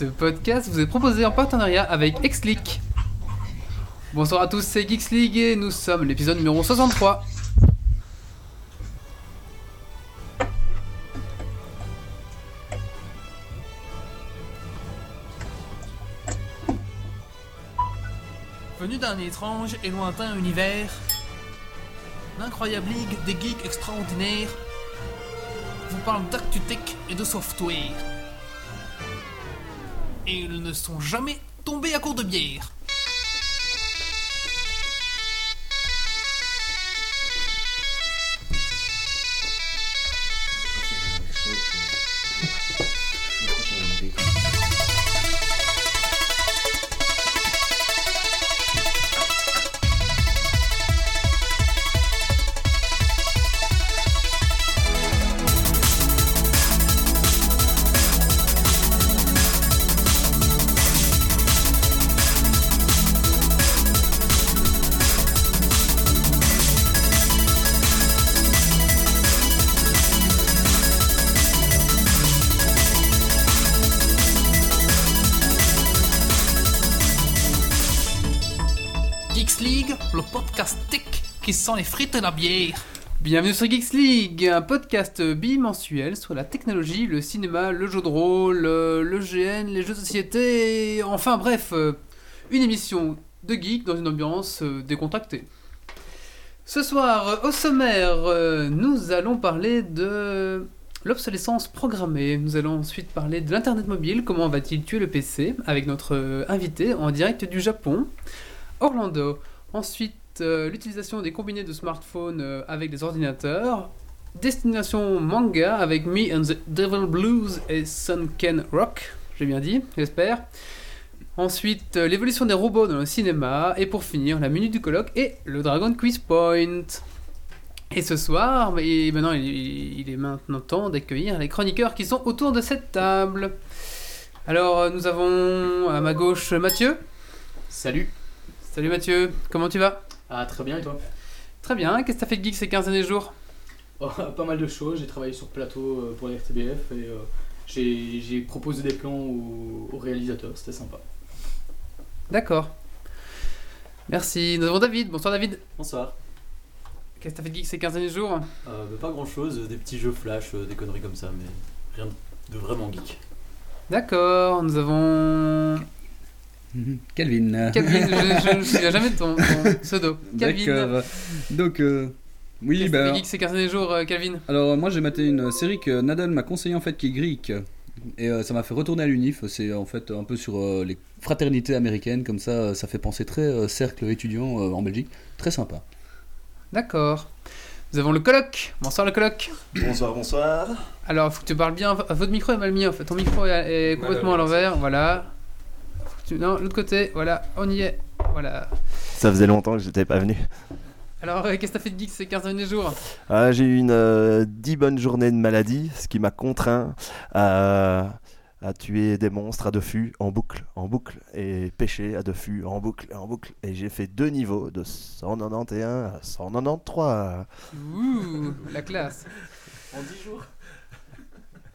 Ce podcast vous est proposé en partenariat avec Xleak. Bonsoir à tous, c'est Geeks League et nous sommes l'épisode numéro 63. Venu d'un étrange et lointain univers, l'incroyable ligue des geeks extraordinaires vous parle d'actu tech et de software. Et ils ne sont jamais tombés à court de bière. Les frites et la bière. Bienvenue sur Geeks League, un podcast bimensuel sur la technologie, le cinéma, le jeu de rôle, euh, le GN, les jeux de société, enfin bref, euh, une émission de geek dans une ambiance euh, décontractée. Ce soir, au sommaire, nous allons parler de l'obsolescence programmée. Nous allons ensuite parler de l'Internet mobile, comment va-t-il tuer le PC, avec notre invité en direct du Japon, Orlando. Ensuite, euh, l'utilisation des combinés de smartphones euh, avec des ordinateurs. Destination manga avec Me and the Devil Blues et Sunken Rock. J'ai bien dit, j'espère. Ensuite, euh, l'évolution des robots dans le cinéma. Et pour finir, la minute du colloque et le Dragon Quiz Point. Et ce soir, et maintenant il, est maintenant temps d'accueillir les chroniqueurs qui sont autour de cette table. Alors, nous avons à ma gauche Mathieu. Salut. Salut Mathieu, comment tu vas? Ah, très bien et toi? Très bien, qu'est-ce que t'as fait de geek ces 15 derniers jours? Oh, Pas mal de choses. J'ai travaillé sur plateau euh, pour les RTBF et euh, j'ai proposé des plans aux, aux réalisateurs. C'était sympa. D'accord. Merci. Nous avons David. Bonsoir David. Bonsoir. Qu'est-ce que t'as fait de geek ces 15 derniers jours? Euh, bah, pas grand chose, des petits jeux flash, euh, des conneries comme ça, mais rien de vraiment geek. D'accord, nous avons Calvin. Calvin. je, je me souviens jamais de ton, ton pseudo. Calvin. D'accord. Donc, euh, oui, bah, geek ces 15 derniers jours, euh, Calvin alors moi j'ai maté une série que Nadal m'a conseillé en fait qui est Greek. Et euh, ça m'a fait retourner à l'UNIF. C'est en fait un peu sur euh, les fraternités américaines, comme ça, euh, ça fait penser très euh, cercle étudiant euh, en Belgique. Très sympa. D'accord. Nous avons le colloque. Bonsoir le colloque. Bonsoir, bonsoir. Alors, il faut que tu parles bien. Votre micro est mal mis en fait. Ton micro est, est complètement à l'envers. Voilà. Non, l'autre côté. Voilà, on y est. Voilà. Ça faisait longtemps que j'étais pas venu. Alors, euh, qu'est-ce que t'as fait de geek ces 15 derniers jours? Ah, j'ai eu une euh, 10 bonnes journées de maladie, ce qui m'a contraint à, à tuer des monstres à deux fûts en boucle, en boucle, et pêcher à deux fûts en boucle, en boucle. Et j'ai fait deux niveaux de 191 à 193. Ouh, la classe. En 10 jours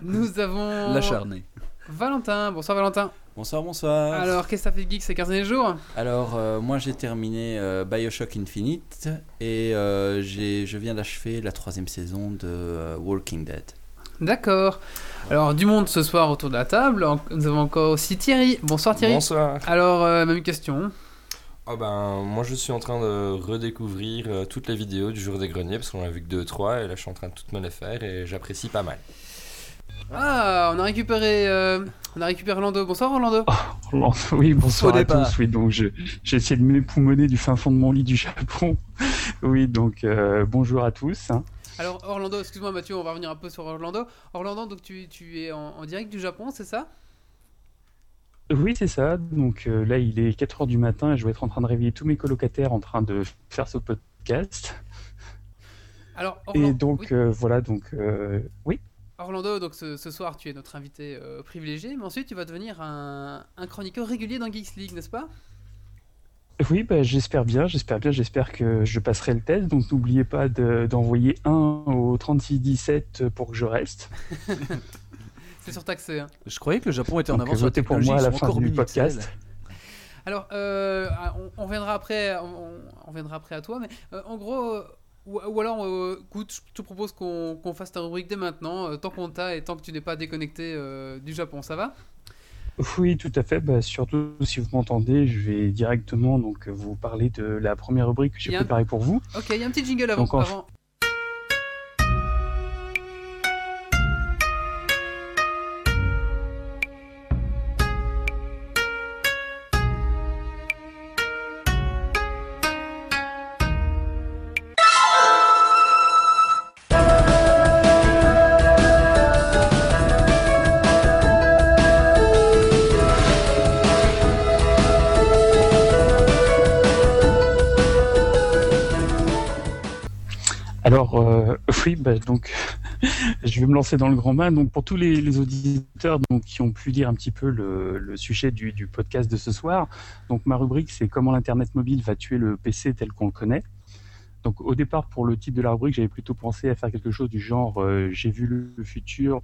Nous avons L'acharné. Valentin. Bonsoir Valentin. Bonsoir, bonsoir. Alors, qu'est-ce que t'as fait de geek ces 15 derniers jours? Alors, euh, moi j'ai terminé euh, Bioshock Infinite et euh, j'ai- je viens d'achever la troisième saison de euh, Walking Dead. D'accord. Alors, du monde ce soir autour de la table. Nous avons encore aussi Thierry. Bonsoir Thierry. Bonsoir. Alors, euh, même question. Ah ben, moi je suis en train de redécouvrir toutes les vidéos du jour des greniers parce qu'on en a vu que 2-3 et là je suis en train de toutes me les faire et j'apprécie pas mal. Ah, on a récupéré, euh, on a récupéré Orlando. Bonsoir Orlando. Orlando, Oui, bonsoir à tous. Oui, donc je- j'ai essayé de m'époumoner du fin fond de mon lit du Japon. Oui, donc euh, bonjour à tous. hein. Alors Orlando, excuse-moi Mathieu, on va revenir un peu sur Orlando. Orlando, donc tu, tu es en, en direct du Japon, c'est ça? Oui, c'est ça. Donc euh, là, il est 4 heures du matin et je vais être en train de réveiller tous mes colocataires en train de faire ce podcast. Alors Et donc oui. euh, voilà, donc euh, oui. Orlando, donc ce, ce soir tu es notre invité euh, privilégié, mais ensuite tu vas devenir un, un chroniqueur régulier dans Geeks League, n'est-ce pas? Oui, bah, j'espère bien, j'espère bien, j'espère que je passerai le test. Donc n'oubliez pas de- d'envoyer un au 3617 pour que je reste. C'est surtaxé. Hein. Je croyais que le Japon était en Donc, avance sur la pour moi à la fin encore du podcast. Alors, euh, on, on viendra après, on, on viendra après à toi, mais euh, en gros, euh, ou, ou alors, euh, écoute, je te propose qu'on fasse ta rubrique dès maintenant, euh, tant qu'on t'a et tant que tu n'es pas déconnecté euh, du Japon, ça va? Oui, tout à fait. Bah, surtout si vous m'entendez, je vais directement donc vous parler de la première rubrique que j'ai préparée pour vous. Ok, il y a un petit jingle avant. Donc, en- avant. Oui, bah, donc, je vais me lancer dans le grand bain. Donc, pour tous les, auditeurs qui ont pu lire un petit peu le, sujet du, podcast de ce soir, donc ma rubrique, c'est comment l'Internet mobile va tuer le PC tel qu'on le connaît. Donc, au départ, pour le titre de la rubrique, j'avais plutôt pensé à faire quelque chose du genre euh, J'ai vu le, le futur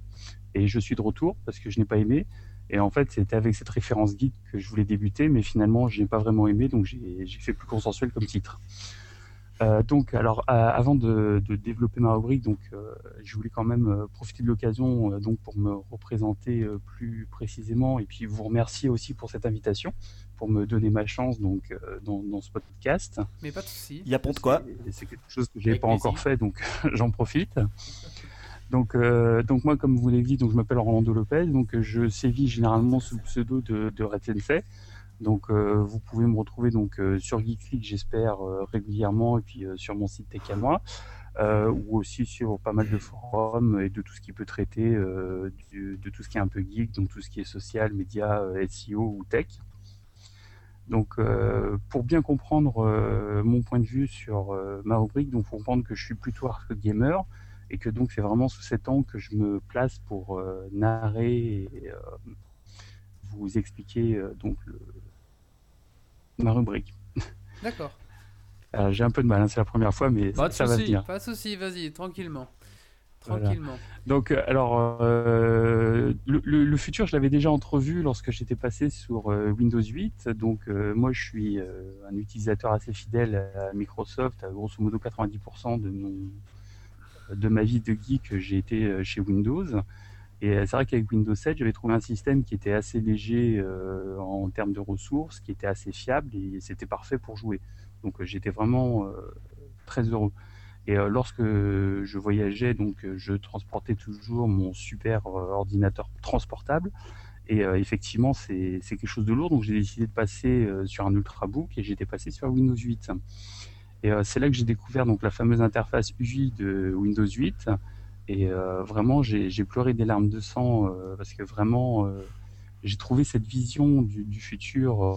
et je suis de retour parce que je n'ai pas aimé. Et en fait, c'était avec cette référence guide que je voulais débuter, mais finalement, je n'ai pas vraiment aimé, donc j'ai fait plus consensuel comme titre. Euh, donc, alors, euh, avant de, de développer ma rubrique, donc, euh, je voulais quand même euh, profiter de l'occasion euh, donc pour me représenter euh, plus précisément et puis vous remercier aussi pour cette invitation, pour me donner ma chance donc euh, dans, dans ce podcast. Mais pas de soucis. Il y a pont de quoi C'est- quelque chose que j'ai pas encore fait, donc j'en profite. Donc, euh, donc moi, comme vous l'avez dit, donc je m'appelle Rolando Lopez, donc je sévis généralement sous le pseudo de, de Red Sensei. Donc, euh, vous pouvez me retrouver donc euh, sur Geekly, j'espère euh, régulièrement, et puis sur mon site Tech à moi, ou aussi sur pas mal de forums et de tout ce qui peut traiter de tout ce qui est un peu geek, donc tout ce qui est social, média, euh, SEO ou tech. Donc, pour bien comprendre mon point de vue sur ma rubrique, donc faut comprendre que je suis plutôt hardcore gamer et que donc c'est vraiment sous cet angle que je me place pour narrer et vous expliquer donc le- ma rubrique. D'accord. Alors, J'ai un peu de mal, hein, c'est la première fois, mais Pas de ça va venir. Pas de soucis, vas-y, tranquillement. Voilà. Tranquillement. Donc, euh, alors, euh, le, le- le futur, je l'avais déjà entrevu lorsque j'étais passé sur euh, Windows 8. Donc, euh, moi, je suis euh, un utilisateur assez fidèle à Microsoft. À grosso modo, 90% de, mon, de ma vie de geek, j'ai été euh, chez Windows. Et euh, c'est vrai qu'avec Windows 7, j'avais trouvé un système qui était assez léger euh, en termes de ressources, qui était assez fiable et c'était parfait pour jouer. Donc, euh, j'étais vraiment très heureux. Et lorsque je voyageais, donc je transportais toujours mon super ordinateur transportable. Et effectivement, c'est quelque chose de lourd. Donc j'ai décidé de passer sur un Ultrabook et j'étais passé sur Windows 8. Et c'est là que j'ai découvert donc la fameuse interface UI de Windows 8. Et euh, vraiment, j'ai pleuré des larmes de sang euh, parce que vraiment, euh, j'ai trouvé cette vision du, du futur. euh,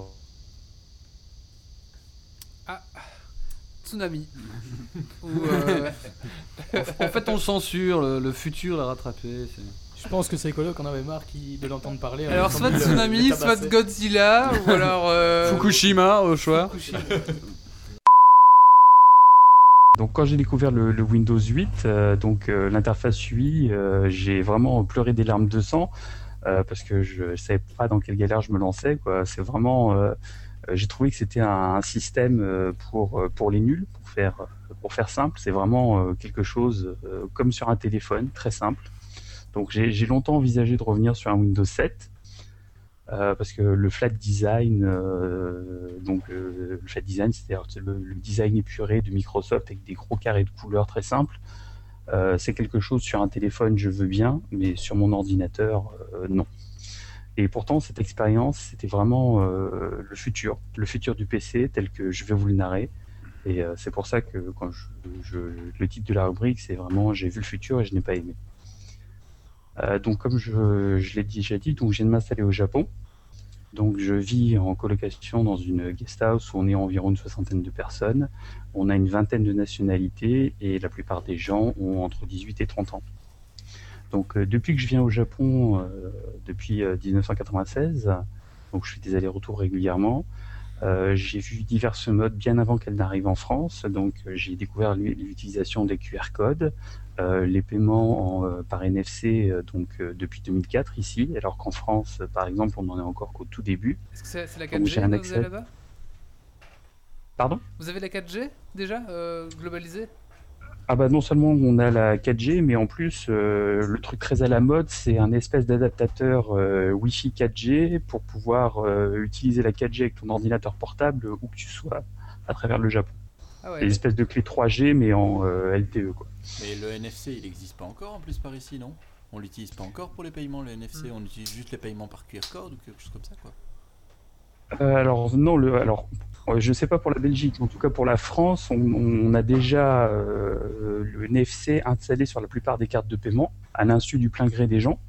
Tsunami. Ou, euh, En fait, on le censure, le, le futur l'a rattrapé. Je pense que c'est écolo qu'on avait marre qui- de l'entendre parler. alors, soit Tsunami, soit. Godzilla, ou alors. euh, Fukushima, au choix. Fukushima. Donc quand j'ai découvert le, Windows 8, euh, donc euh, l'interface UI, euh, j'ai vraiment pleuré des larmes de sang parce que je savais pas dans quelle galère je me lançais. C'est vraiment, j'ai trouvé que c'était un, un système pour pour les nuls, pour faire pour faire simple. C'est vraiment quelque chose comme sur un téléphone, très simple. Donc j'ai longtemps envisagé de revenir sur un Windows 7. Euh, parce que le flat design, euh, donc euh, le flat design, c'est-à-dire le, design épuré de Microsoft avec des gros carrés de couleurs très simples, c'est quelque chose sur un téléphone, je veux bien, mais sur mon ordinateur, non. Et pourtant, cette expérience, c'était vraiment le futur, le futur du PC tel que je vais vous le narrer. Et c'est pour ça que le titre de la rubrique, c'est vraiment J'ai vu le futur et je n'ai pas aimé. Euh, donc, comme je, l'ai déjà dit, donc je viens de m'installer au Japon. Donc, je vis en colocation dans une guest house où on est environ une soixantaine de personnes. On a une vingtaine de nationalités et la plupart des gens ont entre 18 et 30 ans. Donc, euh, depuis que je viens au Japon, euh, depuis euh, 1996, donc je fais des allers-retours régulièrement. J'ai vu diverses modes bien avant qu'elles n'arrivent en France. Donc, j'ai découvert l'u- l'utilisation des QR codes, les paiements en, euh, par NFC euh, donc, euh, depuis 2004 ici, alors qu'en France, euh, par exemple, on en est encore qu'au tout début. Est-ce que c'est c'est la Donc, 4G j'ai un que vous accès. là-bas? Pardon? Vous avez la 4G déjà euh, globalisée? Ah bah non seulement on a la 4G, mais en plus euh, le truc très à la mode, c'est un espèce d'adaptateur euh, Wi-Fi 4G pour pouvoir euh, utiliser la 4G avec ton ordinateur portable où que tu sois à travers le Japon. Ah ouais. une espèce de clé 3G mais en euh, LTE quoi. Mais le NFC, il n'existe pas encore en plus par ici, non? On l'utilise pas encore pour les paiements, le NFC On utilise juste les paiements par QR code ou quelque chose comme ça, quoi. Euh, alors non, le, alors je sais pas pour la Belgique, mais en tout cas pour la France, on, on a déjà euh, le NFC installé sur la plupart des cartes de paiement à l'insu du plein gré des gens.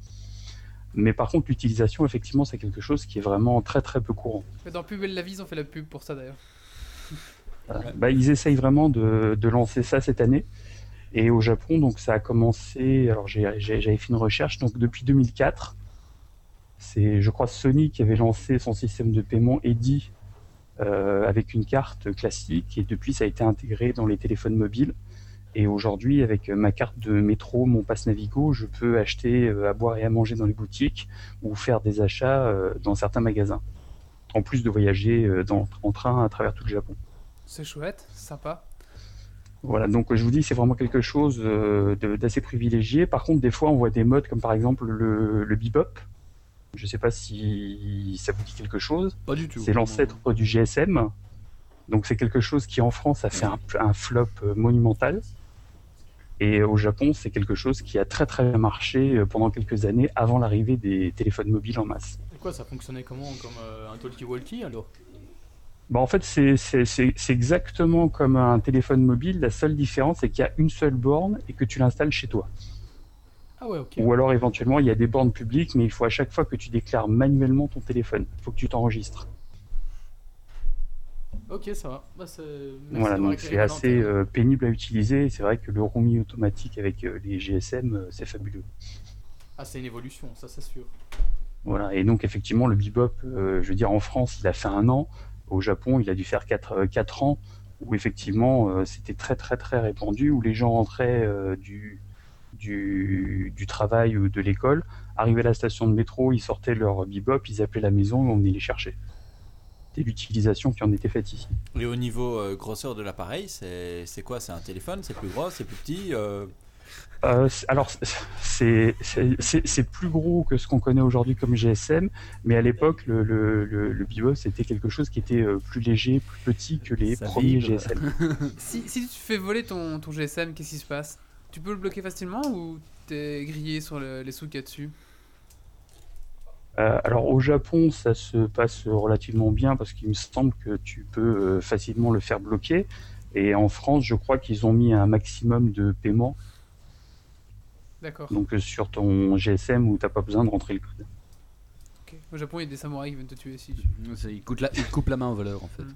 Mais par contre, l'utilisation, effectivement, c'est quelque chose qui est vraiment très très peu courant. Mais Dans Plus belle la vie, ils ont fait la pub pour ça d'ailleurs. Euh, bah, ils essayent vraiment de, de lancer ça cette année. Et au Japon, donc ça a commencé. Alors j'avais fait une recherche. Donc depuis 2004, c'est, je crois, Sony qui avait lancé son système de paiement EDI euh, avec une carte classique. Et depuis, ça a été intégré dans les téléphones mobiles. Et aujourd'hui, avec ma carte de métro, mon passe Navigo, je peux acheter euh, à boire et à manger dans les boutiques ou faire des achats euh, dans certains magasins. En plus de voyager euh, en train à travers tout le Japon. C'est chouette, sympa. Voilà, donc je vous dis, c'est vraiment quelque chose euh, d'assez privilégié. Par contre, des fois, on voit des modes comme par exemple le, le bebop. Je ne sais pas si ça vous dit quelque chose. Pas du tout. C'est l'ancêtre du GSM. Donc c'est quelque chose qui en France a fait un, un flop euh, monumental. Et au Japon, c'est quelque chose qui a très très bien marché euh, pendant quelques années avant l'arrivée des téléphones mobiles en masse. Et quoi, ça fonctionnait comment Comme euh, un talkie-walkie alors? Bah, en fait, c'est exactement comme un téléphone mobile. La seule différence, c'est qu'il y a une seule borne et que tu l'installes chez toi. Ah ouais. Ou alors éventuellement, il y a des bornes publiques, mais il faut à chaque fois que tu déclares manuellement ton téléphone. Il faut que tu t'enregistres. Ok, ça va. Bah, Voilà, donc c'est assez euh, pénible à utiliser. C'est vrai que le roaming automatique avec euh, les GSM, euh, c'est fabuleux. Ah, c'est une évolution, ça c'est sûr. Voilà, et donc effectivement, le bebop, je veux dire, en France, il a fait un an. Au Japon, il a dû faire 4, ans, où effectivement, euh, c'était très très très répandu, où les gens entraient euh, du, travail ou de l'école, arrivaient à la station de métro, ils sortaient leur bebop, ils appelaient la maison et on venait les chercher. C'était l'utilisation qui en était faite ici. Et au niveau euh, grosseur de l'appareil, c'est quoi? C'est un téléphone? C'est plus gros? C'est plus petit? Euh, Euh, alors, c'est plus gros que ce qu'on connaît aujourd'hui comme GSM, mais à l'époque, le, le, le, le Bebop, c'était quelque chose qui était euh, plus léger, plus petit que les Ça premiers vibre. GSM. Si, si tu fais voler ton, ton GSM, qu'est-ce qui se passe? Tu peux le bloquer facilement ou t'es grillé sur le- les sous qu'il y a dessus? Euh, alors, au Japon, ça se passe relativement bien parce qu'il me semble que tu peux euh, facilement le faire bloquer. Et en France, je crois qu'ils ont mis un maximum de paiement D'accord. donc euh, sur ton GSM où t'as pas besoin de rentrer le code. Ok. Au Japon, il y a des samouraïs qui viennent te tuer si. C'est- Il, coûte la- il coupe la main au voleur en fait. Mm.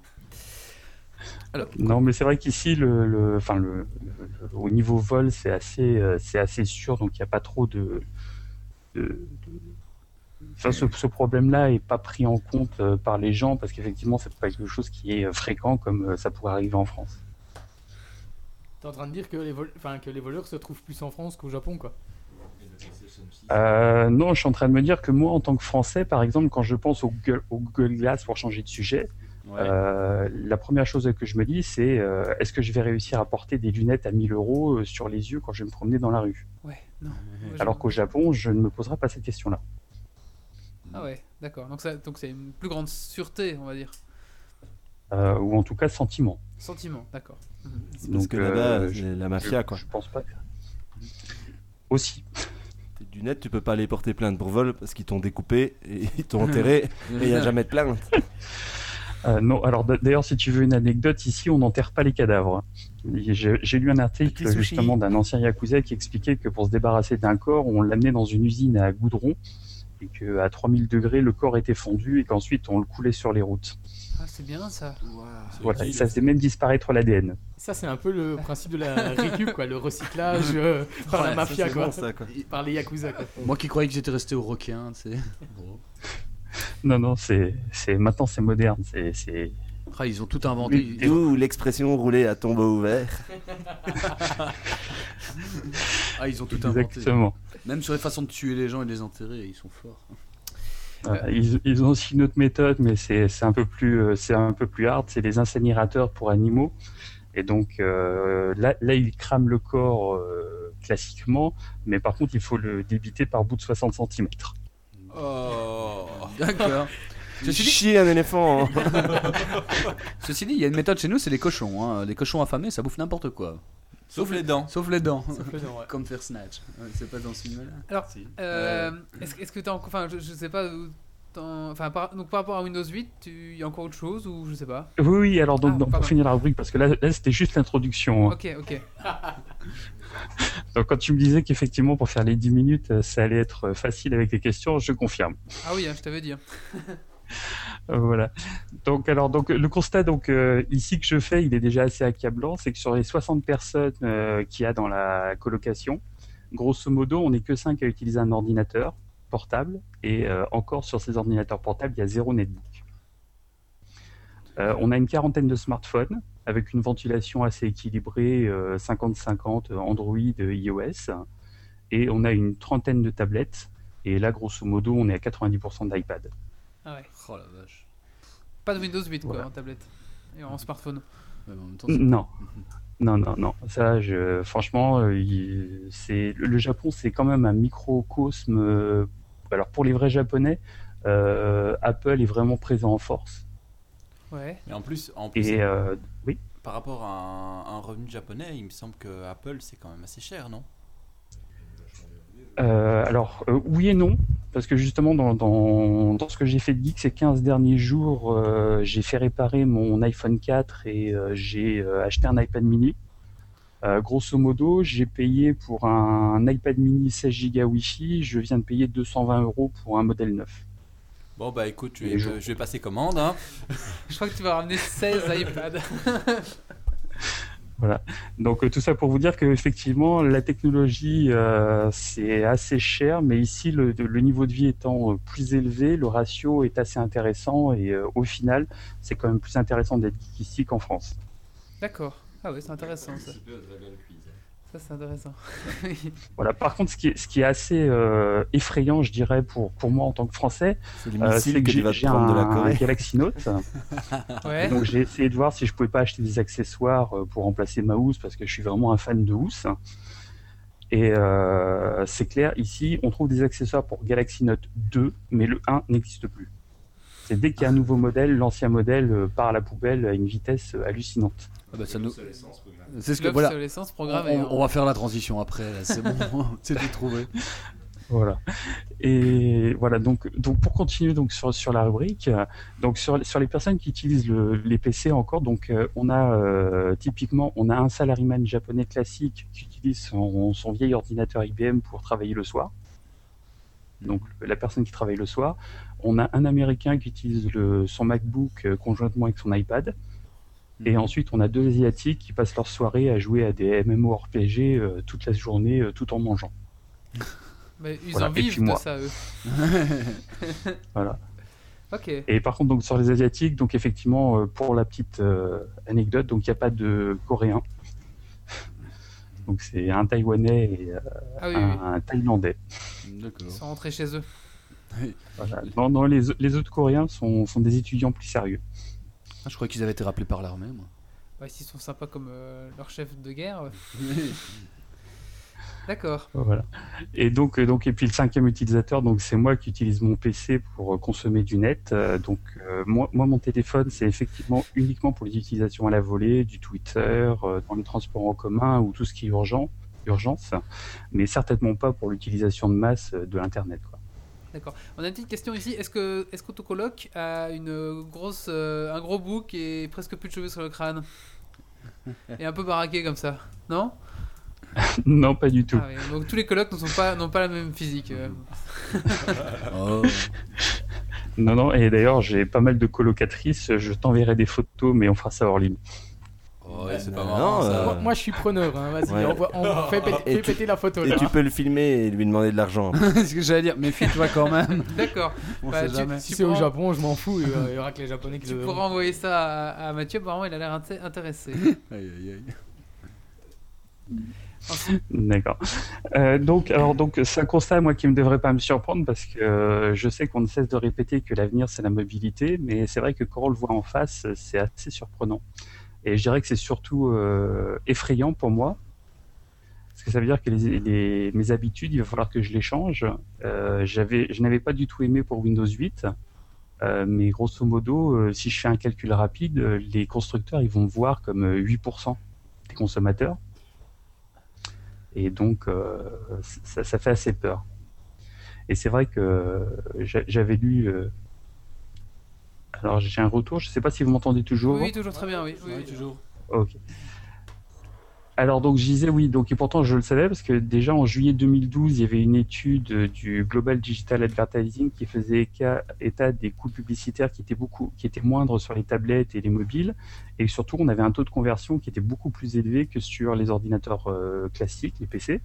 Alors, Non, mais c'est vrai qu'ici, le, le, enfin, le, le- le- au niveau vol, c'est assez, euh, c'est assez sûr, donc il n'y a pas trop de. de- de- Enfin, ce, ce problème-là est pas pris en compte euh, par les gens parce qu'effectivement, c'est pas quelque chose qui est fréquent comme euh, ça pourrait arriver en France. T'es en train de dire que les, vol- enfin, que les voleurs se trouvent plus en France qu'au Japon, quoi. Euh, non, je suis en train de me dire que moi, en tant que Français, par exemple, quand je pense au Google, au Google Glass pour changer de sujet, ouais. euh, la première chose que je me dis, c'est euh, est-ce que je vais réussir à porter des lunettes à 1000 euros sur les yeux quand je vais me promener dans la rue? Ouais, non. Alors qu'au Japon, je ne me poserai pas cette question-là. Ah ouais, d'accord. Donc ça, donc c'est une plus grande sûreté, on va dire. Euh, ou en tout cas sentiment. Sentiment, d'accord. C'est parce Donc, que euh, là-bas, je- c'est la mafia, je, quoi. je pense pas. que- Aussi. Tes lunettes, tu peux pas les porter plainte pour vol parce qu'ils t'ont découpé et ils t'ont enterré et il n'y a jamais de plainte. Euh, non, alors d'ailleurs, si tu veux une anecdote, ici, on n'enterre pas les cadavres. J'ai lu un article justement d'un ancien yakuza qui expliquait que pour se débarrasser d'un corps, on l'amenait dans une usine à goudron et qu'à 3000 degrés, le corps était fondu et qu'ensuite on le coulait sur les routes. Ah, c'est bien ça. Voilà, et ça faisait même disparaître l'ADN. Ça, c'est un peu le principe de la récup, quoi, le recyclage euh, par la mafia, ça, quoi. bon, ça, quoi. Par les yakuza, quoi. Moi qui croyais que j'étais resté au requin, tu sais. Non, non, c'est c'est- maintenant c'est moderne, c'est Ah, ils ont tout inventé. D'où l'expression rouler à tombeau ouvert. Ah, ils ont tout inventé. Exactement. Même sur les façons de tuer les gens et de les enterrer, ils sont forts. Voilà, ils, ils ont aussi une autre méthode, mais c'est un peu plus euh, c'est un peu plus hard. C'est les incinérateurs pour animaux. Et donc euh, là, là, ils crament le corps euh, classiquement, mais par contre, il faut le débiter par bout de 60 cm. Oh. D'accord. Ceci dit, Chier un éléphant. ceci dit, il y a une méthode chez nous, c'est les cochons. Hein. Les cochons affamés, ça bouffe n'importe quoi. Sauf les dents. Sauf les dents. Comme faire snatch. Ouais, c'est pas dans ce film-là. Alors, euh, est-ce que tu as encore. Enfin, je, je sais pas. Enfin, par, donc par rapport à Windows 8, il y a encore autre chose ou je sais pas? Oui, oui. Alors donc, Ah, donc, pour finir la rubrique, parce que là, là c'était juste l'introduction. hein. Ok, ok. Donc quand tu me disais qu'effectivement pour faire les 10 minutes, euh, ça allait être euh, facile avec les questions, je confirme. Ah oui, hein, je t'avais dit. voilà. Donc alors donc le constat donc euh, ici que je fais, il est déjà assez accablant, c'est que sur les 60 personnes euh, qu'il y a dans la colocation, grosso modo, on n'est que 5 à utiliser un ordinateur portable et euh, encore sur ces ordinateurs portables, il y a zéro netbook. On a une quarantaine de smartphones avec une ventilation assez équilibrée, euh, 50-50 Android, iOS, et on a une trentaine de tablettes. Et là, grosso modo, on est à 90% d'iPad. Ah ouais. Oh la vache. Pas de Windows 8 quoi, en tablette. Et en smartphone. Ouais, mais en même temps, c'est- Non. Non, non, non. Ça, je, franchement, euh, il- c'est le Japon, c'est quand même un microcosme. euh, alors pour les vrais Japonais, euh, Apple est vraiment présent en force. Ouais. Et en plus, en plus Et euh, oui. par rapport à un, un revenu japonais, il me semble que Apple c'est quand même assez cher, non? Euh, alors euh, oui et non, parce que justement dans, dans, dans ce que j'ai fait de geek ces 15 derniers jours, euh, j'ai fait réparer mon iPhone 4 et euh, j'ai euh, acheté un iPad mini. Euh, grosso modo, j'ai payé pour un, iPad mini 16 Go Wi-Fi, je viens de payer 220 euros pour un modèle neuf. Bon bah écoute, je vais passer commande. Hein. Je crois que tu vas ramener 16 iPads. Donc euh, tout ça pour vous dire que effectivement la technologie euh, c'est assez cher, mais ici le, le niveau de vie étant euh, plus élevé, le ratio est assez intéressant et euh, au final c'est quand même plus intéressant d'être geek ici qu'en France. D'accord. Ah ouais, c'est intéressant ça. Ça, c'est intéressant. Voilà. Par contre, ce qui est, ce qui est assez euh, effrayant, je dirais, pour, pour moi en tant que Français, C'est euh, que j'ai de la un Corée. Galaxy Note. ouais. Donc j'ai essayé de voir si je pouvais pas acheter des accessoires euh, pour remplacer ma housse parce que je suis vraiment un fan de housse. Et euh, c'est clair, ici on trouve des accessoires pour Galaxy Note 2, mais le 1 n'existe plus. C'est dès qu'il y a un nouveau modèle, l'ancien modèle part à la poubelle à une vitesse hallucinante. Ah bah, ça nous... C'est ce que voilà. Programmée. on- on va faire la transition après. C'est bon, c'est tout trouvé. Voilà. Et voilà, donc, donc pour continuer donc sur, sur la rubrique, donc sur, sur les personnes qui utilisent le- les PC encore, donc euh, on a euh, typiquement on a un salaryman japonais classique qui utilise son, son vieil ordinateur IBM pour travailler le soir. Donc la personne qui travaille le soir. On a un américain qui utilise le, son MacBook euh, conjointement avec son iPad. Et ensuite, on a deux Asiatiques qui passent leur soirée à jouer à des MMORPG euh, toute la journée, euh, tout en mangeant. Mais ils Voilà, en vivent de ça, eux. Voilà. Ok. Et par contre, donc sur les asiatiques, donc effectivement, euh, pour la petite euh, anecdote, donc il n'y a pas de coréen. Donc c'est un taïwanais et euh, Ah oui, oui. un, thaïlandais. Ils sont rentrés chez eux. Voilà. Non, non, les, les autres coréens sont, sont des étudiants plus sérieux. Ah, je croyais qu'ils avaient été rappelés par l'armée, moi. Bah, s'ils sont sympas comme euh, leur chef de guerre. ouais. D'accord. Voilà. Et donc, euh, donc, et puis le cinquième utilisateur, donc c'est moi qui utilise mon PC pour euh, consommer du net. Euh, donc, euh, moi, moi, mon téléphone, c'est effectivement uniquement pour les utilisations à la volée, du Twitter, euh, dans les transports en commun ou tout ce qui est urgent, urgence, mais certainement pas pour l'utilisation de masse de l'internet. quoi. D'accord. On a une petite question ici. Est-ce que est-ce qu'Autocoloc a une grosse, euh, un gros bouc et presque plus de cheveux sur le crâne Et un peu baraqué comme ça? Non? Non, pas du tout. Ah ouais, Donc tous les colocs ne sont pas, n'ont pas la même physique. euh. Oh. Non, non. Et d'ailleurs, j'ai pas mal de colocatrices. Je t'enverrai des photos, mais on fera ça hors ligne. Oh. Ouais, c'est pas Non, marrant euh, ça. Moi, moi, je suis preneur, hein, vas-y, Ouais. on fait, péter, tu- péter la photo Et là. tu peux le filmer et lui demander de l'argent. C'est ce que j'allais dire, méfie-toi quand même. D'accord. Bah. Si c'est au Japon, je m'en fous, il y aura- il y aura que les Japonais qui Tu pourras envoyer ça à, à Mathieu, apparemment il a l'air inté- intéressé. Aïe, aïe, aïe. D'accord. Euh, donc, alors, donc, c'est un constat, moi, qui ne devrait pas me surprendre parce que euh, je sais qu'on ne cesse de répéter que l'avenir, c'est la mobilité, mais c'est vrai que quand on le voit en face, c'est assez surprenant. Et je dirais que c'est surtout euh, effrayant pour moi, parce que ça veut dire que mes habitudes, il va falloir que je les change. Euh, je n'avais pas du tout aimé pour Windows 8, euh, mais grosso modo, euh, si je fais un calcul rapide, les constructeurs, ils vont me voir comme euh, 8% des consommateurs. Et donc, ça, fait assez peur. Et c'est vrai que j'a- j'avais lu. Alors, j'ai un retour, je ne sais pas si vous m'entendez toujours. Oui, toujours très bien, oui. oui, oui. toujours. Ok. Alors donc je disais oui, donc et pourtant je le savais parce que déjà en juillet 2012 il y avait une étude euh, du Global Digital Advertising qui faisait état des coûts publicitaires qui étaient beaucoup, qui étaient moindres sur les tablettes et les mobiles et surtout on avait un taux de conversion qui était beaucoup plus élevé que sur les ordinateurs euh, classiques, les PC.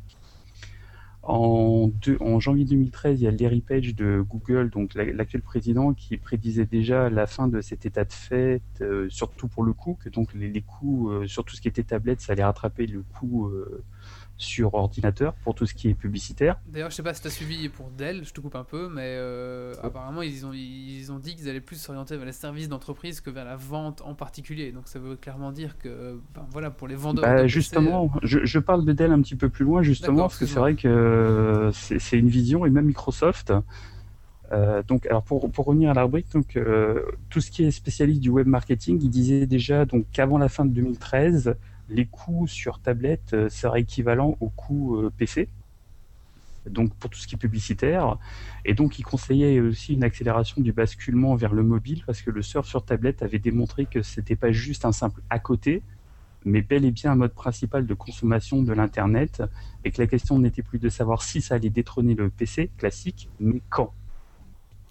En, deux- en janvier 2013, il y a Larry Page de Google, donc la- l'actuel président, qui prédisait déjà la fin de cet état de fait, euh, surtout pour le coût, que donc les, les coûts euh, sur tout ce qui était tablette, ça allait rattraper le coût euh, sur ordinateur pour tout ce qui est publicitaire. D'ailleurs, je sais pas si tu as suivi pour Dell, je te coupe un peu, mais euh, apparemment ils ont, ils ont dit qu'ils allaient plus s'orienter vers les services d'entreprise que vers la vente en particulier. Donc ça veut clairement dire que, ben, voilà, pour les vendeurs. de Bah, PC, justement, je, je parle de Dell un petit peu plus loin, justement, parce que c'est vrai que euh, c'est une vision, et même Microsoft. euh, donc, alors pour, pour revenir à la rubrique, donc, euh, tout ce qui est spécialiste du web marketing, il disait déjà qu'avant la fin de 2013, les coûts sur tablette euh, seraient équivalents aux coûts euh, PC. Donc pour tout ce qui est publicitaire, et donc il conseillait aussi une accélération du basculement vers le mobile parce que le surf sur tablette avait démontré que c'était pas juste un simple à côté, mais bel et bien un mode principal de consommation de l'Internet, et que la question n'était plus de savoir si ça allait détrôner le PC classique, mais quand.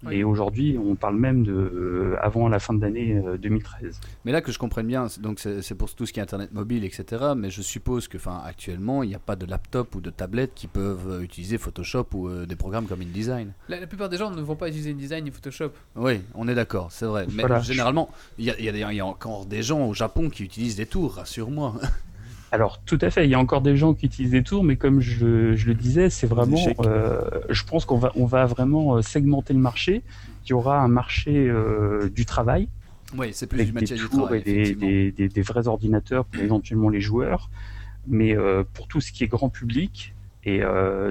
Oui. Et aujourd'hui, on parle même de euh, avant la fin de l'année euh, 2013. Mais là que je comprenne bien, c'est- donc c'est c'est pour tout ce qui est internet mobile, etc. Mais je suppose que, enfin, actuellement, il n'y a pas de laptop ou de tablette qui peuvent euh, utiliser Photoshop ou euh, des programmes comme InDesign. La, la plupart des gens ne vont pas utiliser InDesign ni Photoshop. Oui, on est d'accord, c'est vrai. Mais Voilà. généralement, y y il y a encore des gens au Japon qui utilisent des tours, rassure-moi. Alors tout à fait, il y a encore des gens qui utilisent des tours, mais comme je, je le disais, c'est vraiment, euh, je pense qu'on va, on va vraiment euh, segmenter le marché. Il y aura un marché euh, du travail oui, c'est plus avec du des du tours travail, et des, des, des- des vrais ordinateurs pour éventuellement les joueurs. Mais euh, pour tout ce qui est grand public, et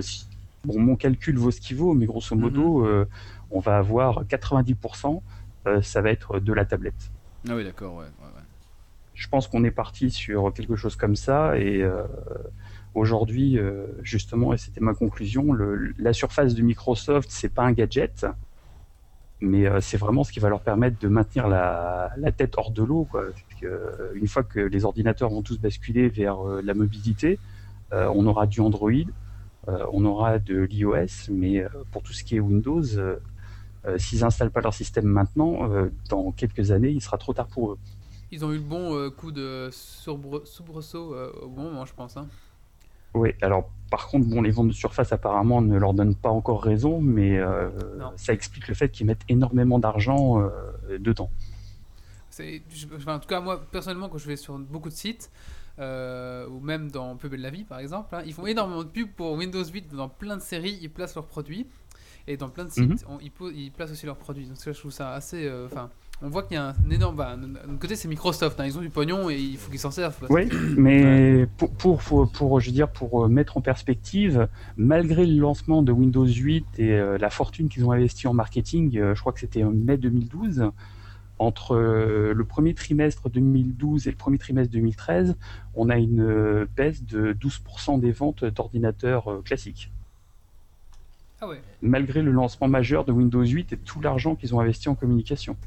si- bon, mon calcul vaut ce qu'il vaut, mais grosso modo, Mhm. euh, on va avoir 90%, euh, ça va être de la tablette. Ah oui, d'accord, ouais. ouais, ouais. Je pense qu'on est parti sur quelque chose comme ça et euh, aujourd'hui, euh, justement, et c'était ma conclusion, le- la surface de Microsoft, c'est pas un gadget, mais euh, c'est vraiment ce qui va leur permettre de maintenir la, tête hors de l'eau. une fois que les ordinateurs vont tous basculer vers la mobilité, on aura du Android, on aura de l'iOS, mais pour tout ce qui est Windows, s'ils installent pas leur système maintenant, dans quelques années, il sera trop tard pour eux. Ils ont eu le bon euh, coup de soubresaut euh, au bon moment, je pense. hein. Oui, alors par contre, bon, les ventes de surface apparemment ne leur donnent pas encore raison, mais euh, ça explique le fait qu'ils mettent énormément d'argent dedans. C'est, je- enfin, en tout cas, moi, personnellement, quand je vais sur beaucoup de sites, ou même dans Pub de la vie, par exemple, hein, ils font énormément de pubs pour Windows 8 dans plein de séries, ils placent leurs produits. Et dans plein de sites, Mhm. on- ils, placent aussi leurs produits. Donc ça, je trouve ça assez... Enfin, on voit qu'il y a un énorme... Bah, d'un côté, c'est Microsoft, hein, ils ont du pognon et il faut qu'ils s'en servent. Oui, mais pour, pour, pour, pour, je veux dire, pour euh, mettre en perspective, malgré le lancement de Windows 8 et euh, la fortune qu'ils ont investi en marketing, euh, je crois que c'était en mai 2012, entre euh, le premier trimestre 2012 et le premier trimestre 2013, on a une baisse de 12% des ventes d'ordinateurs classiques. Ah ouais. malgré le lancement majeur de Windows 8 et tout l'argent qu'ils ont investi en communication.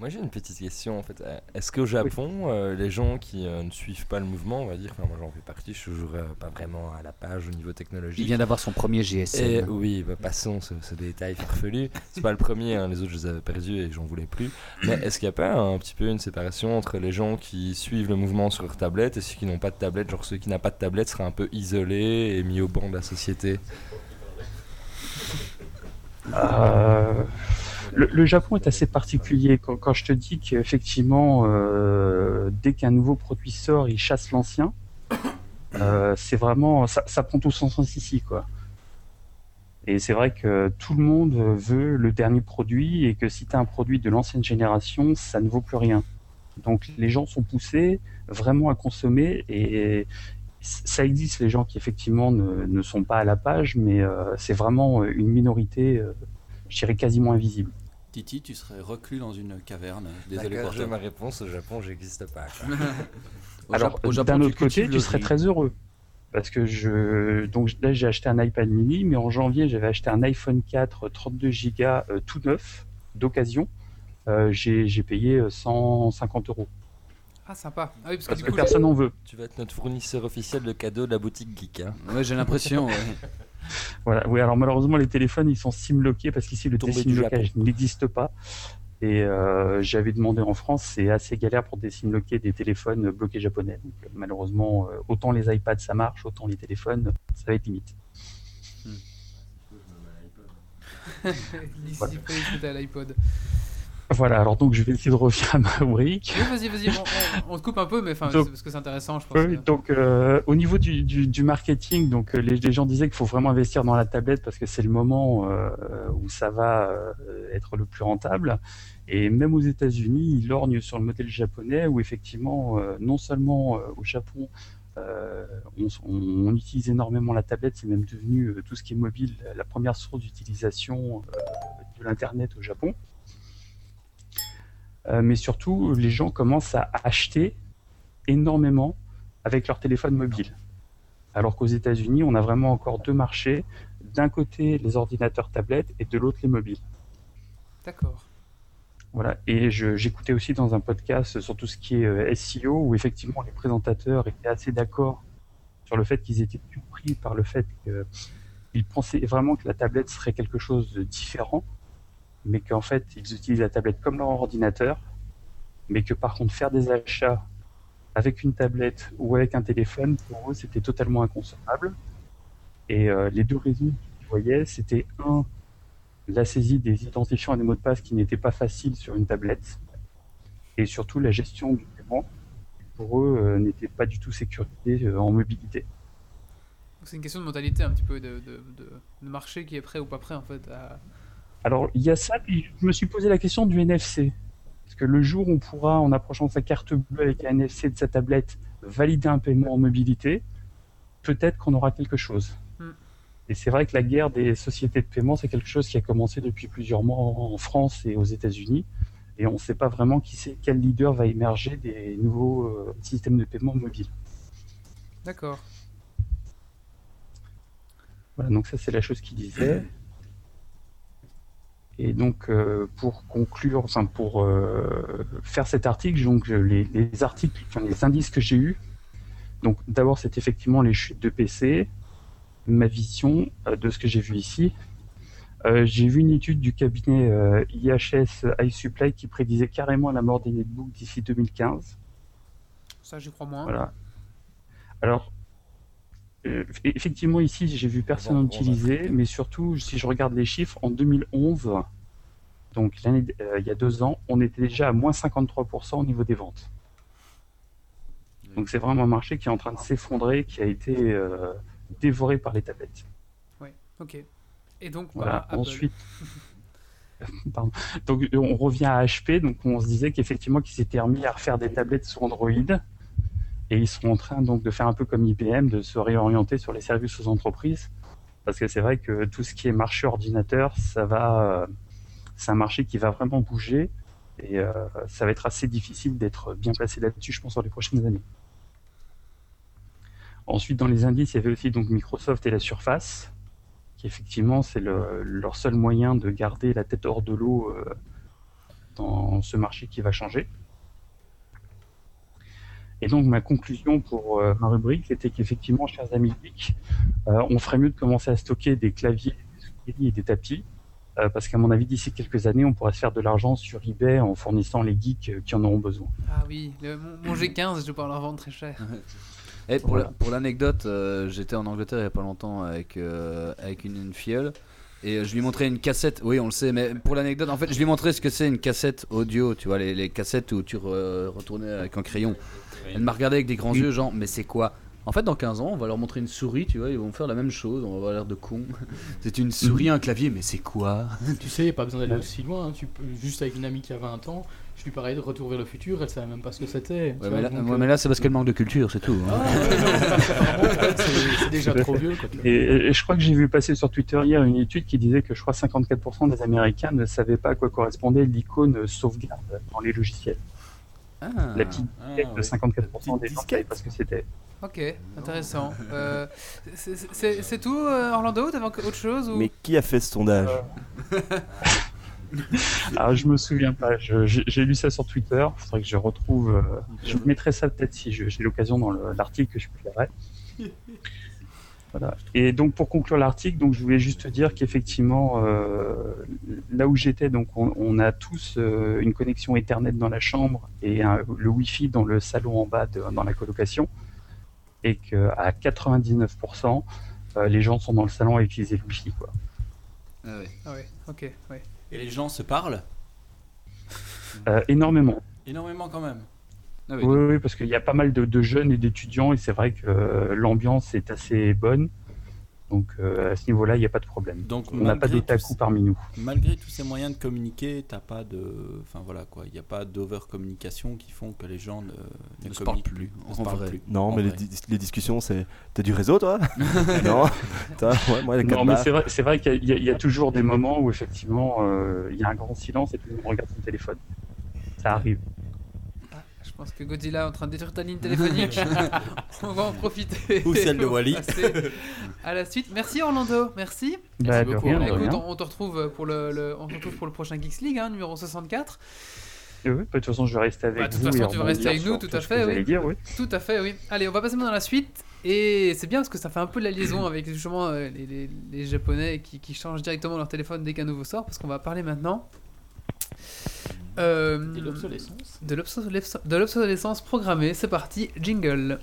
Moi j'ai une petite question en fait. Euh, Est-ce qu'au Japon, euh, les gens qui euh, ne suivent pas le mouvement, on va dire, enfin moi j'en fais partie, je suis toujours euh, pas vraiment à la page au niveau technologique. Il vient d'avoir son premier GSM. Et oui, bah, passons ce, ce détail farfelu. C'est pas le premier, hein, les autres je les avais perdus et j'en voulais plus. Mais est-ce qu'il n'y a pas un petit peu une séparation entre les gens qui suivent le mouvement sur leur tablette et ceux qui n'ont pas de tablette? Genre ceux qui n'ont pas de tablette seraient un peu isolés et mis au banc de la société Euh, le, Japon est assez particulier. Quand, je te dis qu'effectivement, euh, dès qu'un nouveau produit sort, il chasse l'ancien, euh, c'est vraiment, ça, prend tout son sens ici, quoi. Et c'est vrai que tout le monde veut le dernier produit et que si tu as un produit de l'ancienne génération, ça ne vaut plus rien. Donc les gens sont poussés vraiment à consommer et ça existe les gens qui effectivement ne, sont pas à la page, mais euh, c'est vraiment une minorité, je dirais quasiment invisible. Titi, tu serais reclus dans une caverne. Désolé pour toi. ma réponse, au Japon j'existe pas. quoi. Au Alors Jap- au Japon, d'un tu autre côté, tu serais très heureux parce que je donc là j'ai acheté un iPad mini, mais en janvier j'avais acheté un iPhone 4 32 Go euh, tout neuf d'occasion. Euh, j'ai j'ai payé euh, 150 euros Ah, sympa. Ah oui, parce que parce du que coup, personne n'en veut. Tu vas être notre fournisseur officiel de cadeaux de la boutique Geek. Hein. Ouais, j'ai l'impression. ouais. Voilà. Oui, alors malheureusement les téléphones ils sont sim lockés parce qu'ici le Tombé sim du lockage n'existe pas. Et euh, j'avais demandé en France, c'est assez galère pour désimloquer des téléphones bloqués japonais. Donc, euh, malheureusement, euh, autant les iPads ça marche, autant les téléphones ça va être limite. À l'iPod. Voilà, alors donc je vais essayer de revenir à ma rubrique. Oui, vas-y, vas-y, on, te coupe un peu, mais enfin, parce que c'est intéressant, je pense. Oui, donc euh, au niveau du, du, du marketing, donc euh, les, les gens disaient qu'il faut vraiment investir dans la tablette parce que c'est le moment euh, où ça va être le plus rentable. Et même aux États-Unis, ils lorgnent sur le modèle japonais où effectivement, euh, non seulement au Japon, euh, on, on- on utilise énormément la tablette, c'est même devenu euh, tout ce qui est mobile la première source d'utilisation euh, de l'internet au Japon. Euh, mais surtout, les gens commencent à acheter énormément avec leur téléphone mobile. Alors qu'aux États-Unis, on a vraiment encore deux marchés. D'un côté, les ordinateurs tablettes et de l'autre, les mobiles. D'accord. Voilà. Et j'écoutais aussi dans un podcast sur tout ce qui est euh, SEO où effectivement les présentateurs étaient assez d'accord sur le fait qu'ils étaient surpris par le fait qu'ils pensaient vraiment que la tablette serait quelque chose de différent, mais qu'en fait ils utilisent la tablette comme leur ordinateur, mais que par contre faire des achats avec une tablette ou avec un téléphone, pour eux c'était totalement inconcevable. Et euh, les deux raisons qu'ils voyaient, c'était un, la saisie des identifiants et des mots de passe qui n'étaient pas faciles sur une tablette, et surtout la gestion du paiement, qui pour eux, euh, n'était pas du tout sécurisée euh, en mobilité. C'est une question de mentalité un petit peu, de, de marché qui est prêt ou pas prêt en fait. À... Alors, il y a ça, puis je me suis posé la question du NFC. Parce que le jour où on pourra, en approchant sa carte bleue avec un NFC de sa tablette, valider un paiement en mobilité, peut-être qu'on aura quelque chose. Hmm. Et c'est vrai que la guerre des sociétés de paiement, c'est quelque chose qui a commencé depuis plusieurs mois en France et aux États-Unis. Et on ne sait pas vraiment qui c'est, quel leader va émerger des nouveaux euh, systèmes de paiement mobiles. D'accord. Voilà, donc ça c'est la chose qu'il disait. Et donc euh, pour conclure, enfin pour euh, faire cet article, donc je- les, les articles, enfin les indices que j'ai eus, donc d'abord c'est effectivement les chutes de PC, ma vision euh, de ce que j'ai vu ici. Euh, j'ai vu une étude du cabinet euh, IHS iSupply qui prédisait carrément la mort des netbooks d'ici 2015. Ça, j'y crois moins. Voilà. Alors, euh, effectivement, ici, j'ai vu personne Bon, utiliser, traiter. mais surtout, si je regarde les chiffres, en 2011, donc l'année, euh, il y a deux ans, on était déjà à moins 53% au niveau des ventes. Donc c'est vraiment un marché qui est en train de s'effondrer, qui a été euh, dévoré par les tablettes. Ok. Et donc, Voilà. bah, Apple. Ensuite, Pardon. donc on revient à HP. Donc on se disait qu'effectivement qu'ils s'étaient remis à refaire des tablettes sur Android et ils sont en train donc de faire un peu comme IBM, de se réorienter sur les services aux entreprises parce que c'est vrai que tout ce qui est marché ordinateur, ça va, euh, c'est un marché qui va vraiment bouger et euh, ça va être assez difficile d'être bien placé là-dessus, je pense, sur les prochaines années. Ensuite, dans les indices, il y avait aussi donc Microsoft et la Surface, qui effectivement c'est le- leur seul moyen de garder la tête hors de l'eau euh, dans ce marché qui va changer. Et donc ma conclusion pour euh, ma rubrique était qu'effectivement, chers amis geeks, euh, on ferait mieux de commencer à stocker des claviers, des souris et des tapis, euh, parce qu'à mon avis, d'ici quelques années, on pourra se faire de l'argent sur eBay en fournissant les geeks euh, qui en auront besoin. Ah oui, le- mon, mon G15, je vais pouvoir leur vendre très cher. Et pour Voilà. la- pour l'anecdote, euh, j'étais en Angleterre il y a pas longtemps avec, euh, avec une, une filleule. Et euh, je lui montrais une cassette, oui on le sait, mais pour l'anecdote, en fait je lui montrais ce que c'est une cassette audio, tu vois, les, les cassettes où tu re- retournais avec un crayon. Elle m'a regardé avec des grands yeux, genre, mais c'est quoi? En fait, dans 15 ans, on va leur montrer une souris, tu vois, ils vont faire la même chose, on va avoir l'air de con. c'est une souris, un clavier, mais c'est quoi? Tu sais, pas besoin d'aller aussi loin. hein. Tu peux, juste avec une amie qui a 20 ans, je lui parlais de Retour vers le futur, elle savait même pas ce que c'était. Ouais, mais, là, donc, ouais, euh, mais là, c'est parce qu'elle manque de culture, c'est tout. hein. ah, ouais, c'est déjà trop vieux. Quoi, Et, et je crois que j'ai vu passer sur Twitter hier une étude qui disait que je crois 54% des Américains ne savaient pas à quoi correspondait l'icône sauvegarde dans les logiciels. Ah. La petite Ah, de ouais. 54% des gens ne savaient pas ce que c'était. Ok, intéressant. Euh, c'est- tout, euh, Orlando T'avais autre chose ou... Mais qui a fait ce sondage? Alors je me souviens pas, j'ai lu ça sur Twitter, il faudrait que je retrouve, euh, je mettrai ça peut-être si j'ai l'occasion dans le- l'article que je publierai. Voilà. Et donc pour conclure l'article, donc je voulais juste dire qu'effectivement euh, là où j'étais, donc on, on a tous euh, une connexion Ethernet dans la chambre et un- le Wi-Fi dans le salon en bas de- dans la colocation, et qu'à 99% euh, les gens sont dans le salon à utiliser le Wi-Fi quoi. Ah ouais. Ah ouais, ok, ouais. Et les gens se parlent Euh, énormément. énormément quand même. Ah oui. Oui, oui, parce qu'il y a pas mal de, de jeunes et d'étudiants et c'est vrai que euh, l'ambiance est assez bonne. Donc euh, à ce niveau-là, il n'y a pas de problème. Donc On n'a pas tous- parmi nous. Malgré tous ces moyens de communiquer, t'as pas de, enfin voilà quoi, il n'y a pas d'over communication qui font que les gens ne, ne, Ne se communiquent parlent plus, ne en se vrai. plus. Non, En mais les, discussions, c'est. T'as du réseau, toi? Non ouais, moi, Non, quatre mais c'est vrai, c'est vrai qu'il a- y a toujours des moments où effectivement euh, il y a un grand silence et tout le monde regarde son téléphone. Ça arrive. Je pense que Godzilla est en train de détruire ta ligne téléphonique. On va en profiter. Ou celle de Wally. À la suite. Merci Orlando, merci. Bah, de beaucoup, rien, Bah, de écoute, on, on te retrouve pour le, le- on te retrouve pour le prochain Geeks League, hein, numéro 64. Et oui, bah, de toute façon, je vais rester avec Bah, de toute vous. façon, tu vas rester avec nous, tout à fait, oui. dire, oui. Tout à fait, oui. Allez, on va passer maintenant à la suite. Et c'est bien parce que ça fait un peu la liaison avec justement euh, les, les- les Japonais qui, qui changent directement leur téléphone dès qu'un nouveau sort. Parce qu'on va parler maintenant euh, De l'obsolescence. de l'obsolescence de l'obsolescence programmée. C'est parti, jingle.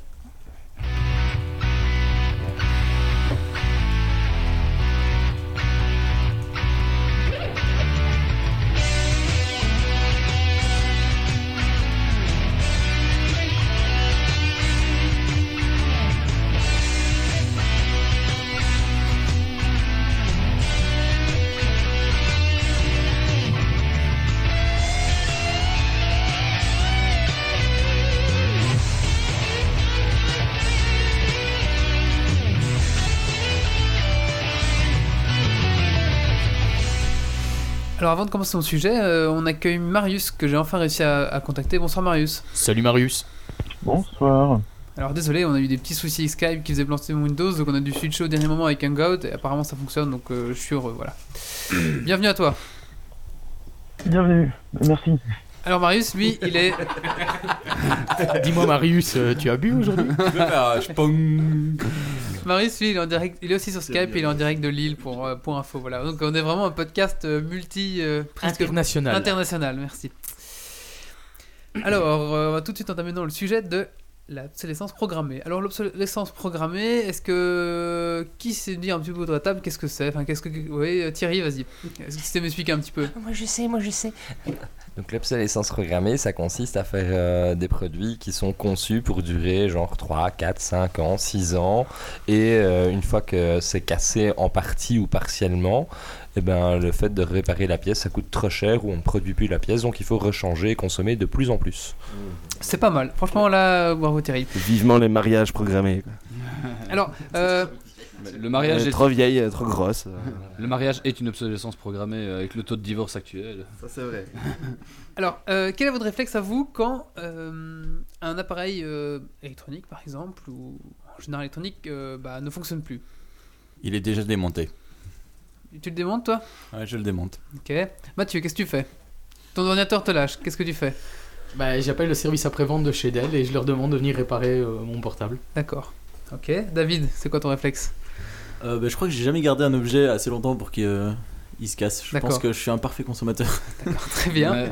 Alors avant de commencer mon sujet, euh, on accueille Marius que j'ai enfin réussi à, à contacter. Bonsoir Marius. Salut Marius. Bonsoir. Alors désolé, on a eu des petits soucis Skype qui faisaient planter mon Windows, donc on a dû switcher au dernier moment avec Hangout et apparemment ça fonctionne, donc euh, je suis heureux, voilà. Bienvenue à toi. Bienvenue. Merci. Alors Marius, lui, il est... Dis-moi Marius, euh, tu as bu aujourd'hui? Marius, lui, il est, en direct, il est aussi sur Skype et il est en direct de Lille pour, euh, pour info, voilà. Donc on est vraiment un podcast euh, multi... euh, presque International. international, merci. Alors, euh, on va tout de suite entamer dans le sujet de l'obsolescence programmée. Alors l'obsolescence programmée, est-ce que... Qui s'est dit un petit peu autour de la table qu'est-ce que c'est? Enfin, qu'est-ce que... Oui, euh, Thierry, vas-y. Est-ce que tu sais m'expliquer un petit peu? Moi je sais, moi je sais. Donc l'obsolescence programmée, ça consiste à faire euh, des produits qui sont conçus pour durer genre 3, 4, 5 ans, 6 ans. Et euh, une fois que c'est cassé en partie ou partiellement, eh ben, le fait de réparer la pièce, ça coûte trop cher ou on ne produit plus la pièce. Donc il faut rechanger et consommer de plus en plus. C'est pas mal. Franchement, là, bravo Thierry. Vivement les mariages programmés. Alors, euh, Le mariage, Elle est est... trop vieille, elle est trop grosse. le mariage est une obsolescence programmée euh, avec le taux de divorce actuel. Ça, c'est vrai. alors euh, quel est votre réflexe à vous quand euh, un appareil euh, électronique, par exemple, ou en général électronique, euh, bah, ne fonctionne plus? Il est déjà démonté. Tu le démontes, toi? Ouais, je le démonte. Ok. Mathieu, qu'est-ce que tu fais? Ton ordinateur te lâche, qu'est-ce que tu fais? Bah, j'appelle le service après-vente de chez Dell et je leur demande de venir réparer euh, mon portable. D'accord. Ok. David, c'est quoi ton réflexe? Euh, bah, je crois que j'ai jamais gardé un objet assez longtemps pour qu'il euh, il se casse. Je D'accord. pense que je suis un parfait consommateur. Très bien. Ouais.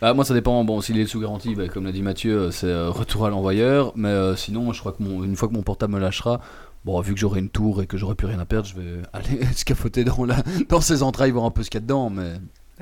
Bah, moi, ça dépend. Bon, s'il est sous garantie, bah, comme l'a dit Mathieu, euh, c'est euh, retour à l'envoyeur. Mais euh, sinon, je crois que mon, une fois que mon portable me lâchera, bon, vu que j'aurai une tour et que j'aurai plus rien à perdre, je vais aller scafoter dans, la, dans ses entrailles, voir un peu ce qu'il y a dedans. Mais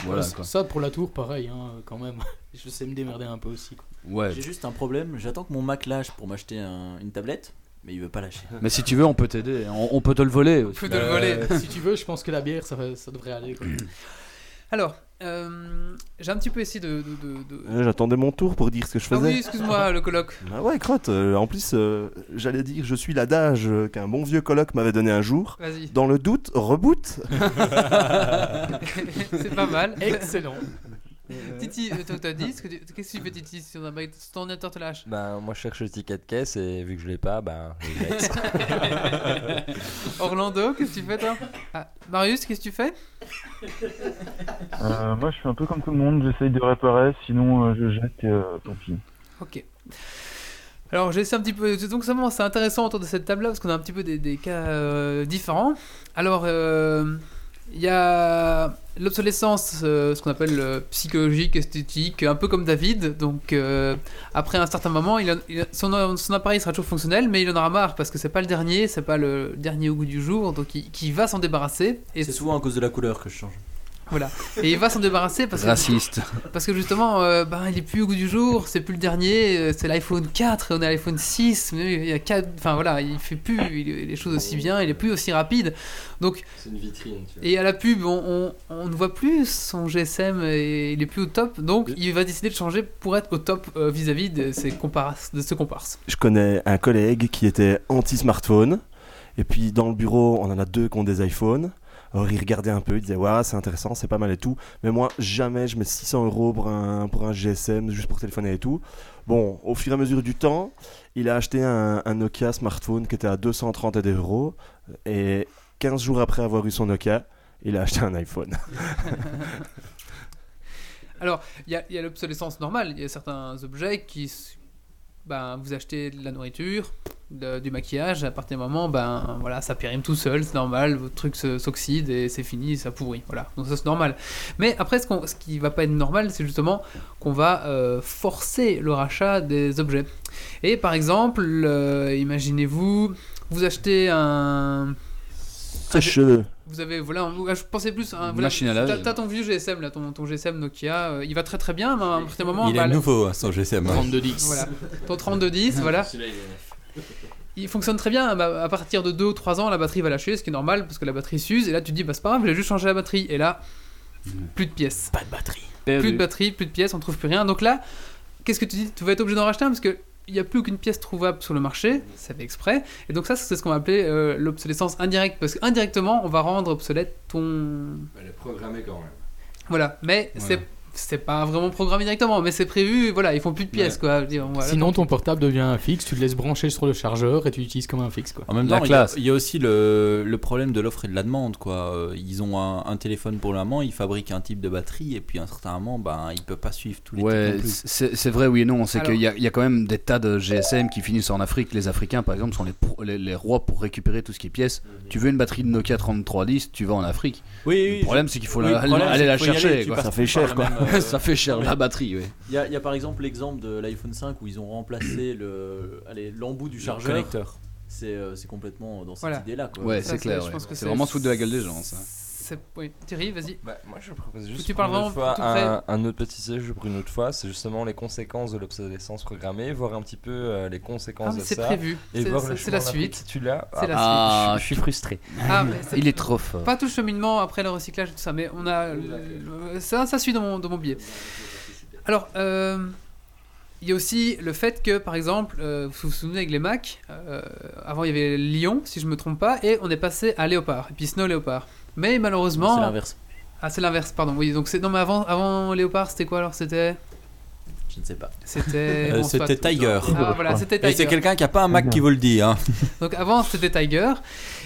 voilà Ça- quoi. Ça, pour la tour, pareil, hein, quand même. Je sais me démerder un peu aussi. quoi. Ouais. J'ai juste un problème. J'attends que mon Mac lâche pour m'acheter un- une tablette, mais il veut pas lâcher. Mais si tu veux, on peut t'aider. On, on peut te le voler. aussi. Faut de le voler. Euh, si tu veux, je pense que la bière, ça, devrait aller. quoi. Alors, euh, j'ai un petit peu essayé de. de- de- de- J'attendais mon tour pour dire ce que je Ah faisais. oui, excuse-moi, le colloque. Ah ouais, crotte. euh, en plus, euh, j'allais dire, je suis l'adage qu'un bon vieux coloc m'avait donné un jour. Vas-y. Dans le doute, reboot. c'est pas mal. Excellent. Titi, euh, toi, t'as dit Qu'est-ce que tu fais, Titi, si ton ordinateur te lâche Ben, moi, je cherche le ticket de caisse et vu que je l'ai pas, ben, je laisse. Orlando, qu'est-ce que tu fais, toi? Ah, Marius, qu'est-ce que tu fais? Euh, moi, je suis un peu comme tout le monde, j'essaye de réparer, sinon euh, je jette et euh, tant pis. Ok. Alors, j'ai essayé un petit peu. Donc, seulement, c'est intéressant autour de cette table-là parce qu'on a un petit peu des, des cas euh, différents. Alors, euh, il y a l'obsolescence, euh, ce qu'on appelle euh, psychologique, esthétique, un peu comme David. Donc, euh, après un certain moment, son, appareil sera toujours fonctionnel, mais il en aura marre parce que c'est pas le dernier, c'est pas le dernier au goût du jour. Donc, il, va s'en débarrasser. C'est souvent à cause de la couleur que je change. Voilà. Et il va s'en débarrasser parce que Raciste. parce que justement, euh, ben, il est plus au goût du jour, c'est plus le dernier, euh, c'est l'iPhone 4 et on est à l'iPhone 6, mais il y a 4, enfin voilà, il fait plus il- les choses aussi bien, il est plus aussi rapide. Donc, C'est une vitrine, tu vois. et à la pub, on, on, on ne voit plus son GSM et il est plus au top, donc il va décider de changer pour être au top euh, vis-à-vis de ses comparses, de ses comparses. Je connais un collègue qui était anti-smartphone. Et puis dans le bureau, on en a deux qui ont des iPhones. Alors il regardait un peu, il disait ouais c'est intéressant, c'est pas mal et tout. Mais moi jamais je mets 600 euros pour un, GSM juste pour téléphoner et tout. Bon, au fur et à mesure du temps, il a acheté un, Nokia smartphone qui était à 230 euros. Et 15 jours après avoir eu son Nokia, il a acheté un iPhone. Alors, il y a, a l'obsolescence normale. Il y a certains objets qui. Ben, vous achetez de la nourriture, du maquillage, à partir du moment, ben voilà, ça périme tout seul, c'est normal, votre truc s'oxyde et c'est fini, ça pourrit. Voilà, donc ça c'est normal. Mais après, ce, qu'on- ce qui va pas être normal, c'est justement qu'on va euh, forcer le rachat des objets. Et par exemple, imaginez-vous, vous achetez un. Sèche-cheveux. Vous avez, voilà, je pensais plus. Un, Une voilà, machine à laver. T'as t'as ton vieux GSM, là, ton, ton GSM Nokia, euh, il va très très bien, mais à un certain moment, il bah, est nouveau, hein, son GSM. 3210. voilà, ton 3210, voilà. Il fonctionne très bien, bah, à partir de 2 ou 3 ans, la batterie va lâcher, ce qui est normal parce que la batterie s'use, et là tu te dis, bah c'est pas grave, j'ai juste changé la batterie, et là, plus de pièces. Pas de batterie. Plus de batterie, plus de pièces, on trouve plus rien. Donc là, qu'est-ce que tu dis? Tu vas être obligé d'en racheter un parce que il n'y a plus aucune pièce trouvable sur le marché, ça fait exprès. Et donc ça, c'est ce qu'on va appeler euh, l'obsolescence indirecte, parce qu'indirectement, on va rendre obsolète ton... Elle est programmée quand même. Voilà, mais c'est... C'est pas vraiment programmé directement, mais c'est prévu, voilà, ils font plus de pièces, quoi. Voilà. Sinon, ton portable devient un fixe, tu le laisses brancher sur le chargeur et tu l'utilises comme un fixe. Quoi. En même temps, il y, a, classe. il y a aussi le, le problème de l'offre et de la demande. Quoi. Euh, Ils ont un, un téléphone pour le moment, ils fabriquent un type de batterie, et puis à un certain moment, ben, ils ne peuvent pas suivre tous les Ouais, c'est vrai, oui et non. C'est qu'il y, a- il y a quand même des tas de GSM qui finissent en Afrique. Les Africains, par exemple, sont les, pro- les, les rois pour récupérer tout ce qui est pièces. Tu veux une batterie de Nokia 3310, tu vas en Afrique. Oui, oui, le problème, c'est qu'il faut oui, la- le problème, aller la chercher. aller, quoi. Ça fait cher, quoi. même, Ça fait cher la batterie, oui. Il y, a, il y a par exemple l'exemple de l'iPhone 5 où ils ont remplacé le, allez, l'embout du chargeur. Connecteur. C'est euh, c'est complètement dans cette Voilà. idée-là. Quoi. Ouais, Ça, c'est clair. je ouais. pense que C'est vraiment se foutre de la gueule des gens, ça. C'est... Oui, Thierry, vas-y. Bah, moi je propose juste tu parles fois un, un autre petit sujet pour une autre fois, c'est justement les conséquences de l'obsolescence programmée, voir un petit peu euh, les Ah, conséquences mais de c'est ça. prévu. Et C'est, voir c'est- la suite. Tu l'as, C'est la Ah, je suis frustré. Ah, mais c'est- Il est trop fort. Pas tout le cheminement après le recyclage et tout ça, mais on a. le- Ça, ça suit dans mon, dans mon billet. Alors, euh, il y a aussi le fait que, par exemple, euh, vous vous souvenez avec les Mac, euh, avant il y avait Lyon, si je me trompe pas, et on est passé à Léopard, et puis Snow Léopard. Mais malheureusement. C'est l'inverse. Ah, c'est l'inverse, pardon. Oui, donc c'est. Non, mais avant, avant Léopard, c'était quoi alors C'était? Je ne sais pas. C'était. Euh, bon, c'était Tiger. Ah, voilà, c'était Et c'est Tiger. quelqu'un qui a pas un Mac qui vous le dit. Hein. Donc avant c'était Tiger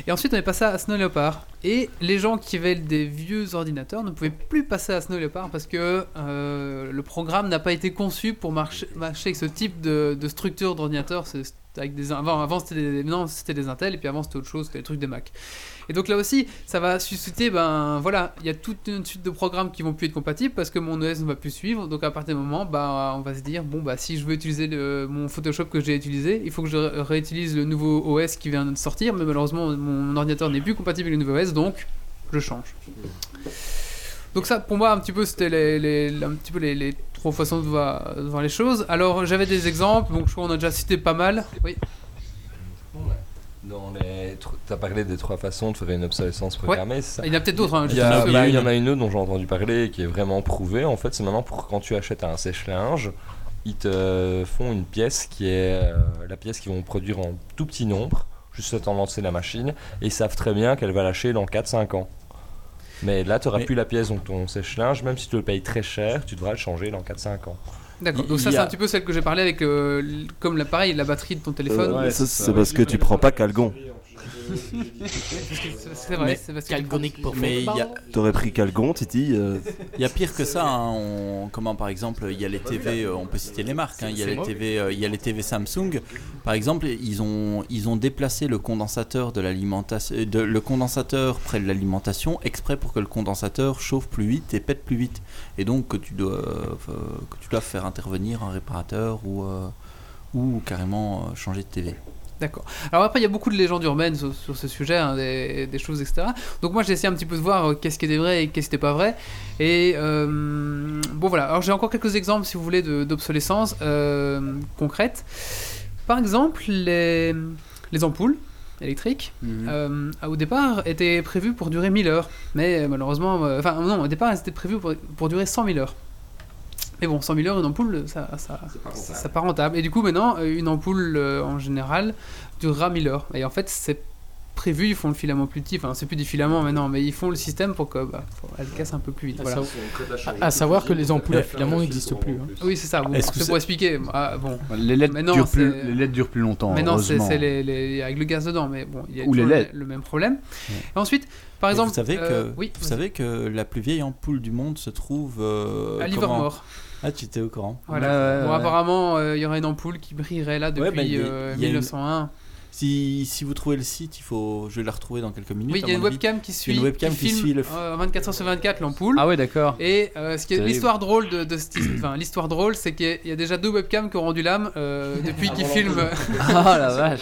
et ensuite on est passé à Snow Leopard et les gens qui avaient des vieux ordinateurs ne pouvaient plus passer à Snow Leopard parce que euh, le programme n'a pas été conçu pour marcher, marcher avec ce type de, de structure d'ordinateur. C'est avec des avant, avant c'était des non, c'était des Intel et puis avant c'était autre chose, c'était des trucs des Mac. Et donc là aussi, ça va susciter, ben voilà, il y a toute une suite de programmes qui vont plus être compatibles parce que mon OS ne va plus suivre. Donc à partir du moment, bah, on va se dire, bon, bah si je veux utiliser mon Photoshop que j'ai utilisé, il faut que je ré- réutilise le nouveau OS qui vient de sortir. Mais malheureusement, mon ordinateur n'est plus compatible avec le nouveau OS, donc je change. Donc ça, pour moi, un petit peu, c'était un petit peu les, les trois façons de voir, de voir les choses. Alors j'avais des exemples, donc je crois qu'on a déjà cité pas mal. Oui. Dans les, t'as parlé des trois façons de faire une obsolescence programmée, ça Il y en a peut-être d'autres. hein, Il y, bah, il en a une autre dont j'ai entendu parler et qui est vraiment prouvée. En fait, c'est maintenant pour quand tu achètes un sèche-linge, ils te font une pièce qui est euh, la pièce qu'ils vont produire en tout petit nombre, juste le temps de lancer la machine, et ils savent très bien qu'elle va lâcher dans 4-5 ans. Mais là, tu n'auras Mais- plus la pièce, donc ton sèche-linge, même si tu le payes très cher, tu devras le changer dans 4-5 ans. D'accord, donc ça c'est un petit peu celle que j'ai parlé avec, euh, comme la, pareil, la batterie de ton téléphone. Euh, c'est parce que tu prends pas Calgon. C'est vrai, c'est parce que Calgonic pour Mais il y a, T'aurais pris Calgon, Titi. euh, il y a pire que ça. hein. On- comment par exemple, il y a les TV, euh, on peut citer les marques. hein. Il y a les TV, euh, il y a les TV Samsung. Par exemple, ils ont ils ont déplacé le condensateur de l'alimentation, euh, de- le condensateur près de l'alimentation exprès pour que le condensateur chauffe plus vite et pète plus vite. Et donc que tu dois euh, que tu dois faire intervenir un réparateur ou euh, ou carrément euh, changer de TV. D'accord. Alors après, il y a beaucoup de légendes urbaines sur, sur ce sujet, hein, des, des choses, etc. Donc moi, j'ai essayé un petit peu de voir euh, qu'est-ce qui était vrai et qu'est-ce qui n'était pas vrai. Et euh, bon, voilà. Alors j'ai encore quelques exemples, si vous voulez, d'obsolescence euh, concrète. Par exemple, les, les ampoules électriques, Mhm. au départ, étaient prévues pour durer 1000 heures. Mais malheureusement, enfin non, au départ, elles étaient prévues pour, pour durer 100 000 heures. Mais bon, 100 000 heures, une ampoule, ça, ça, c'est pas rentable. Et du coup, maintenant, euh, une ampoule euh, en général durera 1000 heures. Et en fait, c'est prévu, ils font le filament plus petit. Enfin, c'est plus des filaments maintenant, mais ils font le système pour que bah, elle casse un peu plus vite. À, Voilà. savoir- à- à savoir que les ampoules à filament n'existent plus. hein. Oui, c'est ça. Bon, Est-ce que c'est c'est- pour expliquer. Ah, bon. Les LED, Mais non, durent plus, c'est- les LED durent plus longtemps. Maintenant, c'est heureusement. c'est les, les- avec le gaz dedans, mais bon, il y a Ou les LED. le, le même problème. Et ensuite, par Et exemple, vous savez que euh, oui, vous savez que la plus vieille ampoule du monde se trouve euh, à comment? Livermore. Ah, tu étais au courant. Voilà. Bon, ouais. apparemment, euh, il y aurait une ampoule qui brillerait là depuis Ouais, bah, il y a- euh, il y a une- 1901. Si, si vous trouvez le site, il faut, je vais la retrouver dans quelques minutes. Oui, il y a une webcam qui suit, une webcam qui filme suit le- euh, 24 heures sur 24 l'ampoule. Ah ouais, d'accord. Et euh, ce qui est Terrible. l'histoire drôle de, de cette- enfin l'histoire drôle, c'est qu'il y a- il y a déjà deux webcams qui ont rendu l'âme euh, depuis qu'ils filment, Ah la vache.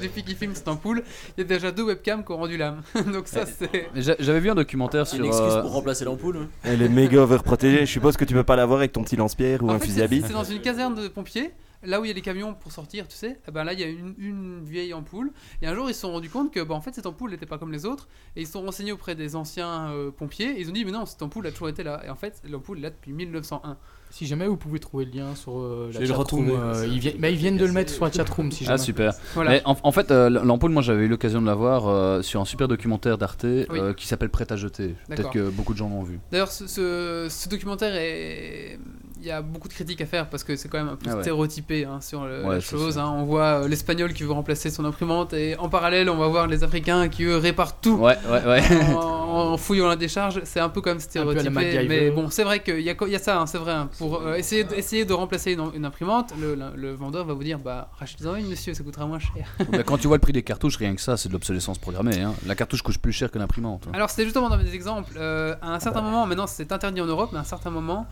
depuis qu'ils filment cette ampoule. Il y a déjà deux webcams qui ont rendu l'âme. Donc ça c'est. Mais j'a- J'avais vu un documentaire sur. Une excuse euh, pour remplacer l'ampoule. Elle est méga overprotégée. Je suppose que tu peux pas l'avoir avec ton petit lance-pierre ou En un fait, fusil à c'est billes. c'est dans une caserne de pompiers. Là où il y a les camions pour sortir, tu sais, eh ben là il y a une, une vieille ampoule. Et un jour ils se sont rendus compte que bah, en fait cette ampoule n'était pas comme les autres. Et ils se sont renseignés auprès des anciens euh, pompiers. Et ils ont dit mais non cette ampoule a toujours été là. Et en fait l'ampoule est là depuis 1901. Si jamais vous pouvez trouver le lien sur euh, Je la vais le chatroom, retrouver. euh, ils, viennent, bah, ils viennent de le mettre sur la chatroom si jamais. Ah super. Voilà. Mais en, en fait, euh, l'ampoule, moi j'avais eu l'occasion de la voir euh, sur un super documentaire d'Arte Oui. euh, qui s'appelle Prêt à jeter. Peut-être que beaucoup de gens l'ont vu. D'ailleurs, ce, ce- ce documentaire est. Il y a beaucoup de critiques à faire parce que c'est quand même un peu Ah ouais. stéréotypé hein, sur le- Ouais, la chose. hein. On voit euh, l'espagnol qui veut remplacer son imprimante et en parallèle, on va voir les Africains qui eux réparent tout Ouais, ouais, ouais. en, en fouillant la décharge. C'est un peu comme stéréotypé. Mais bon, c'est vrai qu'il y, a y ça, hein, c'est vrai. hein. pour euh, essayer, de- essayer de remplacer une, une imprimante, le, le- le vendeur va vous dire bah, rachetez-en une, monsieur, ça coûtera moins cher. Mais quand tu vois le prix des cartouches, rien que ça, c'est de l'obsolescence programmée. hein. La cartouche coûte plus cher que l'imprimante. Alors c'était justement dans mes exemples. euh, à un certain moment, maintenant c'est interdit en Europe, mais à un certain moment,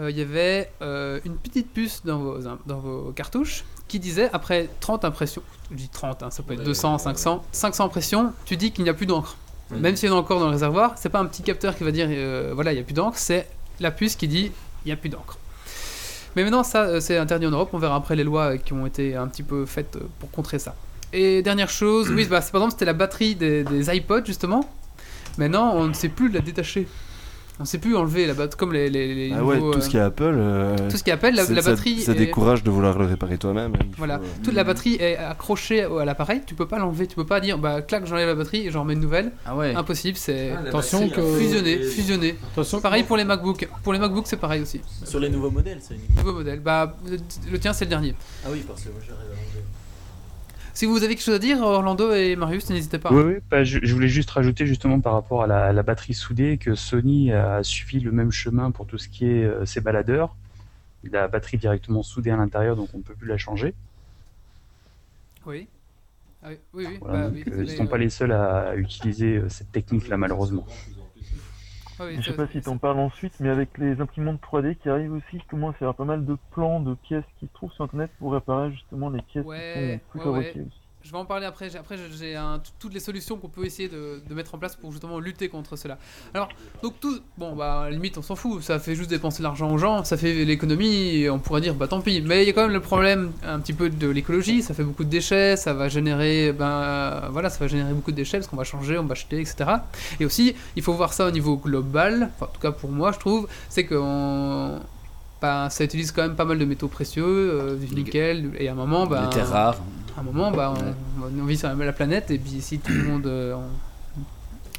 euh, il y avait euh, une petite puce dans vos, dans vos cartouches qui disait après 30 impressions, je dis 30, hein, ça peut être 200, 500, 500 impressions, tu dis qu'il n'y a plus d'encre. Même s'il y en a encore dans le réservoir, c'est pas un petit capteur qui va dire euh, voilà il n'y a plus d'encre, c'est la puce qui dit il n'y a plus d'encre. Mais maintenant ça c'est interdit en Europe, on verra après les lois qui ont été un petit peu faites pour contrer ça. Et dernière chose, oui, bah, par exemple, c'était la batterie des, des iPods, justement. Maintenant, on ne sait plus la détacher. On sait plus enlever la batterie comme les, les, les Ah ouais, nouveaux, tout euh, ce qui est Apple. euh, tout ce qui est Apple, la- batterie Ça est- décourage de vouloir le réparer toi-même. Il Voilà, faut, euh, toute la batterie est accrochée au- à l'appareil, tu peux pas l'enlever, tu peux pas dire bah clac j'enlève la batterie et j'en remets une nouvelle. Ah ouais. Impossible, c'est Attention que. fusionné, fusionné. Attention Pareil pour les MacBook. Pour les MacBook c'est pareil aussi. Sur les nouveaux modèles, c'est unique. Nouveau modèle. Bah le- le tien c'est le dernier. Ah oui, parce que moi j'arrive à l'enlever. Si vous avez quelque chose à dire, Orlando et Marius, n'hésitez pas. Oui, oui, bah, je, je voulais juste rajouter justement par rapport à la, la batterie soudée que Sony a suivi le même chemin pour tout ce qui est euh, ses baladeurs. La batterie directement soudée à l'intérieur, donc on ne peut plus la changer. Oui. Ah oui, oui, oui. Voilà, bah donc, oui, euh, ils ne sont euh, pas les seuls à utiliser euh, cette technique-là, malheureusement. Ah oui, Je sais pas si t'en parles ensuite, mais avec les imprimantes 3D qui arrivent aussi, je commence à avoir pas mal de plans de pièces qui se trouvent sur internet pour réparer justement les pièces Ouais, qui sont ouais, plus fabriquées ouais. aussi. Je vais en parler après. J'ai- Après, j'ai- toutes les solutions qu'on peut essayer de, de mettre en place pour justement lutter contre cela. Alors, donc tout, bon, bah, à la limite, on s'en fout. Ça fait juste dépenser l'argent aux gens, ça fait l'économie. et On pourrait dire, bah, tant pis. Mais il y a quand même le problème un petit peu de l'écologie. Ça fait beaucoup de déchets, ça va générer, ben, euh, voilà, ça va générer beaucoup de déchets parce qu'on va changer, on va acheter, etc. Et aussi, il faut voir ça au niveau global. Enfin, en tout cas pour moi, je trouve, c'est que on- ben, ça utilise quand même pas mal de métaux précieux, euh, du nickel, et à un moment, ben, Les terres rares. À un moment, bah, on, on vit sur la planète et puis si tout le monde. euh, on-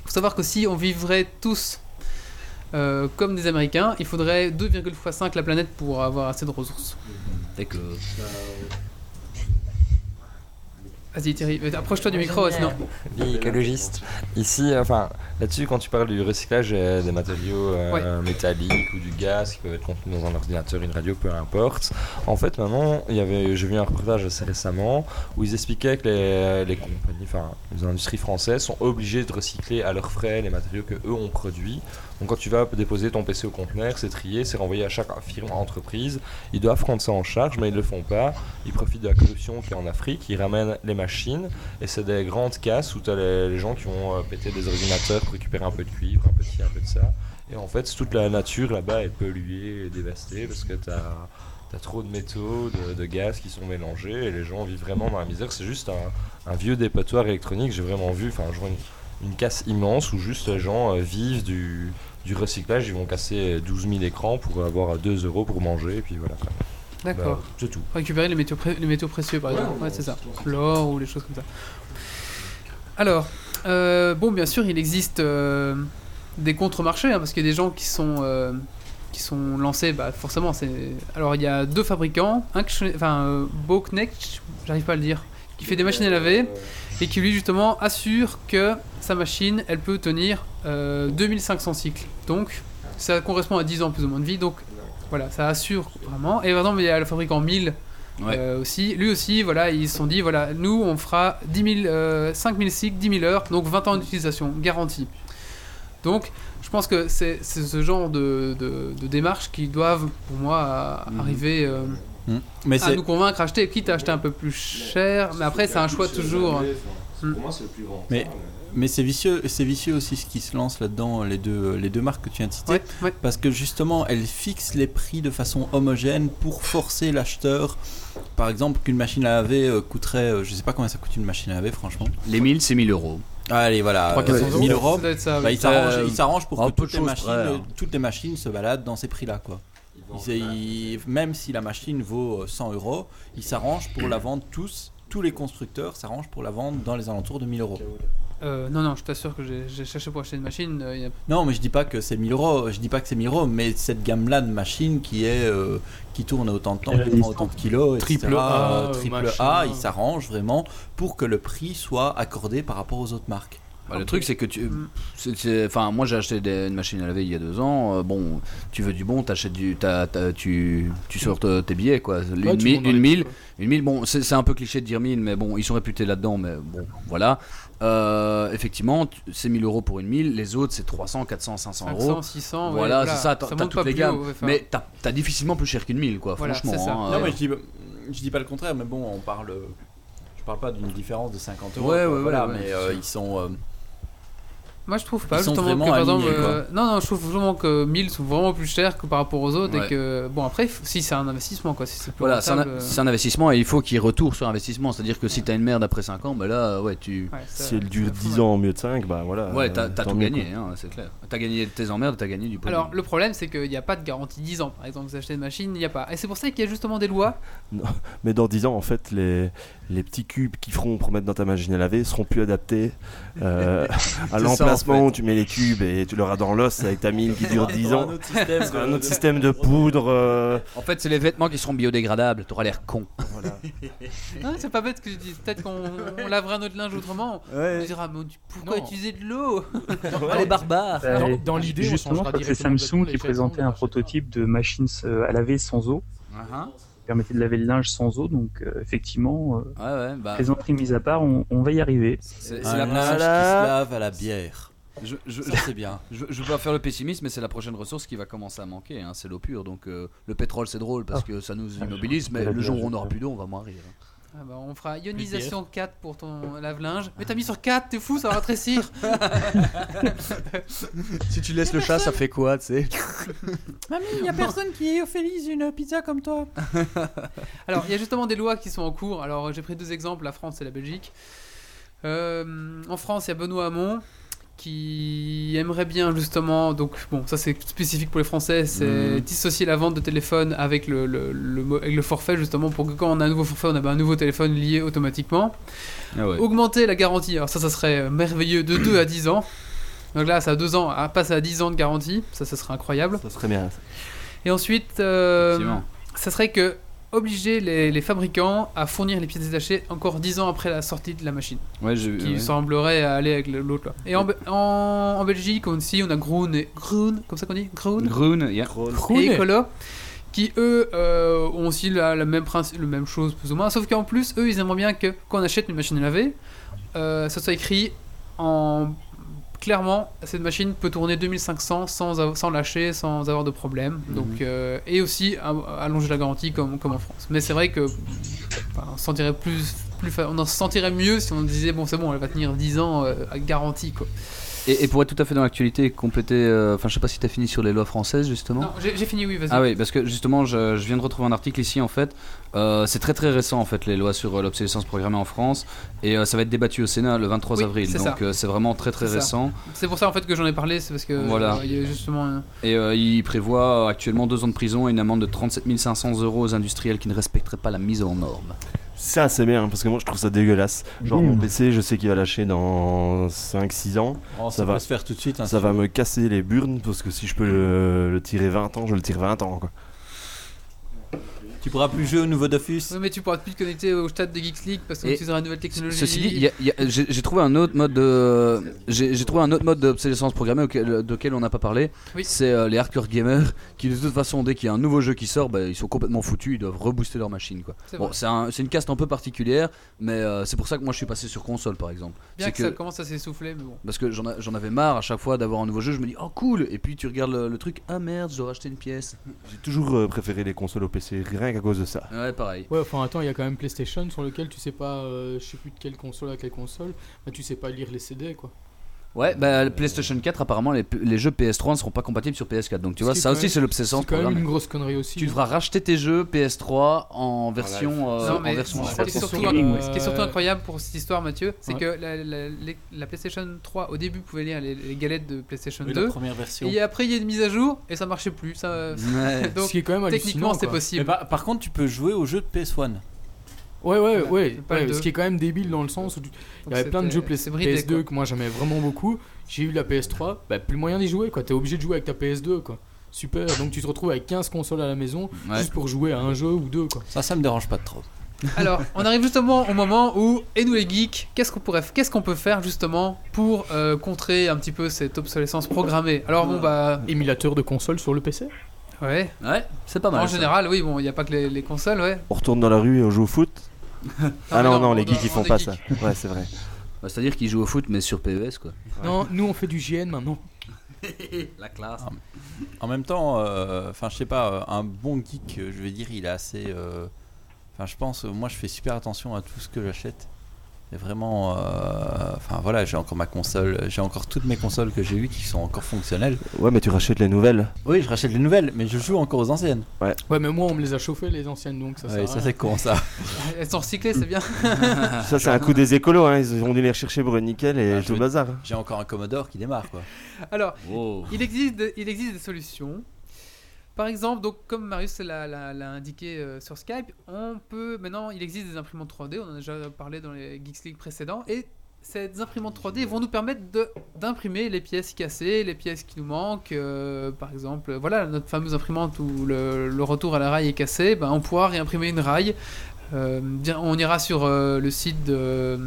faut savoir que si on vivrait tous euh, comme des Américains, il faudrait 2,5 la planète pour avoir assez de ressources. D'accord. Vas-y Thierry, mais approche-toi du micro sinon. Vie écologiste. Ici, enfin, là-dessus, quand tu parles du recyclage euh, des matériaux euh, métalliques ou du gaz qui peuvent être contenus dans un ordinateur, une radio, peu importe. En fait, maintenant, il y avait, j'ai vu un reportage assez récemment où ils expliquaient que les, les compagnies, enfin, les industries françaises sont obligées de recycler à leurs frais les matériaux que eux ont produits. Donc, quand tu vas déposer ton PC au conteneur, c'est trié, c'est renvoyé à chaque firme, entreprise. Ils doivent prendre ça en charge, mais ils le font pas. Ils profitent de la corruption qui est en Afrique. Ils ramènent les machines et c'est des grandes casses où tu as les, gens qui vont euh, péter des ordinateurs pour récupérer un peu de cuivre, un peu de ci, un peu de ça. Et en fait, toute la nature là-bas est polluée et dévastée parce que tu as, trop de métaux, de, gaz qui sont mélangés et les gens vivent vraiment dans la misère. C'est juste un, vieux dépotoir électronique. J'ai vraiment vu, enfin, une, casse immense où juste les gens euh, vivent du, du recyclage. Ils vont casser 12 000 écrans pour avoir 2 euros pour manger et puis voilà. D'accord. Bah, c'est tout. Récupérer les métaux, les métaux précieux par exemple. Ouais, c'est ça. L'or ou les choses comme ça. Alors, euh, bon, bien sûr, il existe euh, des contre-marchés hein, parce qu'il y a des gens qui sont euh, qui sont lancés. Bah, forcément, c'est. Alors, il y a deux fabricants, un enfin euh, j'arrive pas à le dire, qui fait des machines à laver et qui lui justement assure que sa machine, elle peut tenir euh, 2500 cycles. Donc, ça correspond à 10 ans plus ou moins de vie. Donc, voilà, ça assure vraiment. Et par exemple, il y a le fabricant 1000 Ouais. euh, aussi. Lui aussi, voilà, ils se sont dit, voilà, nous, on fera 10 000, euh, 5000 cycles, 10 000 heures, donc 20 ans d'utilisation, garantie. Donc, je pense que c'est ce genre de, de, de démarches qui doivent, pour moi, à- Mhm. arriver Hmm. Mais à c'est nous convaincre, à acheter, quitte à acheter un peu plus cher. Mais après, c'est un choix toujours. Hmm. Pour moi, c'est le plus grand. Mais- Mais c'est vicieux, c'est vicieux aussi ce qui se lance là-dedans, les deux, les deux marques que tu viens de citer. Ouais, ouais. Parce que justement, elles fixent les prix de façon homogène pour forcer l'acheteur. Par exemple, qu'une machine à laver euh, coûterait, euh, je sais pas combien ça coûte une machine à laver, franchement. Les 1000, c'est 1000 euros. Allez, voilà, 300 euh, 1000 euros. Ça ça, Bah, il s'arrange, il s'arrange pour que toutes les, machines, près, hein. toutes les machines se baladent dans ces prix-là, quoi. Ils- ils- même si la machine vaut euh, 100 euros, ils s'arrangent pour la vendre tous. Tous les constructeurs s'arrangent pour la vendre dans les alentours de 1000 euros. Euh, non, non, je t'assure que j'ai cherché pour acheter une machine. euh, a- Non, mais je dis pas que c'est 1000 euros. Je dis pas que c'est 1000 euros, mais cette gamme-là de machines qui est euh, qui tourne à autant de temps, qui prend autant de kilos, etc., Triple A, euh, euh, triple machin. A, ils s'arrangent vraiment pour que le prix soit accordé par rapport aux autres marques. Bah, le truc, c'est que tu. Mm. Enfin, moi, j'ai acheté des- une machine à laver il y a deux ans. euh, bon, tu veux du bon, t'achètes du. t'as- t'as- tu, tu sors te- tes billets, quoi. Une, Ouais, tu mi- une mille. prix, Une mille, bon, c'est c'est un peu cliché de dire mille, mais bon, ils sont réputés là-dedans, mais bon, voilà. Euh, effectivement, tu- c'est 1000 euros pour une mille, les autres, c'est 300, 400, 500 euros. 500, 600, ouais, Voilà, c'est ça, t'as toutes pas les gammes. haut, ouais, mais t'as difficilement plus cher qu'une mille, quoi, Voilà, franchement. ça. hein, non, euh, mais je dis, je dis pas le contraire, mais bon, on parle. Je parle pas d'une différence de 50 euros. Ouais, quoi, ouais, voilà, ouais, ouais, mais euh, ils sont. euh, Moi je trouve pas Ils sont justement que vraiment par exemple alignés, euh, non non je trouve vraiment que 1000 sont vraiment plus chers que par rapport aux autres Ouais. et que bon après si c'est un investissement quoi si c'est plus Voilà, c'est un, rentable, euh, c'est un investissement et il faut qu'il y ait retour sur investissement. C'est-à-dire que si t'as une merde après 5 ans, bah là, ouais, tu. ouais, Si elle dure ça fout 10 mal. ans au mieux de 5, bah voilà. Ouais, t'as euh, tout gagné, hein, c'est clair. T'as gagné tes emmerdes, t'as gagné du pognon. Alors le problème c'est qu'il n'y a pas de garantie 10 ans par exemple vous achetez une machine il n'y a pas et c'est pour ça qu'il y a justement des lois Mais dans 10 ans, en fait, les, les petits cubes qui feront pour mettre dans ta machine à laver seront plus adaptés euh, à l'emplacement en fait. où tu mets les cubes et tu l'auras dans l'os avec ta mine qui dure 10 ans. Un autre système un de- autre système de poudre. euh, En fait, c'est les vêtements qui seront biodégradables. T'auras l'air con. voilà. C'est pas bête ce que je dis peut-être qu'on on lavera notre linge autrement on dira mais pourquoi Non. utiliser de l'eau? Ah, les barbares Bah, Dans- dans l'idée, on justement, c'est Samsung qui présentait un prototype de machine euh, à laver sans eau, Uh-huh. Permettait de laver le linge sans eau. Donc euh, effectivement, euh, Ouais, ouais, bah. plaisanterie mise à part, on, on va y arriver. C'est la linge qui se lave à la bière. Je, je, c'est bien. je, je veux pas faire le pessimiste, mais c'est la prochaine ressource qui va commencer à manquer. hein, c'est l'eau pure. Donc euh, le pétrole, c'est drôle parce que ça nous immobilise, mais le jour où on aura plus d'eau, on va mourir. Ah bah, on fera ionisation 4 pour ton lave-linge. Mais t'as mis sur 4 t'es fou ça va rétrécir Si tu laisses le chat, ça fait quoi, tu sais? Mamie, il y a personne qui félise une pizza comme toi. Alors, il y a justement des lois qui sont en cours. Alors, j'ai pris deux exemples, la France et la Belgique. Euh, en France, il y a Benoît Hamon qui aimerait bien justement, donc bon, ça c'est spécifique pour les Français, c'est Mhm. dissocier la vente de téléphone avec le, le, le mo- avec le forfait justement pour que quand on a un nouveau forfait, on a un nouveau téléphone lié automatiquement. Ah ouais. Augmenter la garantie, alors ça, ça serait merveilleux, de 2 à 10 ans. Donc là, ça a 2 ans, à passer à 10 ans de garantie, ça, ça serait incroyable. Ça serait bien. Et ensuite, euh, ça serait que obliger les, les fabricants à fournir les pièces détachées encore 10 ans après la sortie de la machine, Ouais, j'ai qui ouais. semblerait aller avec l'autre là. Et en, Be- en, en Belgique aussi, on a Groen et Groen, comme ça qu'on dit, Groen? Groen, yeah. et Ecolo, qui eux euh, ont aussi la, la même principe, le même chose plus ou moins, sauf qu'en plus, eux, ils aimeraient bien que quand on achète une machine à laver, euh, ça soit écrit en clairement, cette machine peut tourner 2500 sans, sans lâcher, sans avoir de problème. Donc, euh, et aussi allonger la garantie comme, comme en France. Mais c'est vrai que enfin, on, se sentirait plus, plus, on en se sentirait mieux si on disait bon, c'est bon, elle va tenir 10 ans euh, à garantie. Quoi. Et, et pour être tout à fait dans l'actualité, et compléter. euh, Enfin, je sais pas si t'as fini sur les lois françaises justement. Non, j'ai fini, oui, vas-y. Ah oui, parce que justement, je, je viens de retrouver un article ici en fait. Euh, c'est très très récent en fait les lois sur euh, l'obsolescence programmée en France et euh, ça va être débattu au Sénat le 23 Oui, avril. Donc euh, c'est vraiment très très récent. C'est pour ça en fait que j'en ai parlé, c'est parce que Voilà. euh, il y a justement. Et euh, il prévoit actuellement deux ans de prison et une amende de 37 500 euros aux industriels qui ne respecteraient pas la mise en norme. Ça, c'est bien, parce que moi je trouve ça dégueulasse. Genre, mon PC, je sais qu'il va lâcher dans 5-6 ans. Oh, Ça ça, va. va se faire tout de suite. hein, Ça si va tu me casser les burnes, parce que si je peux le, le tirer 20 ans, je le tire 20 ans. Quoi. Tu pourras plus jouer au nouveau Dofus. Oui, mais tu pourras plus te connecter au stade de Geeks League parce qu'on utilisera la nouvelle technologie. Ceci dit, j'ai trouvé un autre mode de, j'ai trouvé un autre mode d'obsolescence programmée auquel, duquel on n'a pas parlé. Oui. C'est euh, les hardcore gamers qui de toute façon dès qu'il y a un nouveau jeu qui sort, bah, ils sont complètement foutus, ils doivent rebooster leur machine quoi. C'est Bon, un- une caste un peu particulière, mais euh, c'est pour ça que moi je suis passé sur console par exemple. Bien que, ça commence à s'essouffler, mais bon. Parce que j'en avais marre à chaque fois d'avoir un nouveau jeu, je me dis oh cool, et puis tu regardes le, le truc, ah merde, je dois racheter une pièce. J'ai toujours euh, préféré les consoles au PC, rien qu'à cause de ça. Ouais, pareil. Ouais, enfin attends, il y a quand même PlayStation sur lequel tu sais pas, euh, je sais plus de quelle console à quelle console, bah tu sais pas lire les CD quoi. Ouais, bah le PlayStation 4, apparemment, les, les jeux PS3 ne seront pas compatibles sur PS4. Donc tu vois, ça aussi, c'est l'obsession C'est quand même une grosse connerie aussi. Tu hein. devras racheter tes jeux PS3 en version. euh, non, en mais version ce qui est surtout, euh, ce qui est surtout incroyable pour cette histoire, Mathieu, c'est Ouais. que la, la- les- la PlayStation 3, au début, pouvait lire les, les galettes de PlayStation Oui, 2. la première version. Et après, il y a une mise à jour et ça marchait plus. Ça... Ouais. Donc, Ce qui est quand même techniquement, c'est quoi. Mais possible. par, par contre, tu peux jouer au jeu de PS1. Ouais, ouais, Voilà, ouais. ce qui est quand même débile dans le sens où tu- il y avait plein de jeux c'était- PS- c'est bridé, PS2 quoi. que moi j'aimais vraiment beaucoup. J'ai eu la PS3, bah plus moyen d'y jouer quoi. T'es obligé de jouer avec ta PS2 quoi. Super, donc tu te retrouves avec 15 consoles à la maison Ouais. juste pour jouer à un jeu ou deux quoi. Ça, ça me dérange pas trop. Alors, on arrive justement au moment où, et nous les geeks, qu'est-ce qu'on pourrait, qu'est-ce qu'on peut faire justement pour euh, contrer un petit peu cette obsolescence programmée? Alors bon bah, Émulateur de console sur le PC ouais. Ouais, c'est pas mal. En ça. général, oui, bon, il n'y a pas que les, les consoles, ouais. On retourne dans la rue et on joue au foot Ah non, non, on les geeks ils on font pas geeks. ça. Ouais, c'est vrai. Bah, C'est-à-dire qu'ils jouent au foot, mais sur PES quoi. Non, nous on fait du GN maintenant. La classe. En même temps, euh, enfin, je sais pas, euh, un bon geek, euh, je veux dire, il est assez. euh, Enfin, je pense, moi, je fais super attention à tout ce que j'achète. C'est vraiment. euh, Enfin voilà, j'ai encore ma console, j'ai encore toutes mes consoles que j'ai eues qui sont encore fonctionnelles. Ouais, mais tu rachètes les nouvelles. Oui, je rachète les nouvelles, mais je joue encore aux anciennes. Ouais, mais moi, on me les a chauffées, les anciennes, donc ça Ouais, ça c'est con ça. Elles sont recyclées, c'est bien. Ça, c'est un coup des écolos. Hein. Ils ont dû les rechercher pour une nickel et Ah, tout je- le bazar. J'ai encore un Commodore qui démarre quoi. Alors, il existe, il existe des solutions. Par exemple, donc comme Marius l'a, indiqué euh, sur Skype, on peut maintenant, il existe des imprimantes 3D. On en a déjà parlé dans les Geeks League précédents, et ces imprimantes 3D vont nous permettre d'imprimer les pièces cassées, les pièces qui nous manquent. euh, par exemple, voilà notre fameuse imprimante où le, le retour à la rail est cassé, ben, on pourra réimprimer une rail. Euh, on ira sur le site de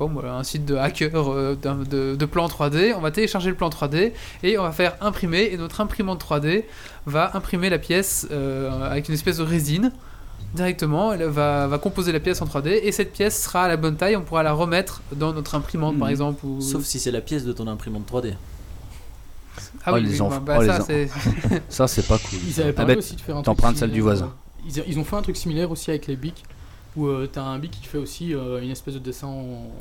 un site de hacker de, de plan 3D, on va télécharger le plan 3D et on va faire imprimer et notre imprimante 3D va imprimer la pièce euh, avec une espèce de résine directement, elle va, va composer la pièce en 3D et cette pièce sera à la bonne taille, on pourra la remettre dans notre imprimante par Mhm. exemple. Ou... Sauf si c'est la pièce de ton imprimante 3D. Ah Oh, oui, les oui, enfants. bah, Oh, les ça, c'est- Ça, c'est pas cool. Ils avaient Ah parlé bah, aussi de faire un T'empruntes celle du voisin. euh, Ils, ils ont fait un truc similaire aussi avec les bics, où euh, t'as un bic qui fait aussi euh, une espèce de dessin en,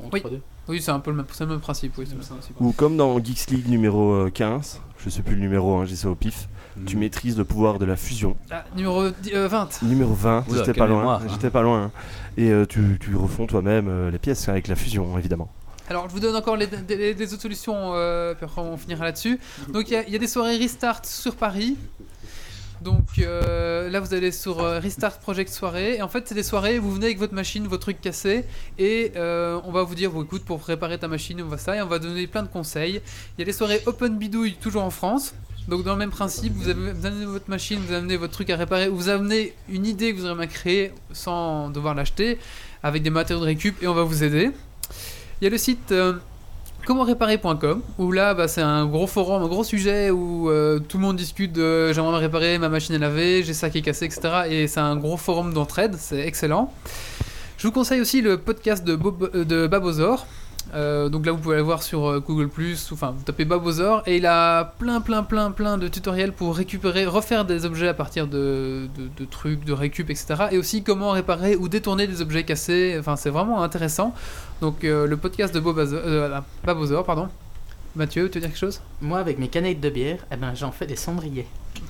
en Oui. 3D. Oui, c'est un peu le même, c'est le même principe. Oui, c'est le même principe. Ou comme dans Geeks League numéro euh, 15, je sais plus le numéro, hein, j'ai ça au pif, tu Mm. maîtrises le pouvoir de la fusion. Ah, numéro dix- euh, 20. Numéro 20, Oula, j'étais pas loin. hein. J'étais pas loin. hein. Et euh, tu, tu refonds toi-même euh, les pièces avec la fusion, évidemment. Alors, je vous donne encore les, des, des autres solutions, euh, puis après on finira là-dessus. Donc, il y y, a des soirées Restart sur Paris. Donc euh, là, vous allez sur euh, Restart Project Soirée. Et en fait, c'est des soirées où vous venez avec votre machine, votre truc cassé. Et euh, on va vous dire, bon, écoute, pour réparer ta machine, on va ça. Et on va donner plein de conseils. Il y a des soirées Open Bidouille, toujours en France. Donc dans le même principe, vous, avez, vous amenez votre machine, vous amenez votre truc à réparer, ou vous amenez une idée que vous aimeriez créer sans devoir l'acheter, avec des matériaux de récup, et on va vous aider. Il y a le site euh, commentréparer.com où là bah, c'est un gros forum, un gros sujet où euh, tout le monde discute de j'aimerais me réparer ma machine à laver, j'ai ça qui est cassé, etc. Et c'est un gros forum d'entraide, c'est excellent. Je vous conseille aussi le podcast de, Bob- euh, de Babozor. Euh, donc là vous pouvez aller voir sur euh, Google enfin vous tapez Babozor et il a plein plein plein plein de tutoriels pour récupérer, refaire des objets à partir de, trucs, de récup, etc. Et aussi comment réparer ou détourner des objets cassés, enfin c'est vraiment intéressant. Donc euh, le podcast de Babozor, pardon. Mathieu, tu veux dire quelque chose? Moi, avec mes canettes de bière, eh ben, j'en fais des cendriers.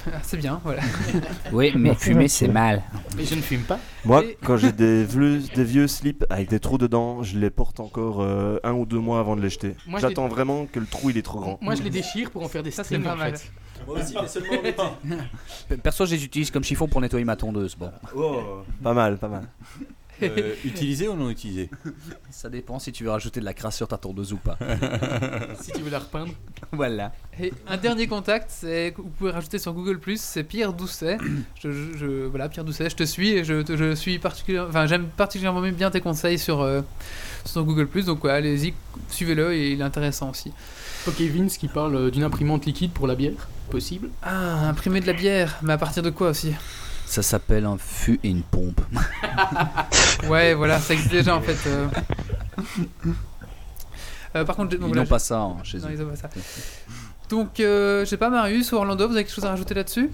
Ah, C'est bien, voilà. Oui, mais fumer, c'est mal. Mais je ne fume pas. Moi, Et- quand j'ai des vieux, des vieux slips avec des trous dedans, je les porte encore euh, un ou deux mois avant de les jeter. Moi, je les- J'attends vraiment que le trou il est trop grand. Moi, je les déchire pour en faire des Ça, c'est strings, pas en mal. fait. Moi aussi, mais seulement en été. Perso, je les utilise comme chiffon pour nettoyer ma tondeuse. Bon, Pas mal, pas mal. Euh, utilisé ou non utilisé ça dépend si tu veux rajouter de la crasse sur ta tondeuse ou pas. Si tu veux la repeindre. voilà. Et un dernier contact, c'est vous pouvez rajouter sur Google c'est Pierre Doucet. Je, je- je- voilà, Pierre Doucet, je te suis et je, je suis particulièrement, enfin j'aime particulièrement bien tes conseils sur euh, sur Google Donc ouais, allez-y, suivez-le et il est intéressant aussi. Ok, Vince qui parle d'une imprimante liquide pour la bière. Possible? Ah, imprimer de la bière, mais à partir de quoi aussi? Ça s'appelle un fût et une pompe. Ouais, voilà, ça existe déjà en fait. euh. Euh, par contre, donc, Ils voilà, n'ont pas ça hein, chez Non, eux. ils ont pas ça. Donc, euh, je sais pas, Marius ou Orlando, vous avez quelque chose à rajouter là-dessus?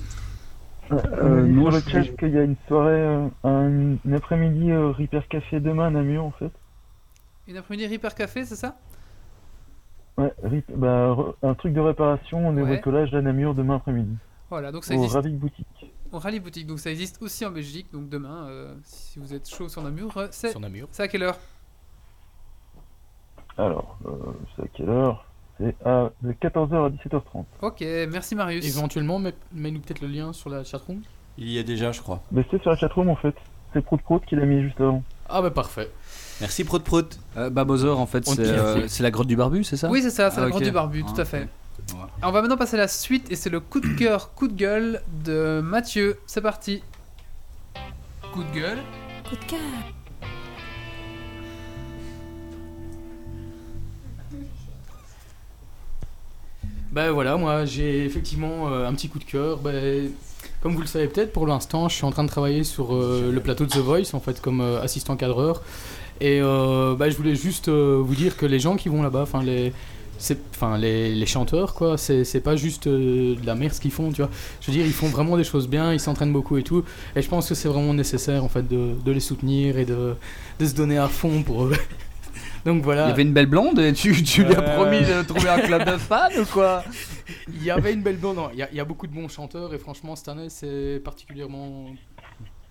Euh, nous, le je- chat qu'il y a une soirée, euh, un, une après-midi euh, Repair Café demain à Namur en fait. Une après-midi Reaper Café, c'est ça? Ouais, rip- bah, re- un truc de réparation, des Ouais. bricolages à Namur demain après-midi. Voilà, donc ça Au existe Ravik Boutique. Au Rallye Boutique. Donc ça existe aussi en Belgique. Donc demain, euh, si vous êtes chaud sur Namur, euh, c'est Sur Namur. c'est à quelle heure? Alors, euh, c'est à quelle heure? C'est à de 14h à 17h30. Ok, merci Marius. Éventuellement, mets- mets-nous peut-être le lien sur la chatroom. Il y a déjà, je crois. Mais c'était sur la chatroom en fait. C'est Prout Prout qui l'a mis juste avant. Ah bah parfait. Merci Prout Prout. Euh, Babozor, en fait, On c'est kiffe. euh, c'est la grotte du barbu, c'est ça? Oui, c'est ça, c'est Ah, la ok. grotte du barbu, tout Ah, à fait. On va maintenant passer à la suite et c'est le coup de cœur, coup de gueule de Mathieu. C'est parti. Coup de gueule. Coup de cœur. Bah voilà, moi j'ai effectivement euh, un petit coup de cœur. Bah, comme vous le savez peut-être, pour l'instant, je suis en train de travailler sur euh, le plateau de The Voice, en fait, comme euh, assistant cadreur. Et euh, bah, je voulais juste euh, vous dire que les gens qui vont là-bas, enfin les, enfin les, les chanteurs, quoi, c'est pas juste euh, de la merde ce qu'ils font, tu vois. Je veux dire, ils font vraiment des choses bien, ils s'entraînent beaucoup et tout. Et je pense que c'est vraiment nécessaire, en fait, de, de les soutenir et de, de se donner à fond pour, Donc voilà. Il y avait une belle blonde et tu, tu lui as Euh. promis de trouver un club de fans ou quoi? Il y avait une belle blonde. non, Il y, a- il y a beaucoup de bons chanteurs et franchement cette année c'est particulièrement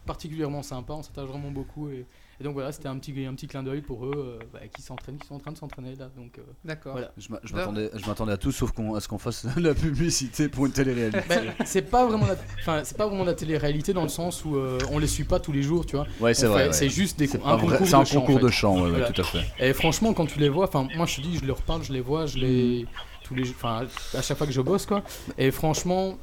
particulièrement sympa. On s'attache vraiment beaucoup et, et donc voilà c'était un petit un petit clin d'œil pour eux euh, bah, qui s'entraînent, qui sont en train de s'entraîner là. Donc euh, D'accord. voilà. Je m'a- je m'attendais je m'attendais à tout sauf qu'on, à ce qu'on fasse la publicité pour une télé-réalité. Ben, c'est pas vraiment la, enfin c'est pas vraiment la télé-réalité dans le sens où euh, on les suit pas tous les jours, tu vois. Ouais, c'est On vrai, fait- ouais. C'est juste des C'est un vrai, concours c'est un de chant. concours en fait. de chant, ouais, ouais, tout à fait. Et franchement, quand tu les vois, enfin moi je te dis, je leur parle, je les vois, je les tous les, enfin à chaque fois que je bosse quoi. Et franchement,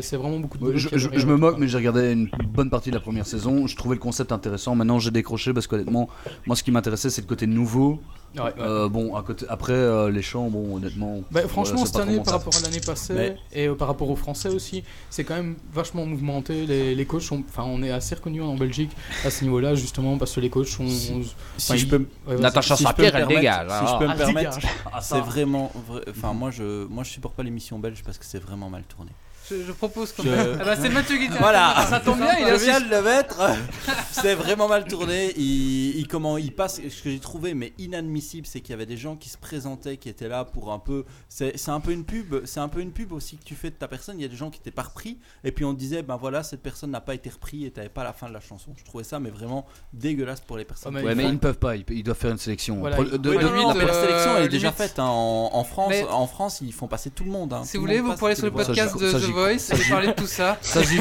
c'est vraiment beaucoup de. Je, je- je me moque, mais j'ai regardé une bonne partie de la première saison. Je trouvais le concept intéressant. Maintenant, j'ai décroché parce qu'honnêtement, moi, ce qui m'intéressait, c'est le côté nouveau. Ouais, ouais. Euh, bon, à côté, après, euh, les chants, bon, honnêtement. Bah, franchement, cette année, par rapport à l'année passée Mais- et euh, par rapport aux Français aussi, c'est quand même vachement mouvementé. Les, les coachs, enfin, on est assez reconnus en Belgique à ce niveau-là, justement, parce que les coachs sont. Si- je peux me- ouais. Natacha si me elle permettre- dégage, Si je peux Ah, me elle permettre. Ah, c'est vraiment. vrai- Enfin, moi, je, moi, je supporte pas l'émission belge parce que c'est vraiment mal tourné. Je, je propose qu'on. Je- Ah bah c'est Mathieu qui Voilà, Ça tombe bien, il a je viens de le mettre. C'est vraiment mal tourné. Il, il- comment il passe Ce que j'ai trouvé mais inadmissible, c'est qu'il y avait des gens qui se présentaient, qui étaient là pour un peu. C'est c'est un peu une pub. C'est un peu une pub aussi que tu fais de ta personne. Il y a des gens qui étaient pas repris et puis on disait ben voilà cette personne n'a pas été repris et t'avais pas la fin de la chanson. Je trouvais ça mais vraiment dégueulasse pour les personnes. Ouais, mais Ouais, mais ils ne peuvent pas. Ils, ils doivent faire une sélection. Voilà, Pro- il- de- de- Oui, non, limite, non, mais la euh, sélection elle est déjà faite hein. en, en France. Mais- En France, ils font passer tout le monde. hein. Si Tout vous le voulez, vous pourrez aller sur le podcast de Voice et parler de tout ça. Ça, j'y-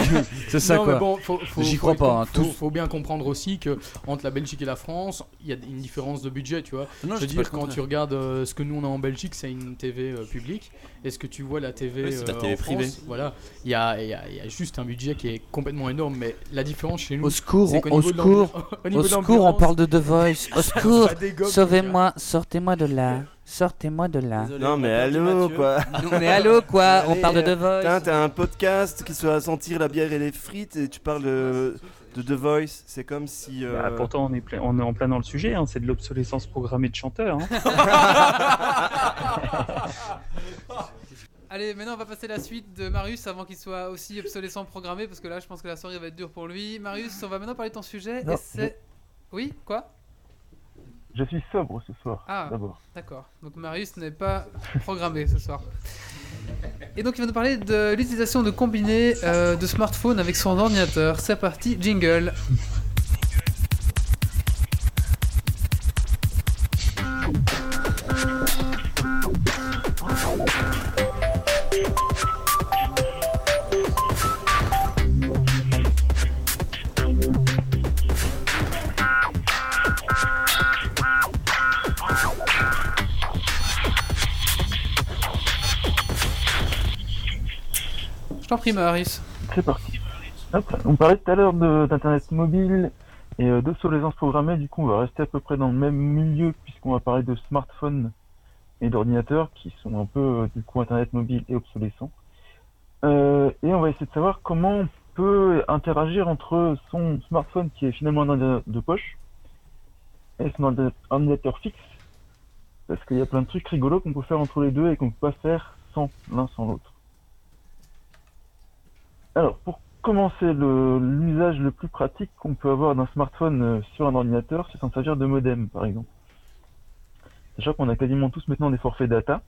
c'est ça non, quoi. bon, J'y crois pas, hein, faut, bien comprendre aussi que entre la Belgique et la France, il y a une différence de budget, tu vois. Non, je veux dire, quand tu regardes euh, ce que nous on a en Belgique, c'est une TV euh, publique. Et ce que tu vois la TV, Oui, c'est la euh, TV en France, privée. voilà, il y a, il y, a, il y a juste un budget qui est complètement énorme. Mais la différence chez nous, Au secours, au de secours, au au secours, on parle de The Voice. Au secours, sauvez-moi, sortez-moi de là. Sortez-moi de là. Désolé, Non mais allô Mathieu. quoi Non mais allô quoi, on parle de The Putain, Voice. t'as un podcast qui se va sentir la bière et les frites et tu parles de, de The Voice. C'est comme si. euh, Bah, pourtant, on est, plein- on est en plein dans le sujet, hein, c'est de l'obsolescence programmée de chanteurs. hein. Allez, maintenant on va passer la suite de Marius avant qu'il soit aussi obsolescent programmé parce que là je pense que la soirée va être dure pour lui. Marius, on va maintenant parler de ton sujet Non, et c'est. Oui, quoi? Je suis sobre ce soir, Ah. d'abord. D'accord. Donc Marius n'est pas programmé ce soir. Et donc il va nous parler de l'utilisation de combinés euh, de smartphone avec son ordinateur. C'est parti, jingle. C'est parti. On parlait tout à l'heure d'internet mobile et euh, d'obsolescence programmée. Du coup, on va rester à peu près dans le même milieu puisqu'on va parler de smartphones et d'ordinateurs qui sont un peu euh, du coup internet mobile et obsolescents. Euh, et on va essayer de savoir comment on peut interagir entre son smartphone qui est finalement un ordinateur de poche et son ordi- ordinateur fixe parce qu'il y a plein de trucs rigolos qu'on peut faire entre les deux et qu'on peut pas faire sans l'un sans l'autre. Alors, pour commencer, l'usage le plus pratique qu'on peut avoir d'un smartphone euh, sur un ordinateur, c'est s'en servir de modem, par exemple. Sachant qu'on a quasiment tous maintenant des forfaits data,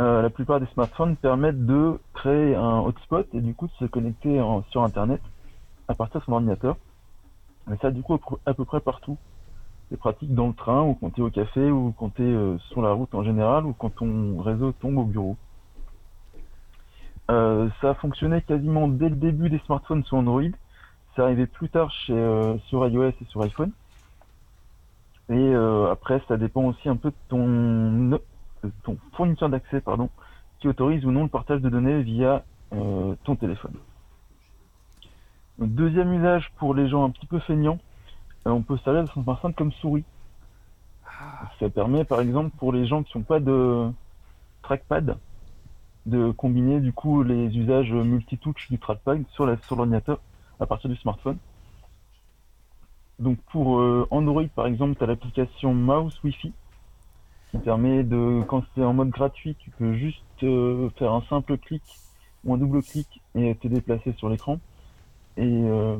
euh, la plupart des smartphones permettent de créer un hotspot et du coup de se connecter en- sur Internet à partir de son ordinateur. Et ça, du coup, à peu- près partout. C'est pratique dans le train, ou quand tu es au café, ou quand tu es sur la route en général, ou quand ton réseau tombe au bureau. Euh, ça a fonctionné quasiment dès le début des smartphones sous Android. C'est arrivé plus tard chez, euh, sur iOS et sur iPhone. Et euh, après, ça dépend aussi un peu de ton, de ton fournisseur d'accès, pardon, qui autorise ou non le partage de données via euh, ton téléphone. Deuxième usage pour les gens un petit peu feignants, on peut servir de son smartphone comme souris. Ça permet par exemple pour les gens qui n'ont pas de trackpad, de combiner du coup les usages multitouch du trackpad sur l'ordinateur à partir du smartphone. Donc pour euh, Android par exemple, tu as l'application Mouse Wi-Fi qui permet de, quand c'est en mode gratuit, tu peux juste euh, faire un simple clic ou un double clic et te déplacer sur l'écran. Et euh,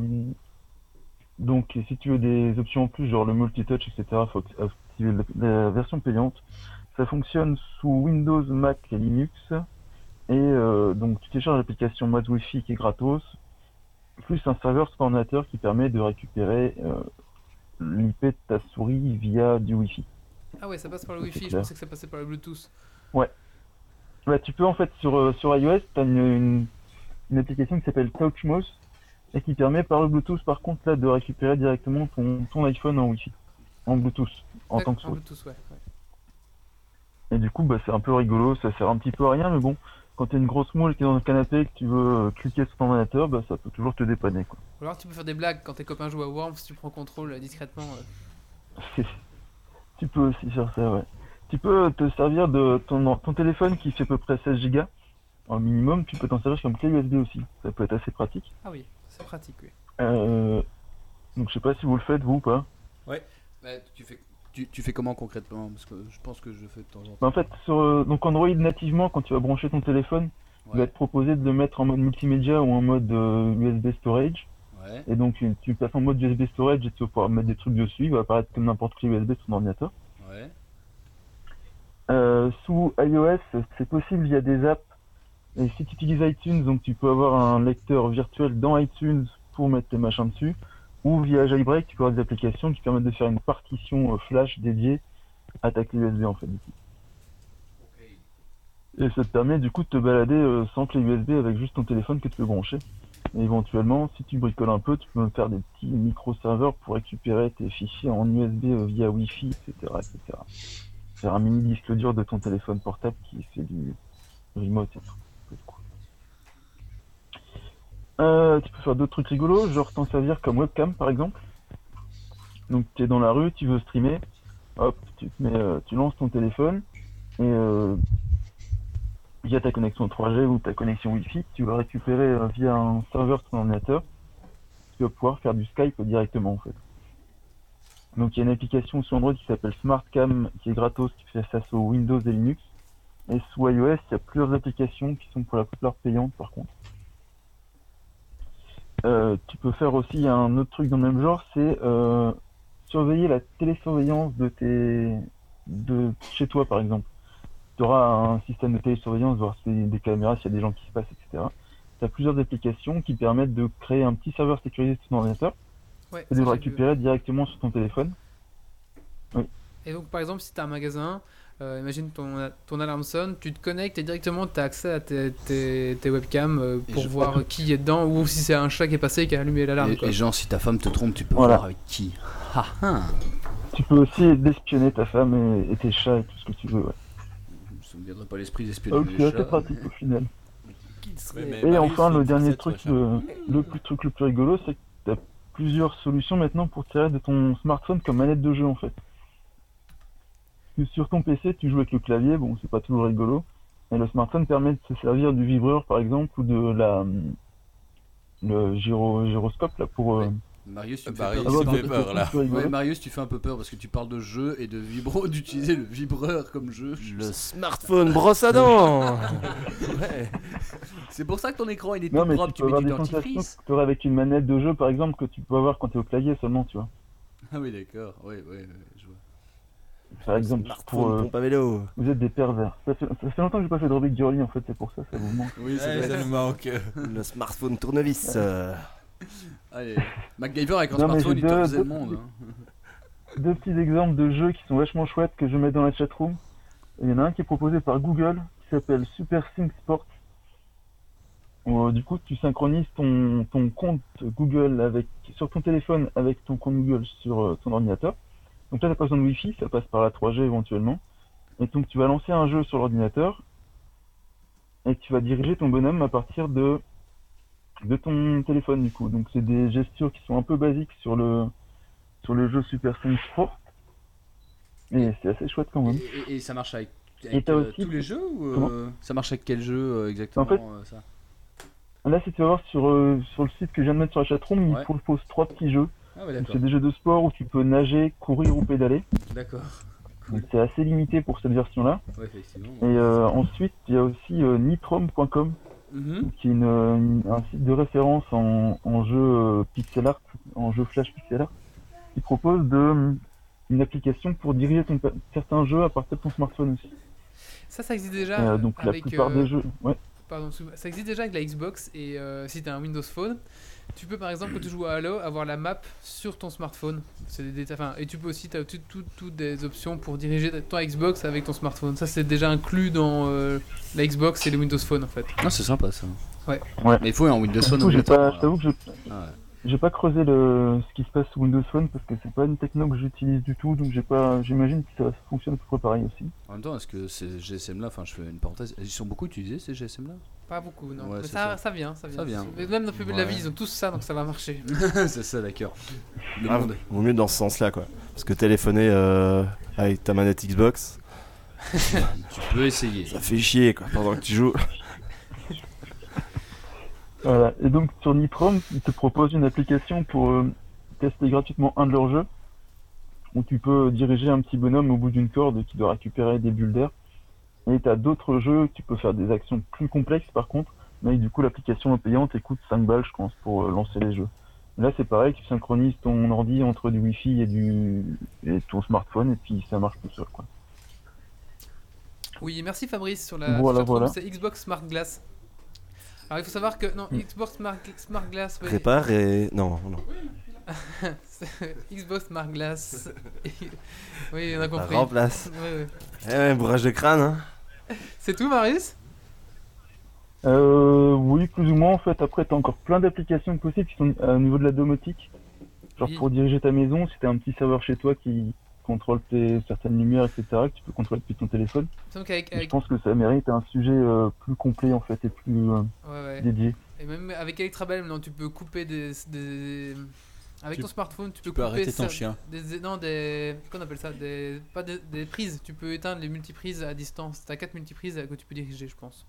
donc si tu veux des options en plus, genre le multitouch, etc., faut activer la version payante. Ça fonctionne sous Windows, Mac et Linux. Et euh, donc tu télécharges l'application Mode Wi-Fi qui est gratos, plus un serveur sur ordinateur qui permet de récupérer euh, l'IP de ta souris via du Wi-Fi. Ah ouais, ça passe par le Wi-Fi, je pensais que ça passait par le Bluetooth. Ouais. Ouais, tu peux en fait sur, euh, sur iOS, tu as une, une, une application qui s'appelle TouchMOS et qui permet par le Bluetooth par contre là de récupérer directement ton, ton iPhone en Wi-Fi, en Bluetooth, en tant que En souris. Bluetooth, ouais. ouais. Et du coup, bah, c'est un peu rigolo, ça sert un petit peu à rien, mais bon, quand t'es une grosse moule qui est dans le canapé et que tu veux euh, cliquer sur ton ordinateur, bah, ça peut toujours te dépanner. Quoi. Ou alors tu peux faire des blagues quand tes copains jouent à Worms, tu prends contrôle euh, discrètement. euh. tu peux aussi faire ça, ouais. Tu peux te servir de ton, ton téléphone qui fait à peu près 16 Go en minimum, tu peux t'en servir comme clé USB aussi. Ça peut être assez pratique. Ah oui, c'est pratique, oui. Euh, donc je sais pas si vous le faites vous ou pas. Ouais. Bah, tu, fais, tu, tu fais comment concrètement Parce que je pense que je fais de temps en temps. Bah, en fait, sur euh, donc Android nativement, quand tu vas brancher ton téléphone, il va te proposer de le mettre en mode multimédia ou en mode euh, USB storage. Ouais. Et donc tu, tu passes en mode USB storage et tu vas pouvoir mettre des trucs dessus. Il va apparaître comme n'importe quel USB sur ton ordinateur. Ouais. Euh, sous iOS, c'est possible via des apps. Et si tu utilises iTunes, donc tu peux avoir un lecteur virtuel dans iTunes pour mettre tes machins dessus. Ou via Jailbreak, tu peux avoir des applications qui permettent de faire une partition euh, flash dédiée à ta clé USB en fait. du coup. Et ça te permet du coup de te balader euh, sans clé USB avec juste ton téléphone que tu peux brancher. Et éventuellement, si tu bricoles un peu, tu peux faire des petits micro-serveurs pour récupérer tes fichiers en USB euh, via Wi-Fi, etc., etc. Faire un mini disque dur de ton téléphone portable qui fait du remote et tout. Euh, tu peux faire d'autres trucs rigolos, genre t'en servir comme webcam par exemple. Donc tu es dans la rue, tu veux streamer, hop, tu, te mets, euh, tu lances ton téléphone et euh, via ta connexion 3G ou ta connexion Wi-Fi, tu vas récupérer euh, via un serveur de ton ordinateur, tu vas pouvoir faire du Skype directement en fait. Donc il y a une application sur Android qui s'appelle SmartCam qui est gratos, qui fait ça sur Windows et Linux. Et sous iOS, il y a plusieurs applications qui sont pour la plupart payantes par contre. Euh, tu peux faire aussi un autre truc dans le même genre, c'est euh, surveiller la télésurveillance de tes de chez toi par exemple. Tu auras un système de télésurveillance, voir a des caméras, s'il y a des gens qui se passent, etc. Tu as plusieurs applications qui permettent de créer un petit serveur sécurisé sur ton ordinateur Ouais, et de le récupérer directement sur ton téléphone. Oui. Et donc, par exemple, si tu as un magasin, euh, imagine ton, ton alarme sonne, tu te connectes et directement tu as accès à tes, tes, tes webcams euh, pour je- voir qui est dedans ou si c'est un chat qui est passé et qui a allumé l'alarme. Et, quoi. et genre, si ta femme te trompe, tu peux Voilà. voir avec qui Ah, ah. Tu peux aussi d'espionner ta femme et, et tes chats et tout ce que tu veux. Ouais. Ça me viendrait pas l'esprit d'espionner Donc les c'est assez chats. pratique au final. Et enfin, c'est le dernier truc, le plus truc le plus rigolo, c'est que tu as plusieurs solutions maintenant pour tirer de ton smartphone comme manette de jeu en fait. Que sur ton PC, tu joues avec le clavier, bon, c'est pas toujours rigolo. Et le smartphone permet de se servir du vibreur par exemple ou de la le gyro, gyroscope là pour. euh, Marius, tu Marius, fais des fait trucs peur, un là. Ouais, Marius, tu fais un peu peur parce que tu parles de jeu et de vibro, d'utiliser le vibreur comme jeu. Le smartphone brosse à dents Ouais. C'est pour ça que ton écran il est Non tout mais propre, tu tu peux mets avoir du dentifrice. que tu aurais avec une manette de jeu par exemple que tu peux avoir quand tu es au clavier seulement, tu vois. Ah oui, d'accord, ouais, ouais, ouais, je vois. Par exemple, pour, Smartphone, euh, pompe à vélo. vous êtes des pervers. Ça fait, ça fait longtemps que j'ai pas fait de rubrique Girly en fait, c'est pour ça, ça vous manque. Oui, Ouais, ça nous manque. Le smartphone tournevis. euh, Allez, MacGyver avec un Non, mais smartphone, j'ai il te deux- faisait le deux- monde. hein. Deux petits exemples de jeux qui sont vachement chouettes que je mets dans la chatroom. Il y en a un qui est proposé par Google qui s'appelle Super Sync Sport. Où, euh, du coup, tu synchronises ton, ton compte Google avec, sur ton téléphone avec ton compte Google sur euh, ton ordinateur. Donc là, t'as pas besoin de Wi-Fi, ça passe par la 3G éventuellement. Et donc, tu vas lancer un jeu sur l'ordinateur et tu vas diriger ton bonhomme à partir de, de ton téléphone, du coup. Donc, c'est des gestures qui sont un peu basiques sur le, sur le jeu Super Sync Sport. Et c'est assez chouette quand même. Et, et- et ça marche avec, euh, aussi- tous les jeux ou euh, ça marche avec quel jeu euh, exactement En fait, euh, ça? Là, si tu vas voir sur, euh, sur le site que je viens de mettre sur la chatroom, Ouais. il propose trois petits jeux. Ah ouais. C'est des jeux de sport où tu peux nager, courir ou pédaler. D'accord. Donc c'est assez limité pour cette version-là. Ouais, effectivement. Et euh, ensuite, il y a aussi euh, nitrom.com Mhm. qui est une, une- un site de référence en, en jeu euh, pixel art, en jeu flash pixel art, qui propose de une application pour diriger ton, certains jeux à partir de ton smartphone aussi. Ça, ça existe déjà. Euh, donc la avec, plupart euh, des jeux. Ouais. Pardon, ça existe déjà avec la Xbox et euh, si tu as un Windows Phone, tu peux par exemple quand tu joues à Halo avoir la map sur ton smartphone. C'est des détails- enfin, et tu peux aussi tu as toutes des options pour diriger ton Xbox avec ton smartphone. Ça c'est déjà inclus dans euh, la Xbox et le Windows Phone en fait. Ah, c'est sympa ça. Ouais. Ouais. Mais il faut un Windows Phone coup, pas, je t'avoue que je, Ah ouais. j'ai pas creusé le, ce qui se passe sous Windows Phone parce que c'est pas une techno que j'utilise du tout, donc j'ai pas, j'imagine que ça fonctionne à peu près pareil aussi. En même temps, est-ce que ces GSM là, enfin je fais une parenthèse, ils sont beaucoup utilisés ces GSM là? Pas beaucoup, non. Ouais, Mais c'est ça, ça. ça vient, ça vient. Ça vient. Mais même dans le public de la vie, ils ont tous ça, donc ça va marcher. C'est ça, d'accord. Le Ah, monde. Vaut mieux dans ce sens-là, quoi. Parce que téléphoner euh, avec ta manette Xbox, tu peux essayer. ça fait chier, quoi, pendant que tu joues. Voilà. Et donc sur Nitrom, ils te proposent une application pour euh, tester gratuitement un de leurs jeux, où tu peux diriger un petit bonhomme au bout d'une corde qui doit récupérer des bulles d'air. Et tu as d'autres jeux, tu peux faire des actions plus complexes par contre, mais du coup l'application est payante et coûte 5 balles je pense pour euh, lancer les jeux. Là c'est pareil, tu synchronises ton ordi entre du Wi-Fi et, du... et ton smartphone et puis ça marche tout seul quoi. Oui, merci Fabrice sur la. Voilà, chatroom, voilà. C'est Xbox Smart Glass. Alors il faut savoir que non, Xbox Smart, Smart Glass. ouais. Répare et. Non, non. Xbox Smart Glass. oui, on a compris. remplace. Ouais, ouais. Eh ouais, bourrage de crâne, hein. C'est tout, Marius? Euh, oui, plus ou moins en fait. Après, t'as encore plein d'applications possibles qui sont euh, au niveau de la domotique. Genre Oui. pour diriger ta maison, si t'as un petit serveur chez toi qui contrôle tes, certaines lumières, etc., que tu peux contrôler depuis ton téléphone. Donc avec, Et Je pense que ça mérite un sujet euh, plus complet en fait et plus euh, Ouais, ouais. dédié. Et même avec Electrabel, maintenant, tu peux couper des. des- Avec Tu- ton smartphone, tu peux, tu peux couper arrêter ton ça- chien. Des, non, des. Qu'on appelle ça? Des, Pas des, des prises. Tu peux éteindre les multiprises à distance. T'as 4 multiprises que tu peux diriger, je pense.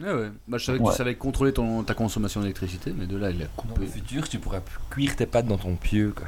Ouais, ouais. Bah, je savais que Ouais. tu savais contrôler ton, ta consommation d'électricité, mais de là, il a Dans coupé. le futur, tu pourras cuire tes pattes dans ton pieu. Quoi.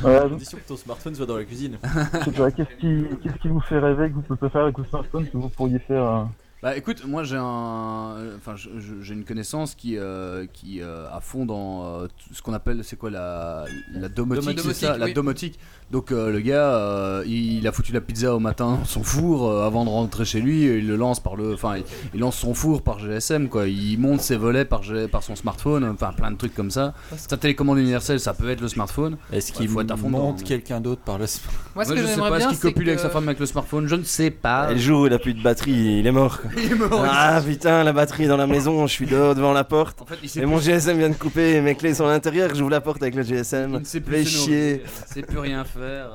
Voilà, donc, Condition que ton smartphone soit dans la cuisine. qu'est-ce qui, vous fait rêver que vous pouvez pas faire avec vos smartphones que vous pourriez faire euh, Bah écoute, moi j'ai un, enfin j'ai une connaissance qui euh, qui euh, à fond dans euh, ce qu'on appelle, c'est quoi la la domotique, Domotique, c'est ça, la domotique. Donc euh, le gars, euh, il, a foutu la pizza au matin son four euh, avant de rentrer chez lui. Il le lance par le, enfin il, il lance son four par GSM quoi. Il monte ses volets par par son smartphone, enfin plein de trucs comme ça. Sa télécommande universelle, ça peut être le smartphone. Est-ce Ouais, qu'il faut être à fond monte quelqu'un d'autre par le smartphone Moi, ce Moi, que je sais j'aimerais pas, bien, est-ce qu'il copule avec sa femme avec le smartphone? Je ne sais pas. Et le jour où il a plus de batterie, il est mort. Quoi. Il est mort, Ah putain, la batterie est dans la maison, je suis dehors devant la porte. En fait, il sait Et plus- mon GSM vient de couper, et mes clés sont à l'intérieur, j'ouvre la porte avec le Il GSM. ne sait plus chier. il sait plus rien faire.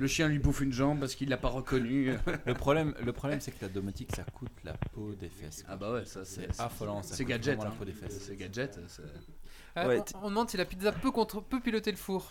Le chien lui bouffe une jambe parce qu'il l'a pas reconnu. Le problème, le problème c'est que la domotique ça coûte la peau des fesses. quoi. Ah bah ouais, ça c'est affolant. C'est gadget. hein. la peau des fesses. C'est gadget. c'est- Ah, Ouais, on, on demande si la pizza peut, contre- peut piloter le four.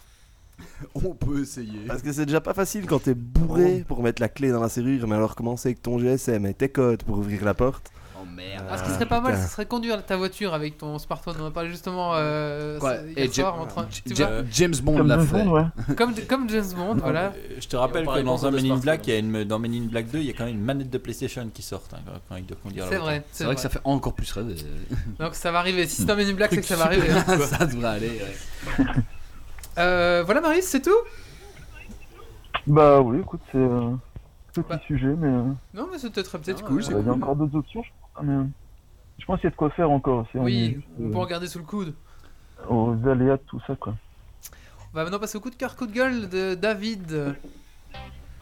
On peut essayer. Parce que c'est déjà pas facile quand t'es bourré pour mettre la clé dans la serrure, mais alors commencer avec ton GSM et tes codes pour ouvrir la porte. Oh merde. Ah, ce qui serait pas mal, ce serait conduire ta voiture avec ton smartphone. On en parlait justement euh, Quoi hier Et soir James- en train- tu Ja- vois, James Bond l'a fait. Bond, ouais. comme, comme James Bond, voilà. Euh, Je te rappelle on que parlait dans un de Men in. Black, il y a une, dans Men in Black 2, il y a quand même une manette de PlayStation qui sort hein, quand- quand il doit conduire la C'est voiture. vrai, C'est vrai que ça fait encore plus rêver. Donc ça va arriver. Si c'est dans Men in Black, c'est que ça va arriver. hein. ça devrait aller. ouais. Euh, voilà, Maris, c'est tout? Bah oui, écoute, c'est euh, petit Bah. sujet, mais euh, Non, mais c'était très peut-être Ah, cool. c'est il y a encore d'autres options, je pense. Mais, euh, je pense qu'il y a de quoi faire encore. c'est- on Oui, juste, on euh, peut regarder sous le coude. aux aléas de tout ça, quoi. On va maintenant passer au coup de cœur, coup de gueule de David.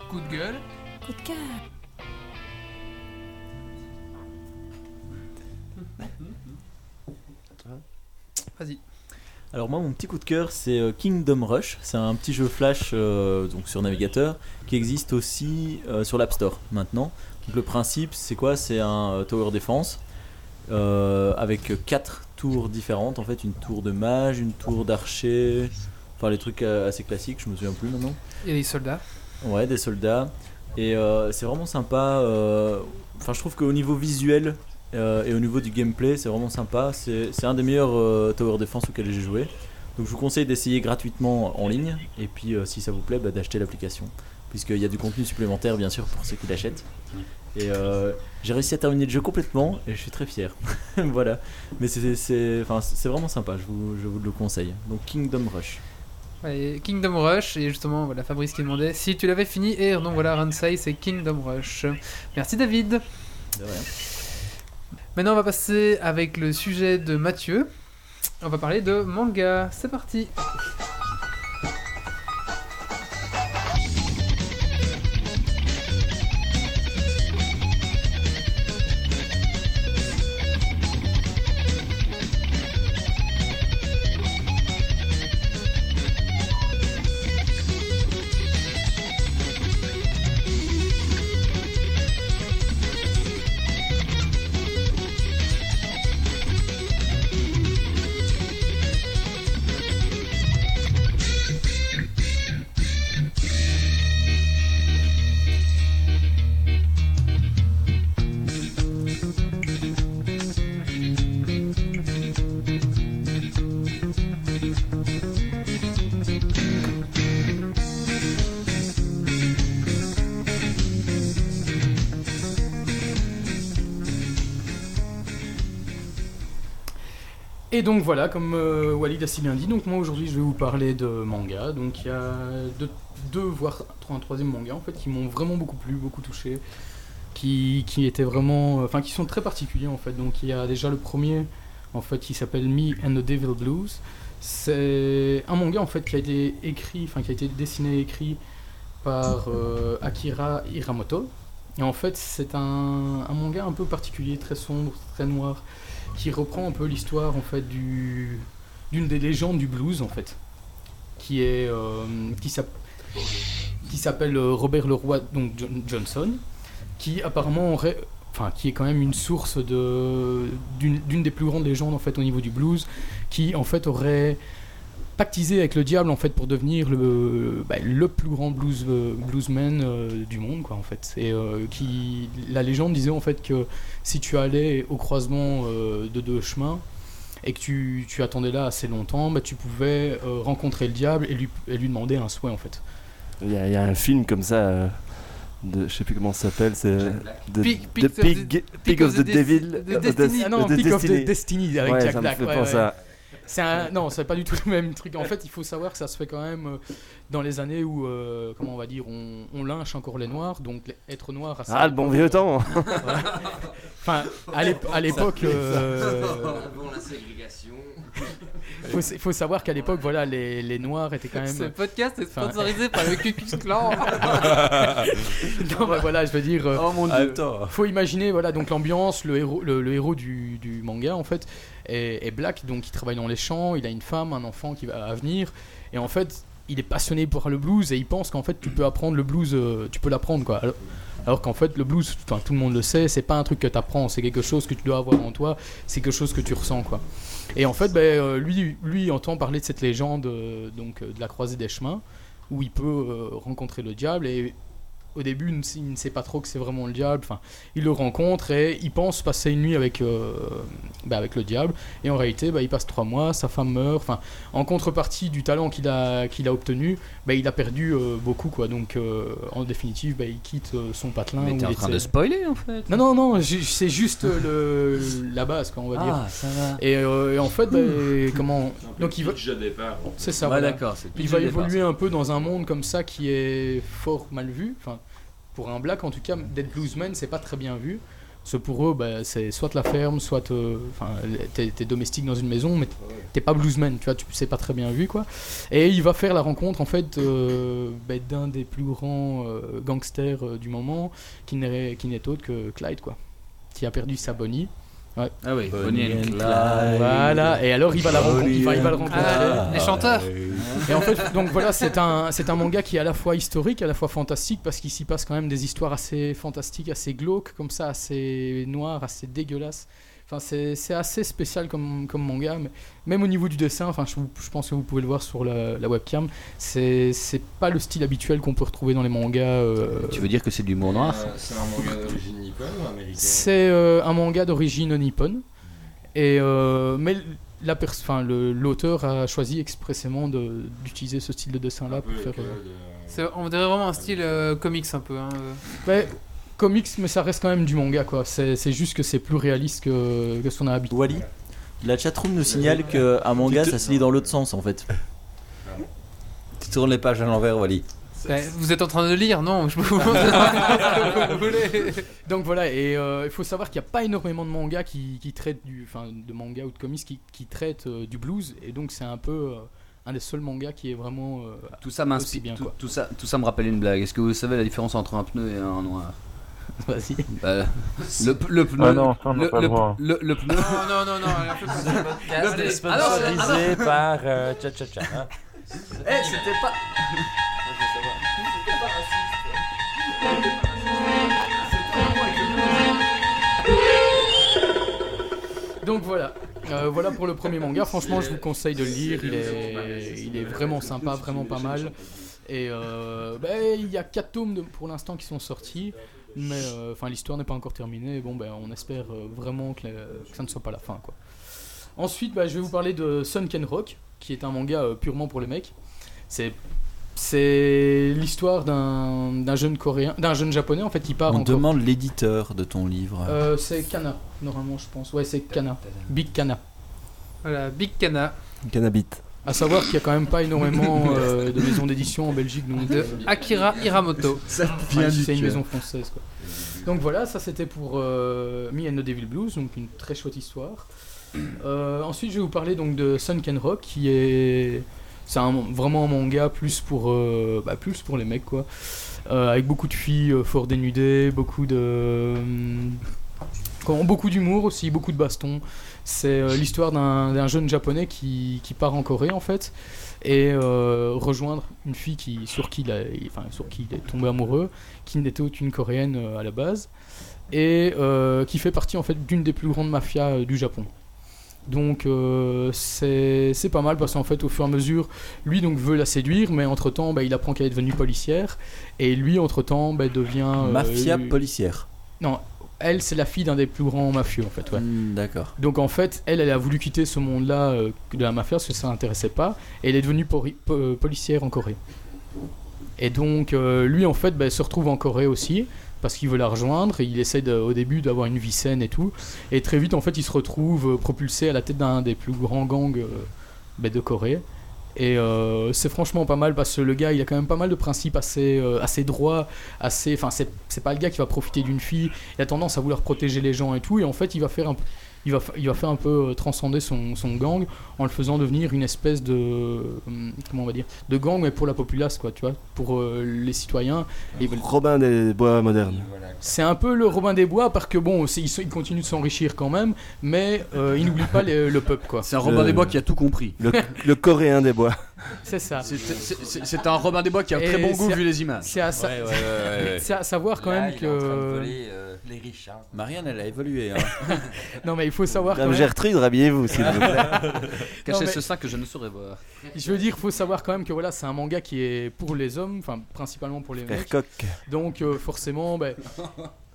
Coup de gueule. Coup de cœur. Vas-y. Alors moi mon petit coup de cœur c'est euh, Kingdom Rush, c'est un petit jeu flash euh, donc sur navigateur qui existe aussi euh, sur l'App Store maintenant. Donc le principe c'est quoi? C'est un tower defense euh, avec quatre tours différentes en fait, une tour de mage, une tour d'archer, enfin les trucs assez classiques, je me souviens plus maintenant. Il y a des soldats. Ouais, des soldats. Et c'est vraiment sympa. Enfin, je trouve qu'au niveau visuel et au niveau du gameplay, c'est vraiment sympa. C'est un des meilleurs euh, Tower Defense auxquels j'ai joué. Donc, je vous conseille d'essayer gratuitement en ligne. Et puis, euh, si ça vous plaît, bah, d'acheter l'application. Puisqu'il y a du contenu supplémentaire, bien sûr, pour ceux qui l'achètent. Et euh, j'ai réussi à terminer le jeu complètement et je suis très fier. voilà. Mais c'est- vraiment sympa, je vous, je vous le conseille. Donc, Kingdom Rush. Ouais, Kingdom Rush, et justement, voilà, Fabrice qui demandait si tu l'avais fini, et donc voilà, Ransei, c'est Kingdom Rush. Merci David. De rien. Maintenant, on va passer avec le sujet de Mathieu. On va parler de manga. C'est parti. Et donc voilà, comme euh, Walid a si bien dit, donc moi aujourd'hui je vais vous parler de manga. Donc il y a deux, voire un troisième manga en fait qui m'ont vraiment beaucoup plu, beaucoup touché, qui, qui étaient vraiment, enfin qui sont très particuliers en fait. Donc il y a déjà le premier en fait qui s'appelle Me and the Devil Blues. C'est un manga en fait qui a été écrit, enfin qui a été dessiné et écrit par euh, Akira Hiramoto. Et en fait c'est un manga un peu particulier, très sombre, très noir qui reprend un peu l'histoire en fait du d'une des légendes du blues en fait qui est euh, qui s'appelle euh, Robert Leroy donc Johnson qui apparemment enfin qui est quand même une source de d'une des plus grandes légendes en fait au niveau du blues qui en fait aurait pactisé avec le diable en fait pour devenir le, bah, le plus grand blues, euh, bluesman euh, du monde quoi en fait et euh, qui la légende disait en fait que si tu allais au croisement euh, de deux chemins et que tu, tu, attendais là assez longtemps bah, tu pouvais euh, rencontrer le diable et lui, et lui demander un souhait en fait il y, a, il y a un film comme ça euh, de, je sais plus comment ça s'appelle c'est de, Pig- de Pig of the- Pig, Pig of the, Devil de Destiny. ah non de Peak of the Destiny. Destiny avec Ouais, Jack ça me Black fait ouais, penser ouais. à- C'est un... Non, c'est pas du tout le même truc. En fait, il faut savoir que ça se fait quand même euh, dans les années où, euh, comment on va dire, on, on lynche encore les noirs. Donc, être noir à ah le bon vieux euh, temps voilà. Enfin, à l'ép- à l'époque. euh, Avant la ségrégation. faut, savoir qu'à l'époque, voilà, les, les noirs étaient quand Ce même. podcast est sponsorisé par le Ku Klan. non, bah, voilà, je veux dire. euh, oh mon En dieu. temps, faut imaginer voilà donc l'ambiance le héros le, le héros du, du manga en fait est, black donc il travaille dans les champs il a une femme un enfant qui va à venir. Et en fait il est passionné par le blues et il pense qu'en fait tu peux apprendre le blues euh, tu peux l'apprendre quoi. Alors, qu'en fait le blues tout le monde le sait c'est pas un truc que tu apprends c'est quelque chose que tu dois avoir en toi c'est quelque chose que tu ressens quoi. Et en fait ben, euh, lui lui entend parler de cette légende euh, donc de la croisée des chemins où il peut rencontrer le diable et au début, il ne sait- pas trop que c'est vraiment le diable. Enfin, il le rencontre et il pense passer une nuit avec, euh, bah, avec le diable. Et en réalité, bah, il passe trois mois, sa femme meurt. Enfin, en contrepartie du talent qu'il a, qu'il a obtenu, bah, il a perdu euh, beaucoup. Quoi. Donc, euh, en définitive, bah, il quitte euh, son patelin. Mais t'es en train était- de spoiler en fait. Non, non, non, c'est juste le, la base, quoi, on va dire. Ah, ça va. Et, euh, et en fait, bah, comment. Donc, il va. Déjà départ. C'est ça. Voilà. d'accord. Il va départ, évoluer un peu dans un monde comme ça qui est fort mal vu. Enfin, pour un black, en tout cas, d'être bluesman, c'est pas très bien vu. Parce que pour eux, bah, c'est soit la ferme, soit euh, enfin, t'es, domestique dans une maison, mais t'es pas bluesman, tu vois, tu, c'est pas très bien vu quoi. Et il va faire la rencontre en fait euh, bah, d'un des plus grands euh, gangsters euh, du moment, qui n'est, qui n'est autre que Clyde quoi, qui a perdu sa Bonnie. Ouais. Ah oui, Bonnie and Clyde. Clyde. Voilà, et alors il va la rencontrer, il va, il va le rencontrer. Ah, les chanteurs. Et en fait, donc voilà, c'est un, c'est un manga qui est à la fois historique, à la fois fantastique, parce qu'il s'y passe quand même des histoires assez fantastiques, assez glauques, comme ça, assez noires, assez dégueulasses. Enfin, c'est, c'est assez spécial comme, comme manga, mais même au niveau du dessin, enfin, je, je pense que vous pouvez le voir sur la, la webcam, c'est, c'est pas le style habituel qu'on peut retrouver dans les mangas. euh, Tu veux dire que c'est de l'humour noir? C'est un manga d'origine nippone ou américaine? C'est euh, un manga d'origine nippone. Et, euh, mais la l'auteur a choisi expressément d'utiliser ce style de dessin-là pour faire. euh, C'est- On dirait vraiment un style euh, comics un peu. Hein. euh. mais, comics, mais ça reste quand même du manga, quoi. C'est juste que c'est plus réaliste que, que ce qu'on a habitué. Wally, la chatroom nous signale qu'un manga Tu ça se lit dans l'autre sens en fait. Tourne les pages à l'envers, Wally. Ouais, Vous êtes en train de lire, non Je vous. Donc voilà, et euh, il faut savoir qu'il n'y a pas énormément de mangas qui, qui traitent du, enfin de mangas ou de comics qui, qui traitent euh, du blues, et donc c'est un peu euh, un des seuls mangas qui est vraiment euh, Tout ça m'inspire. bien Tout, quoi. tout ça, tout ça me rappelle une blague. Est-ce que vous savez la différence entre un pneu et un noir? Vas-y. Bah, le, le pneu. Ah non, ça, on n'a le, pas le le- droit. le- le pneu. Non, non, non, non, le podcast. Allez. sponsorisé par euh, Cha Cha Cha. hein. Eh, c'était pas. Donc voilà. Euh, voilà pour le premier manga. Franchement, je vous conseille de le lire. Il est, il est vraiment sympa, vraiment pas mal. Et euh, ben, il y a 4 tomes de- pour l'instant qui sont sortis. Mais euh, enfin, l'histoire n'est pas encore terminée. Bon, ben, on espère euh, vraiment que, la- que ça ne soit pas la fin. Quoi. Ensuite, ben, je vais vous parler de Sunken Rock, qui est un manga euh, purement pour les mecs. C'est c'est l'histoire d'un d'un jeune coréen, d'un jeune japonais en fait qui part On en Corée. demande l'éditeur de ton livre. Euh, c'est Kana, normalement, je pense. Ouais, c'est Kana. Big Kana. Voilà, Big Cana Cannabit. À savoir qu'il y a quand même pas énormément euh, de maisons d'édition en Belgique. Donc de Akira Hiramoto. Du c'est une maison française. Quoi. Donc voilà, ça c'était pour euh, Me and the Devil Blues, donc une très chouette histoire. Euh, ensuite, je vais vous parler donc de Sunken Rock, qui est c'est un, vraiment un manga plus pour euh, bah, plus pour les mecs quoi, Euh, avec beaucoup de filles euh, fort dénudées, beaucoup de hum, comment, beaucoup d'humour aussi, beaucoup de bastons. C'est euh, l'histoire d'un jeune japonais qui, qui part en Corée en fait et euh, rejoindre une fille qui, sur, qui il a- enfin, sur qui il est tombé amoureux, qui n'était aucune coréenne euh, à la base, et qui fait partie en fait d'une des plus grandes mafias du Japon. Donc euh, c'est pas mal parce qu'en fait au fur et à mesure, lui donc veut la séduire, mais entre temps il apprend qu'elle est devenue policière, et lui entre temps devient... euh, Mafia policière. Non, elle c'est la fille d'un des plus grands mafieux en fait, ouais. Hmm, D'accord. Donc en fait, elle, elle a voulu quitter ce monde-là euh, de la mafia parce que ça l'intéressait pas, et elle est devenue euh, policière en Corée. Et donc euh, lui en fait bah, se retrouve en Corée aussi parce qu'il veut la rejoindre et il essaie de- au début d'avoir une vie saine et tout. Et très vite en fait il se retrouve propulsé à la tête d'un des plus grands gangs bah, de Corée. Et euh, c'est franchement pas mal parce que le gars il a quand même pas mal de principes assez, euh, assez droits, assez. Enfin, c'est c'est pas le gars qui va profiter d'une fille, il a tendance à vouloir protéger les gens et tout, et en fait il va faire un, il va, il va faire un peu euh, transcender son, son gang en le faisant devenir une espèce de. hum, Comment on va dire De gang, mais pour la populace, quoi, tu vois, pour euh, les citoyens. Et Robin des Bois modernes. c'est un peu le Robin des Bois, parce que bon, il, il continue de s'enrichir quand même, mais euh, il n'oublie pas les- le peuple, quoi. C'est un Robin Le- des Bois qui a tout compris. Le, le coréen des bois. C'est ça. C'est- un Robin des Bois qui a un très bon goût vu les images. C'est à, sa- Ouais, ouais, ouais, ouais, ouais. c'est à savoir quand Là, même il est en train de que. Les riches. hein. Marianne, elle a évolué. hein. Non, mais il faut savoir Madame. Gertrude, rhabillez-vous, s'il vous plaît. Cachez mais- ce sein que je ne saurais voir. Je veux dire, faut savoir quand même que voilà, c'est un manga qui est pour les hommes, enfin principalement pour les Frère mecs. coq. Donc euh, forcément, ben,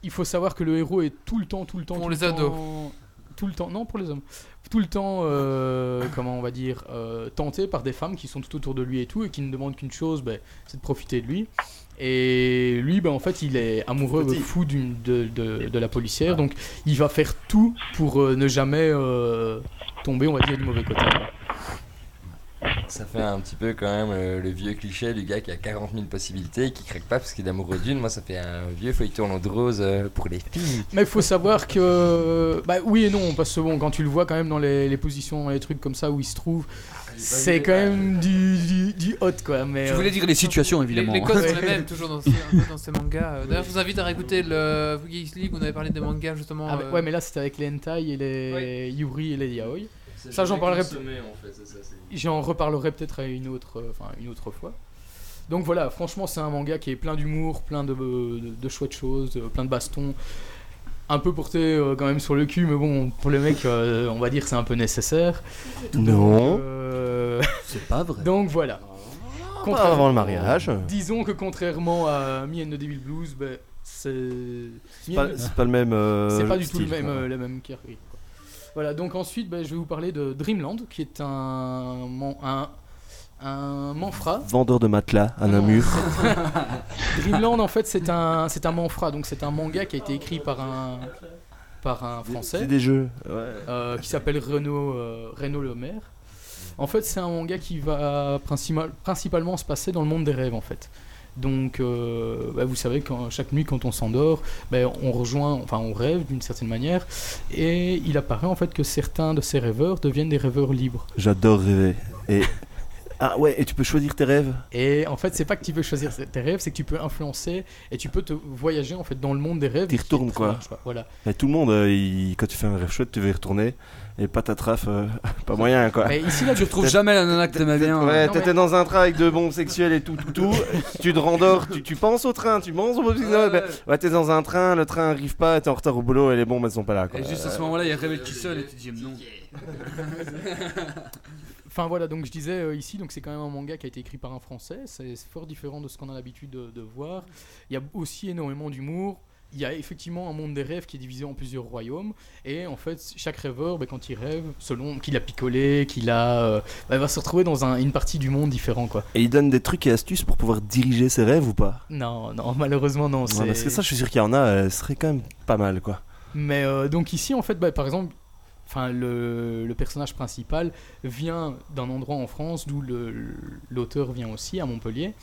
il faut savoir que le héros est tout le temps, tout le temps, Pour tout les le ados. temps- tout le temps, non pour les hommes, tout le temps, euh, comment on va dire, euh, tenté par des femmes qui sont tout autour de lui et tout et qui ne demandent qu'une chose, ben, c'est de profiter de lui. Et lui, ben, en fait, il est amoureux fou d'une- de, de- de la policière, donc il va faire tout pour euh, ne jamais euh, tomber, on va dire, du mauvais côté. Ça fait un petit peu quand même euh, le vieux cliché du gars qui a 40 000 possibilités et qui craque pas parce qu'il est amoureux d'une. Moi, ça fait un vieux feuilleton de rose euh, pour les filles. Mais il faut savoir que. Bah oui et non, parce que bon, quand tu le vois quand même dans les, les positions, les trucs comme ça où il se trouve, c'est quand même du, du, du hot quoi. Mais, Je euh, voulais dire les situations Les, évidemment. les codes sont les mêmes, toujours dans ces, dans mangas. Euh, D'ailleurs, je vous invite à réécouter le Geeks League, on avait parlé des mangas justement. ah, euh, ouais, mais là c'était avec les hentai et les Yuri et les yaoi. Ça, j'en parlerai J'en reparlerai peut-être à une autre, euh, enfin une autre fois. Donc voilà, franchement, c'est un manga qui est plein d'humour, plein de, de, de chouettes choses, euh, plein de bastons. Un peu porté euh, quand même sur le cul, mais bon, pour les mecs, euh, on va dire que c'est un peu nécessaire. Non, Euh, C'est pas vrai. Donc voilà. pas Contrairement- avant le mariage. Disons que contrairement à Me and the Devil Blues, ben, c'est C'est pas, le même. euh, c'est pas du tout le même, euh, la même carrière. Voilà, donc ensuite, ben, je vais vous parler de Dreamland, qui est un, un, un manfra. Vendeur de matelas à Namur. c'est- Dreamland, en fait, c'est un, c'est un manfra, donc c'est un manga qui a été écrit par un, par un C'est français des jeux. Ouais. euh, qui s'appelle Renaud, euh, Renaud Le Maire. En fait, c'est un manga qui va principal- principalement se passer dans le monde des rêves, en fait. Donc, euh, bah, vous savez, quand, chaque nuit, quand on s'endort, bah, on rejoint, enfin, on rêve d'une certaine manière, et il apparaît en fait que certains de ces rêveurs deviennent des rêveurs libres. J'adore rêver. Et. Ah ouais, et tu peux choisir tes rêves Et en fait, c'est pas que tu peux choisir tes rêves, c'est que tu peux influencer et tu peux te voyager en fait dans le monde des rêves. Qui est retournes quoi. large, Voilà. Et tout le monde, euh, il- quand tu fais un rêve chouette, tu veux y retourner. Et patatraf, euh, pas moyen quoi. Mais ici, là, Tu retrouves jamais la nana que t'aimais bien. Ouais, Non, t'étais mais- dans un train avec deux bombes sexuelles et tout, tout, tout. tu te rendors, tu, tu penses au train, tu penses au bombes sexuelles. ouais, t'es dans un train, le train arrive pas, t'es en retard au boulot et les bombes elles sont pas là. Quoi. Et juste à ce moment-là, il révèle tout seul et tu dis non. Enfin voilà, donc je disais euh, ici, donc c'est quand même un manga qui a été écrit par un Français, c'est fort différent de ce qu'on a l'habitude de, de voir. Il y a aussi énormément d'humour. Il y a effectivement un monde des rêves qui est divisé en plusieurs royaumes et en fait chaque rêveur, ben, quand il rêve, selon qu'il a picolé, qu'il a, euh, ben, va se retrouver dans un- une partie du monde différent quoi. Et il donne des trucs et astuces pour pouvoir diriger ses rêves ou pas? Non, non, malheureusement non. Ouais, c'est- Parce que ça, je suis sûr qu'il y en a, euh, ce serait quand même pas mal quoi. Mais euh, donc ici, en fait, bah, par exemple, enfin le, personnage principal vient d'un endroit en France d'où l'auteur vient aussi, à Montpellier.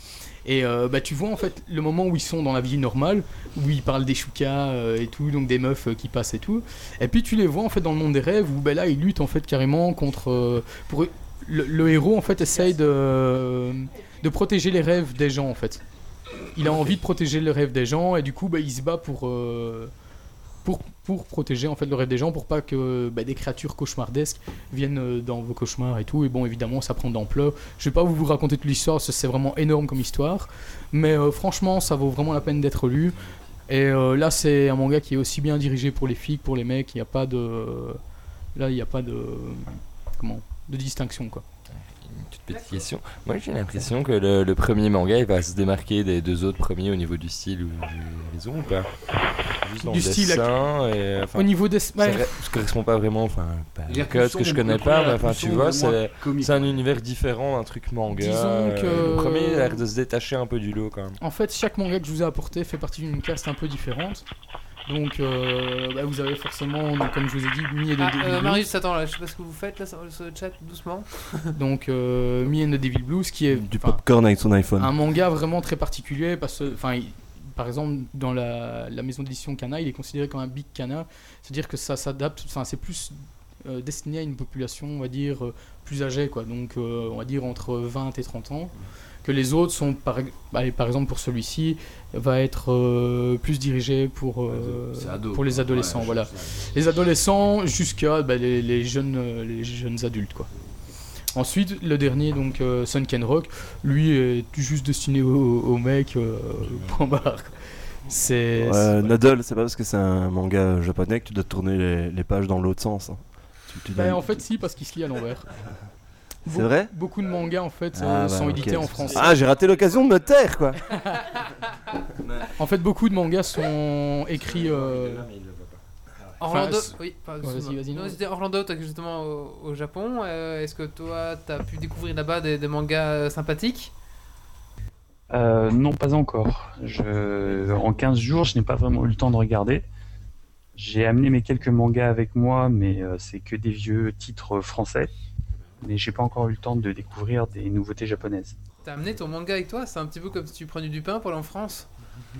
Et euh, bah, tu vois en fait le moment où ils sont dans la vie normale, où ils parlent des choukas euh, et tout, donc des meufs euh, qui passent et tout. Et puis tu les vois en fait dans le monde des rêves où bah, là ils luttent en fait carrément contre. le, héros en fait essaye de, de protéger les rêves des gens en fait. Il a envie de protéger le rêve des gens et du coup bah, il se bat pour. Pour, protéger en fait le rêve des gens, pour pas que bah, des créatures cauchemardesques viennent euh, dans vos cauchemars et tout. Et bon, évidemment, ça prend d'ampleur. Je vais pas vous raconter toute l'histoire, c'est vraiment énorme comme histoire. Mais euh, franchement, ça vaut vraiment la peine d'être lu. Et euh, là, c'est un manga qui est aussi bien dirigé pour les filles que pour les mecs. Il n'y a pas de. Là, il n'y a pas de. Comment De distinction, quoi. Une toute petite question. Moi, j'ai l'impression que le, le premier manga, il va se démarquer des deux autres premiers au niveau du style ou du raison ou pas? Juste Du le style, dessin et, enfin, Au niveau des. ça, ouais. ça correspond pas vraiment, enfin, un code que je connais pas, mais a enfin, tu vois, c'est un univers différent d'un truc manga. Disons euh, que- Le premier, il a l'air de se détacher un peu du lot quand même. En fait, chaque manga que je vous ai apporté fait partie d'une caste un peu différente. Donc, euh, bah, vous avez forcément, donc, comme je vous ai dit, Mi et de Ah, Devil euh, Blues. Marius, attends, là, je sais pas ce que vous faites là sur sur le chat, doucement. Donc, euh, Me and the Devil Blues, qui est Du popcorn avec son iPhone. un manga vraiment très particulier parce que, enfin, par exemple, dans la, la maison d'édition Kana, il est considéré comme un big Kana, c'est-à-dire que ça s'adapte, enfin, c'est plus euh, destiné à une population, on va dire, euh, plus âgée, quoi. Donc, euh, on va dire entre 20 et 30 ans. Que les autres sont, par, allez, par exemple, pour celui-ci, va être euh, plus dirigé pour, euh, ado, pour les adolescents, Ouais, voilà. Les adolescents jusqu'à bah, les, les jeunes, les jeunes adultes, quoi. Ensuite, le dernier, donc euh, Sunken Rock, lui est juste destiné aux, aux mecs, euh, point barre. C'est. Euh, Nadal, c'est pas parce que c'est un manga japonais que tu dois tourner les, les pages dans l'autre sens. hein. Tu- tu dois- Bah, en fait, si, parce qu'il se lit à l'envers. C'est vrai Beaucoup de mangas, en fait, Ah, euh, bah, sont ok. édités en français. Ah, j'ai raté l'occasion de me taire quoi. En fait, beaucoup de mangas sont écrits. euh, Orlando, Enfin, oui, vas-y, vas-y, Non, c'était Orlando, justement au, au Japon. euh, Est-ce que toi, t'as pu découvrir là-bas des, des mangas sympathiques? Euh, non, pas encore. Je... En 15 jours, je n'ai pas vraiment eu le temps de regarder. J'ai amené mes quelques mangas avec moi, mais euh, c'est que des vieux titres français. Mais j'ai pas encore eu le temps de découvrir des nouveautés japonaises. T'as amené ton manga avec toi C'est un petit peu comme si tu prenais du pain pour aller en France.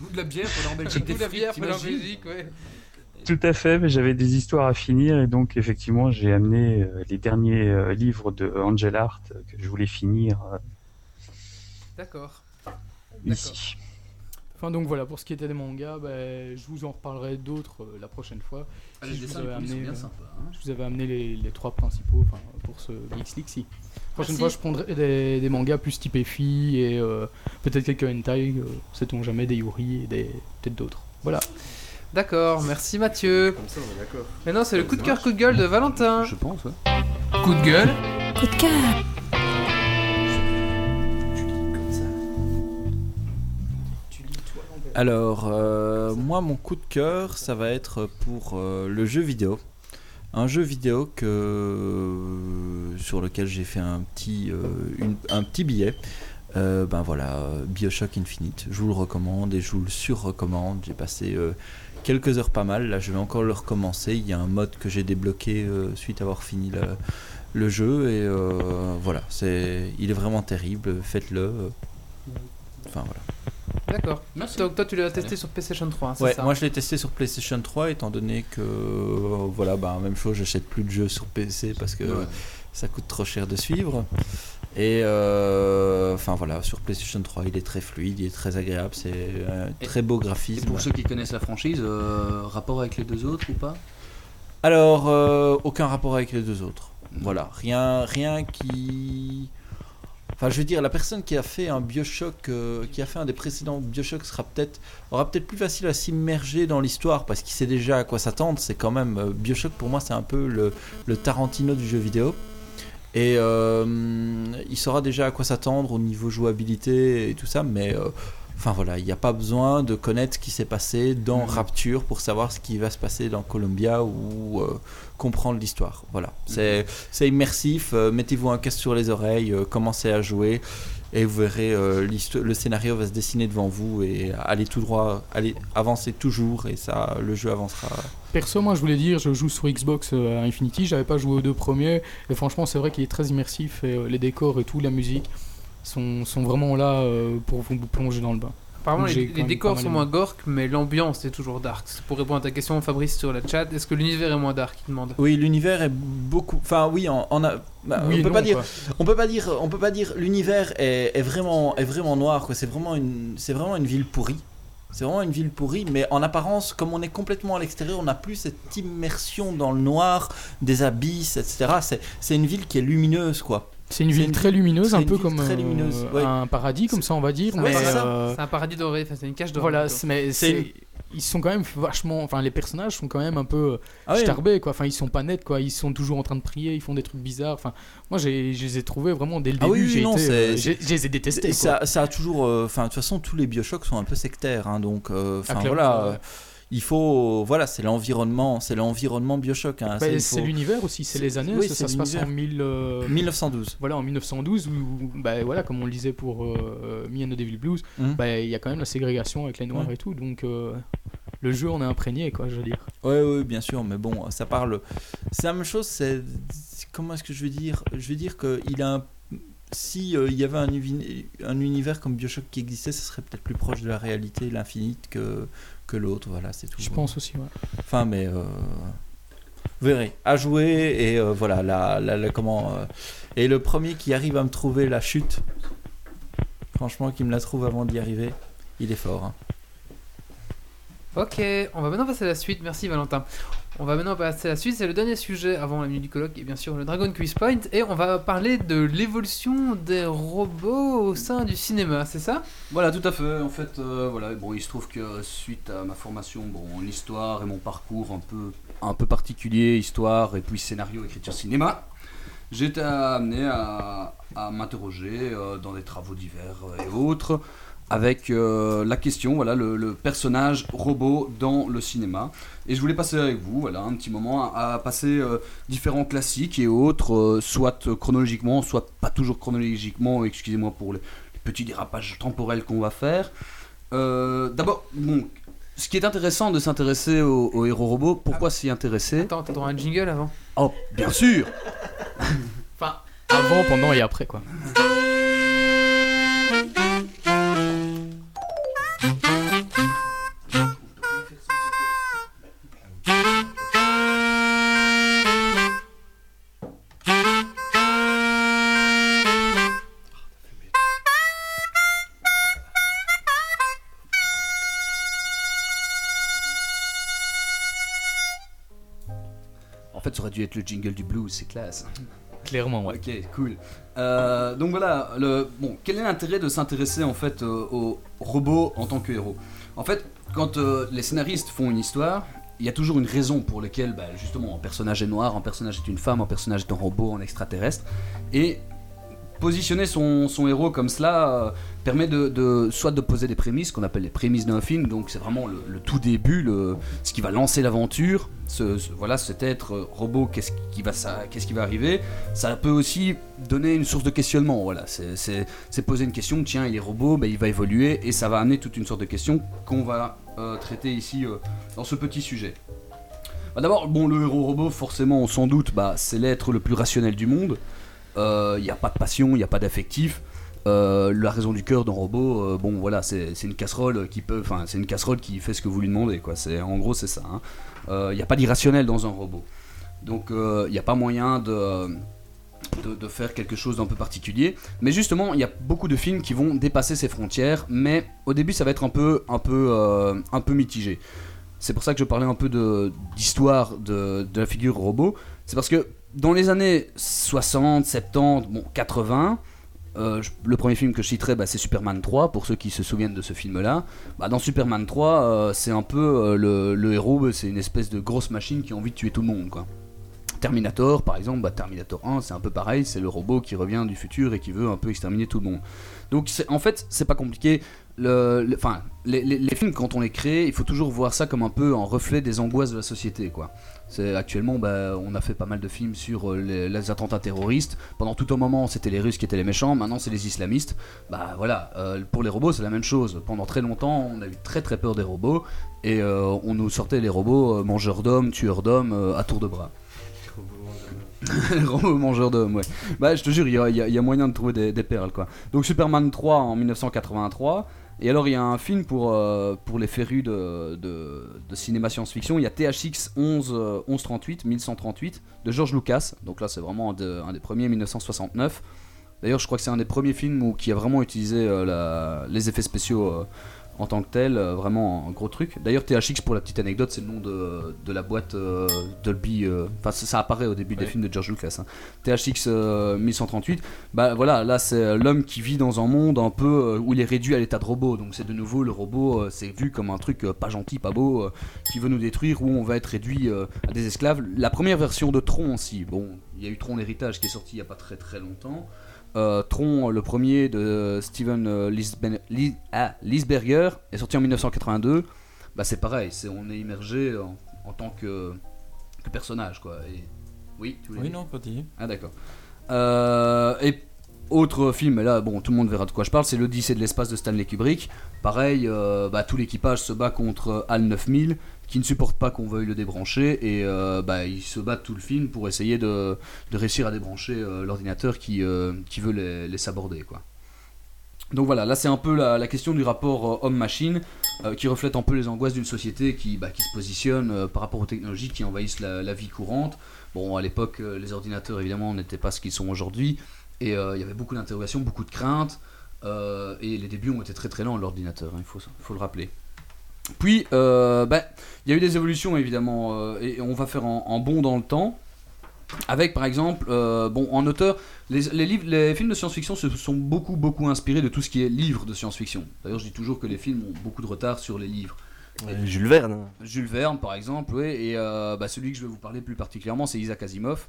Ou de la bière pour aller en Belgique. Ou de la bière pour aller en Belgique, ouais. Tout à fait, mais j'avais des histoires à finir et donc effectivement j'ai amené euh, les derniers euh, livres de Angel Art euh, que je voulais finir euh, D'accord. ici. Enfin, donc voilà, pour ce qui était des mangas, bah, je vous en reparlerai d'autres euh, la prochaine fois. Ah, Si les je, dessins, vous avais amené, bien euh, sympas, hein. je vous avais amené les, les trois principaux pour ce Geeks League. Si. Prochaine Merci. fois, je prendrai des, des mangas plus type filles et euh, peut-être quelques hentai, euh, sait-on jamais, des yuri et des peut-être d'autres. Voilà. D'accord, merci Mathieu. Comme ça, on est d'accord. Maintenant, c'est le coup de cœur, coup de gueule de Valentin. Je pense, ouais. Coup de gueule. Coup de cœur. Alors, euh, moi, mon coup de cœur, ça va être pour euh, le jeu vidéo. Un jeu vidéo que, sur lequel j'ai fait un petit, euh, un petit billet. Ben voilà, Bioshock Infinite. Je vous le recommande et je vous le sur-recommande. J'ai passé quelques heures pas mal. Là, je vais encore le recommencer. Il y a un mode que j'ai débloqué suite à avoir fini le, jeu et voilà, c'est, il est vraiment terrible. Faites-le. Enfin voilà. D'accord. Donc toi tu l'as testé sur PlayStation 3, c'est Ouais, ça moi je l'ai testé sur PlayStation 3 étant donné que euh, voilà, bah même chose, j'achète plus de jeux sur PC parce que Ouais. ça coûte trop cher de suivre. Et euh, enfin voilà, sur PlayStation 3, il est très fluide, il est très agréable, c'est un Et- très beau Et graphisme. pour ceux qui connaissent la franchise, euh, rapport avec les deux autres ou pas? Alors, euh, aucun rapport avec les deux autres. Voilà, rien, rien qui. Enfin, je veux dire, la personne qui a fait un Bioshock, euh, qui a fait un des précédents Bioshock, sera peut-être, aura peut-être plus facile à s'immerger dans l'histoire parce qu'il sait déjà à quoi s'attendre. C'est quand même euh, Bioshock pour moi, c'est un peu le, Tarantino du jeu vidéo. Et euh, il saura déjà à quoi s'attendre au niveau jouabilité et tout ça, mais euh, enfin voilà, il n'y a pas besoin de connaître ce qui s'est passé dans Mhm. Rapture pour savoir ce qui va se passer dans Columbia ou euh, comprendre l'histoire. Voilà, c'est c'est immersif. euh, Mettez-vous un casque sur les oreilles, euh, commencez à jouer et vous verrez le scénario va se dessiner devant vous et allez tout droit, allez avancer toujours et ça, le jeu avancera. Perso, moi je voulais dire, je joue sur Xbox à Infinity, j'avais pas joué aux deux premiers, et franchement c'est vrai qu'il est très immersif, et les décors et tout, la musique, sont, sont vraiment là euh, pour vous plonger dans le bain. Apparemment, les, les décors sont moins gork, mais l'ambiance est toujours dark. Pour répondre à ta question, Fabrice, sur la chat, est-ce que l'univers est moins dark Il demande. Oui, l'univers est beaucoup. Enfin, oui, on, on a. bah, Oui on et peut non, pas dire. quoi. On peut pas dire. On peut pas dire. L'univers est, est vraiment est vraiment noir. C'est vraiment une. C'est vraiment une ville pourrie. C'est vraiment une ville pourrie, mais en apparence, comme on est complètement à l'extérieur, on n'a plus cette immersion dans le noir, des abysses, etc. C'est, c'est une ville qui est lumineuse, quoi. C'est une ville très lumineuse, un peu comme très euh, lumineuse, ouais. un paradis, comme ça on va dire. C'est un, mais, paradis- euh, un paradis doré, enfin, c'est une cage dorée. Voilà, mais c'est ils sont quand même vachement enfin les personnages sont quand même un peu Ah oui. starbés quoi enfin ils sont pas nets quoi ils sont toujours en train de prier ils font des trucs bizarres enfin moi j'ai je les ai trouvés vraiment dès le Ah début oui, oui, j'ai euh, je les ai détestés quoi. Ça, ça a toujours. euh, Enfin, de toute façon, tous les Bioshock sont un peu sectaires, hein, donc. euh, Enfin, Ah, voilà. ouais. Il faut. Voilà, c'est l'environnement, c'est l'environnement Bioshock. hein, Bah, c'est faut- l'univers aussi, c'est les années, oui, ça, se passe en l'univers. 1000, euh, 1912. Voilà, en 1912, où, bah, voilà, comme on le disait pour euh, the Devil Blues, Mhm. bah, il y a quand même la ségrégation avec les Noirs Ouais. et tout, donc euh, le jeu on est imprégné, quoi, je veux dire. Oui, oui, bien sûr, mais bon, ça parle. C'est la même chose, c'est. c'est- Comment est-ce que je veux dire? Je veux dire qu'il a un. Si euh, il y avait un, univers comme Bioshock qui existait, ce serait peut-être plus proche de la réalité, l'infinite, que, que l'autre, voilà, c'est tout. Je pense aussi, ouais. Enfin, mais. euh, Vous verrez, à jouer, et euh, voilà, la, la- la- comment. euh, et le premier qui arrive à me trouver la chute, franchement, qui me la trouve avant d'y arriver, il est fort. hein. Ok, on va maintenant passer à la suite. Merci Valentin. On va maintenant passer à la suite. C'est le dernier sujet avant la minute du colloque et bien sûr le Dragon Quiz Point. Et on va parler de l'évolution des robots au sein du cinéma, c'est ça? Voilà, tout à fait. En fait, euh, voilà, bon, il se trouve que suite à ma formation, bon, en histoire et mon parcours un peu, particulier, histoire et puis scénario, écriture, cinéma, j'ai été amené à, m'interroger euh, dans des travaux divers et autres avec euh, la question, voilà, le, le personnage robot dans le cinéma. Et je voulais passer avec vous, voilà, un petit moment à, à passer euh, différents classiques et autres, euh, soit chronologiquement, soit pas toujours chronologiquement, excusez-moi pour les, les petits dérapages temporels qu'on va faire. D'abord, bon, ce qui est intéressant de s'intéresser aux, aux héros robots, pourquoi s'y intéresser? Attends, t'as un jingle avant? Oh, bien sûr Enfin, avant, pendant et après, quoi. Être le jingle du blues, c'est classe. Clairement, ouais. Ok, cool. Euh, donc voilà, le, bon, quel est l'intérêt de s'intéresser en fait euh, aux robots en tant que héros? En fait, quand euh, les scénaristes font une histoire, il y a toujours une raison pour laquelle, bah, justement, un personnage est noir, un personnage est une femme, un personnage est un robot, un extraterrestre. Et positionner son, son héros comme cela euh, permet de, soit de poser des prémices, qu'on appelle les prémices d'un film, donc c'est vraiment le, tout début, le, ce qui va lancer l'aventure. Voilà, cet être euh, robot, qu'est-ce qui va ça, qu'est-ce qui va arriver? Ça peut aussi donner une source de questionnement. Voilà, c'est poser une question. Tiens, il est robot, ben, il va évoluer et ça va amener toute une sorte de questions qu'on va euh, traiter ici euh, dans ce petit sujet. Bah, D'abord, bon, le héros robot, forcément, sans doute, bah, c'est l'être le plus rationnel du monde. Il n'y a pas de passion, il n'y a pas d'affectif. Euh, la raison du cœur d'un robot, euh, bon voilà, c'est une casserole qui peut, enfin c'est une casserole qui fait ce que vous lui demandez, quoi. C'est en gros c'est ça. Il n'y a pas d'irrationnel dans un robot, donc il n'y a pas moyen de, faire quelque chose d'un peu particulier. Mais justement, il y a beaucoup de films qui vont dépasser ces frontières, mais au début ça va être un peu un peu euh, un peu mitigé. C'est pour ça que je parlais un peu d'histoire de, de la figure robot. C'est parce que dans les années 60, 70, bon, 80, euh, le premier film que je citerai, bah, c'est Superman 3, pour ceux qui se souviennent de ce film-là. Bah, dans Superman 3, euh, c'est un peu euh, le, héros, bah, c'est une espèce de grosse machine qui a envie de tuer tout le monde. Terminator, par exemple, Terminator 1, c'est un peu pareil, c'est le robot qui revient du futur et qui veut un peu exterminer tout le monde. Donc en fait, c'est pas compliqué. Les, les- films, quand on les crée, il faut toujours voir ça comme un peu un reflet des angoisses de la société. Quoi. Actuellement, bah, on a fait pas mal de films sur euh, les, attentats terroristes. Pendant tout un moment, c'était les Russes qui étaient les méchants. Maintenant, c'est les islamistes. Bah voilà, euh, pour les robots, c'est la même chose. Pendant très longtemps, on a eu très très peur des robots. Et euh, on nous sortait les robots mangeurs d'hommes, tueurs d'hommes, à tour de bras. Robot mangeur d'hommes, ouais. Bah, je te jure, il y a, moyen de trouver des, des perles, quoi. Donc, Superman 3 en 1983. Et alors, il y a un film pour, euh, pour les férus de, de, cinéma science-fiction. Il y a THX 11, euh, 1138, 1138 de George Lucas. Donc là, c'est vraiment un, de- un des premiers, 1969. D'ailleurs, je crois que c'est un des premiers films où, qui a vraiment utilisé euh, les effets spéciaux euh, en tant que tel, euh, vraiment un gros truc. D'ailleurs, THX, pour la petite anecdote, c'est le nom de, de la boîte euh, Dolby. euh, Enfin, ça, ça apparaît au début des films de George Lucas. hein. THX euh, 1138. Bah voilà, là c'est l'homme qui vit dans un monde un peu où il est réduit à l'état de robot. Donc c'est de nouveau le robot, c'est vu comme un truc pas gentil, pas beau, qui veut nous détruire, où on va être réduit à des esclaves. La première version de Tron aussi. Bon, il y a eu Tron l'héritage qui est sorti il y a pas très très longtemps. Euh, Tron, le premier de Steven euh, Lisben- Lis- ah, Lisberger, est sorti en 1982. Bah c'est pareil, c'est on est immergé en, en tant que, que personnage quoi. Et... Oui, tu Oui, non, continue. Ah d'accord. Euh, et autre film, et là bon tout le monde verra de quoi je parle, c'est l'Odyssée de l'espace de Stanley Kubrick. Pareil, euh, bah, tout l'équipage se bat contre HAL 9000 qui ne supporte pas qu'on veuille le débrancher et euh, bah, ils se battent tout le film pour essayer de, réussir à débrancher euh, l'ordinateur qui, euh, qui veut les, les saborder quoi. Donc voilà, là c'est un peu la, question du rapport homme-machine qui reflète un peu les angoisses d'une société qui, bah, qui se positionne par rapport aux technologies qui envahissent la, vie courante. Bon, à l'époque, les ordinateurs évidemment n'étaient pas ce qu'ils sont aujourd'hui et il y avait beaucoup d'interrogations, beaucoup de craintes et les débuts ont été très très lents l'ordinateur, hein, il faut, faut le rappeler. Puis, euh, bah, il y a eu des évolutions évidemment euh, et on va faire en, en bond dans le temps. Avec par exemple, euh, bon, en auteur, les, les livres, les films de science-fiction se sont beaucoup beaucoup inspirés de tout ce qui est livre de science-fiction. D'ailleurs, je dis toujours que les films ont beaucoup de retard sur les livres. Jules Verne. Jules Verne, par exemple, oui, et euh, bah, celui que je vais vous parler plus particulièrement, c'est Isaac Asimov.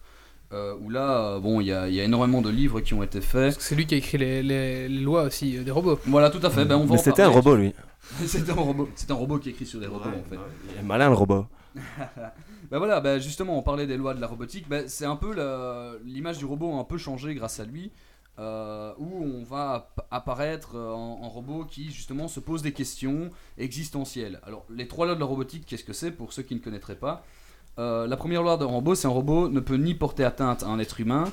euh, où là, euh, bon, il y, a- il y a énormément de livres qui ont été faits. C'est lui qui a écrit les, les- les lois aussi euh, des robots. Voilà, tout à fait. Ben, on va Mais c'était un robot, lui. c'était un robot. C'est un robot qui écrit sur des robots en fait. Il est malin, le robot. Bah voilà, bah justement, on parlait des lois de la robotique. Bah, c'est un peu l'image du robot a un peu changé grâce à lui, euh, où on va app- apparaître euh, en, en robot qui justement se pose des questions existentielles. Alors, les trois lois de la robotique, qu'est-ce que c'est pour ceux qui ne connaîtraient pas? Euh, La première loi d'un robot, c'est un robot ne peut ni porter atteinte à un être humain.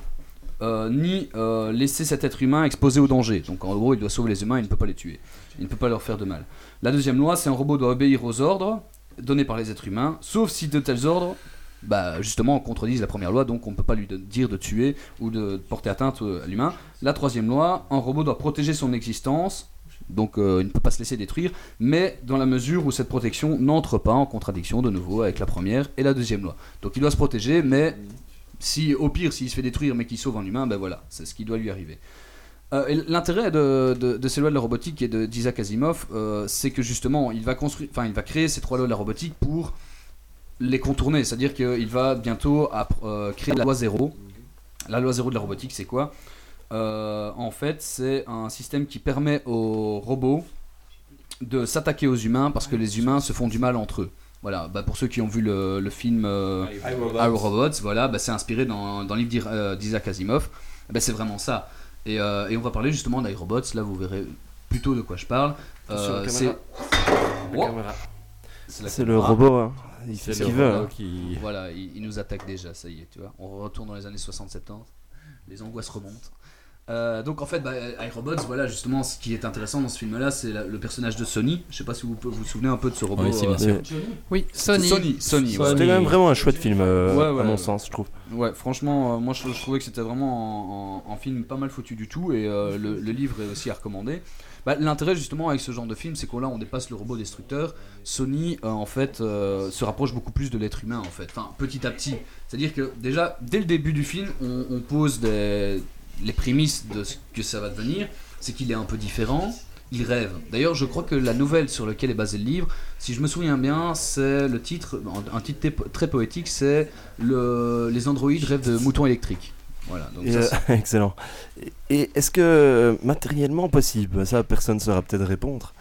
euh, ni euh, laisser cet être humain exposé au danger. Donc en gros, il doit sauver les humains, il ne peut pas les tuer. Il ne peut pas leur faire de mal. La deuxième loi, c'est un robot doit obéir aux ordres donnés par les êtres humains, sauf si de tels ordres, bah, justement, contredisent la première loi, donc on ne peut pas lui dire de tuer ou de porter atteinte euh, à l'humain. La troisième loi, un robot doit protéger son existence, donc euh, il ne peut pas se laisser détruire, mais dans la mesure où cette protection n'entre pas en contradiction de nouveau avec la première et la deuxième loi. Donc il doit se protéger, mais si au pire, s'il se fait détruire mais qu'il sauve un humain, ben voilà, c'est ce qui doit lui arriver. Euh, L'intérêt de, de- de ces lois de la robotique et de- d'Isaac Asimov, euh, c'est que justement, il va construire, enfin, il va créer ces trois lois de la robotique pour les contourner. C'est-à-dire qu'il va bientôt euh, créer la loi zéro. La loi zéro de la robotique, c'est quoi? En fait, c'est un système qui permet aux robots de s'attaquer aux humains parce que les humains se font du mal entre eux. Voilà, bah, pour ceux qui ont vu le, le film iRobots. iRobots, voilà, bah, c'est inspiré dans, dans le livre d'Isaac Asimov. Bah, c'est vraiment ça. Et, euh, et on va parler justement d'iRobots, là vous verrez plutôt de quoi je parle. Euh, la c'est le robot, hein. Il fait ce qu'il veut, robot hein. qui- Voilà, il, il nous attaque déjà, ça y est, tu vois. On retourne dans les années 60-70, les angoisses remontent. Euh, donc en fait, bah, iRobots, voilà justement ce qui est intéressant dans ce film-là, c'est le personnage de Sony. Je sais pas si vous vous, vous souvenez un peu de ce robot. Oui, si, bien euh, sûr. Oui, Sony. Sony, Sony. ouais. C'était quand même vraiment un chouette film, euh, Ouais, ouais, à mon ouais. sens, je trouve. Ouais, franchement, euh, moi je, je trouvais que c'était vraiment un, un- un film pas mal foutu du tout et euh, le, le livre est aussi à recommander. Bah, L'intérêt justement avec ce genre de film, c'est qu'on là on dépasse le robot destructeur. Sony euh, en fait euh, se rapproche beaucoup plus de l'être humain en fait, enfin petit à petit. C'est-à-dire que déjà dès le début du film, on, on pose des- les prémices de ce que ça va devenir. C'est qu'il est un peu différent. Il rêve. D'ailleurs, je crois que la nouvelle sur laquelle est basé le livre, si je me souviens bien, c'est le titre, un titre très- poétique, c'est le, les androïdes rêvent de moutons électriques. Voilà. Donc Et, ça, euh, excellent. Et, est-ce que euh, matériellement possible, ça personne ne saura peut-être répondre,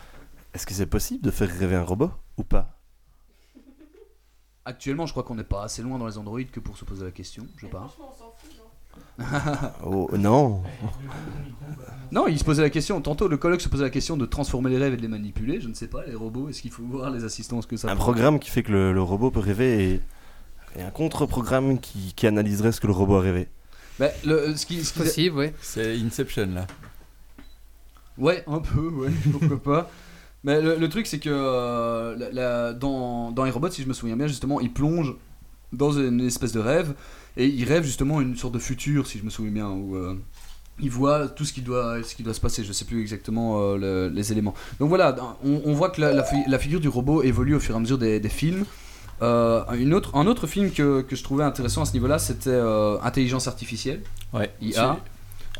est-ce que c'est possible de faire rêver un robot ou pas? Actuellement, je crois qu'on n'est pas assez loin dans les androïdes que pour se poser la question. Je sais pas. Oh non Non, il se posait la question. Tantôt, le colloque se posait la question de transformer les rêves et de les manipuler. Je ne sais pas, les robots, est-ce qu'il faut voir les assistants ce que ça Un programme qui fait que le, le robot peut rêver et, et un contre-programme qui, qui analyserait ce que le robot a rêvé. Bah, le, ce qui, ce qui- Possible, ouais. C'est Inception là. Ouais, un peu, ouais, pourquoi pas. Mais le, le truc, c'est que euh, la- la- dans, dans les robots, si je me souviens bien, justement, il plonge dans une espèce de rêve et il rêve justement une sorte de futur, si je me souviens bien, où euh, il voit tout ce qui doit, ce qui doit se passer. Je sais plus exactement euh, le- les éléments. Donc voilà, on, on voit que la, la fi- la figure du robot évolue au fur et à mesure des, des films. Euh, une autre, un autre film que, que je trouvais intéressant à ce niveau-là, c'était Intelligence artificielle. Ouais. IA.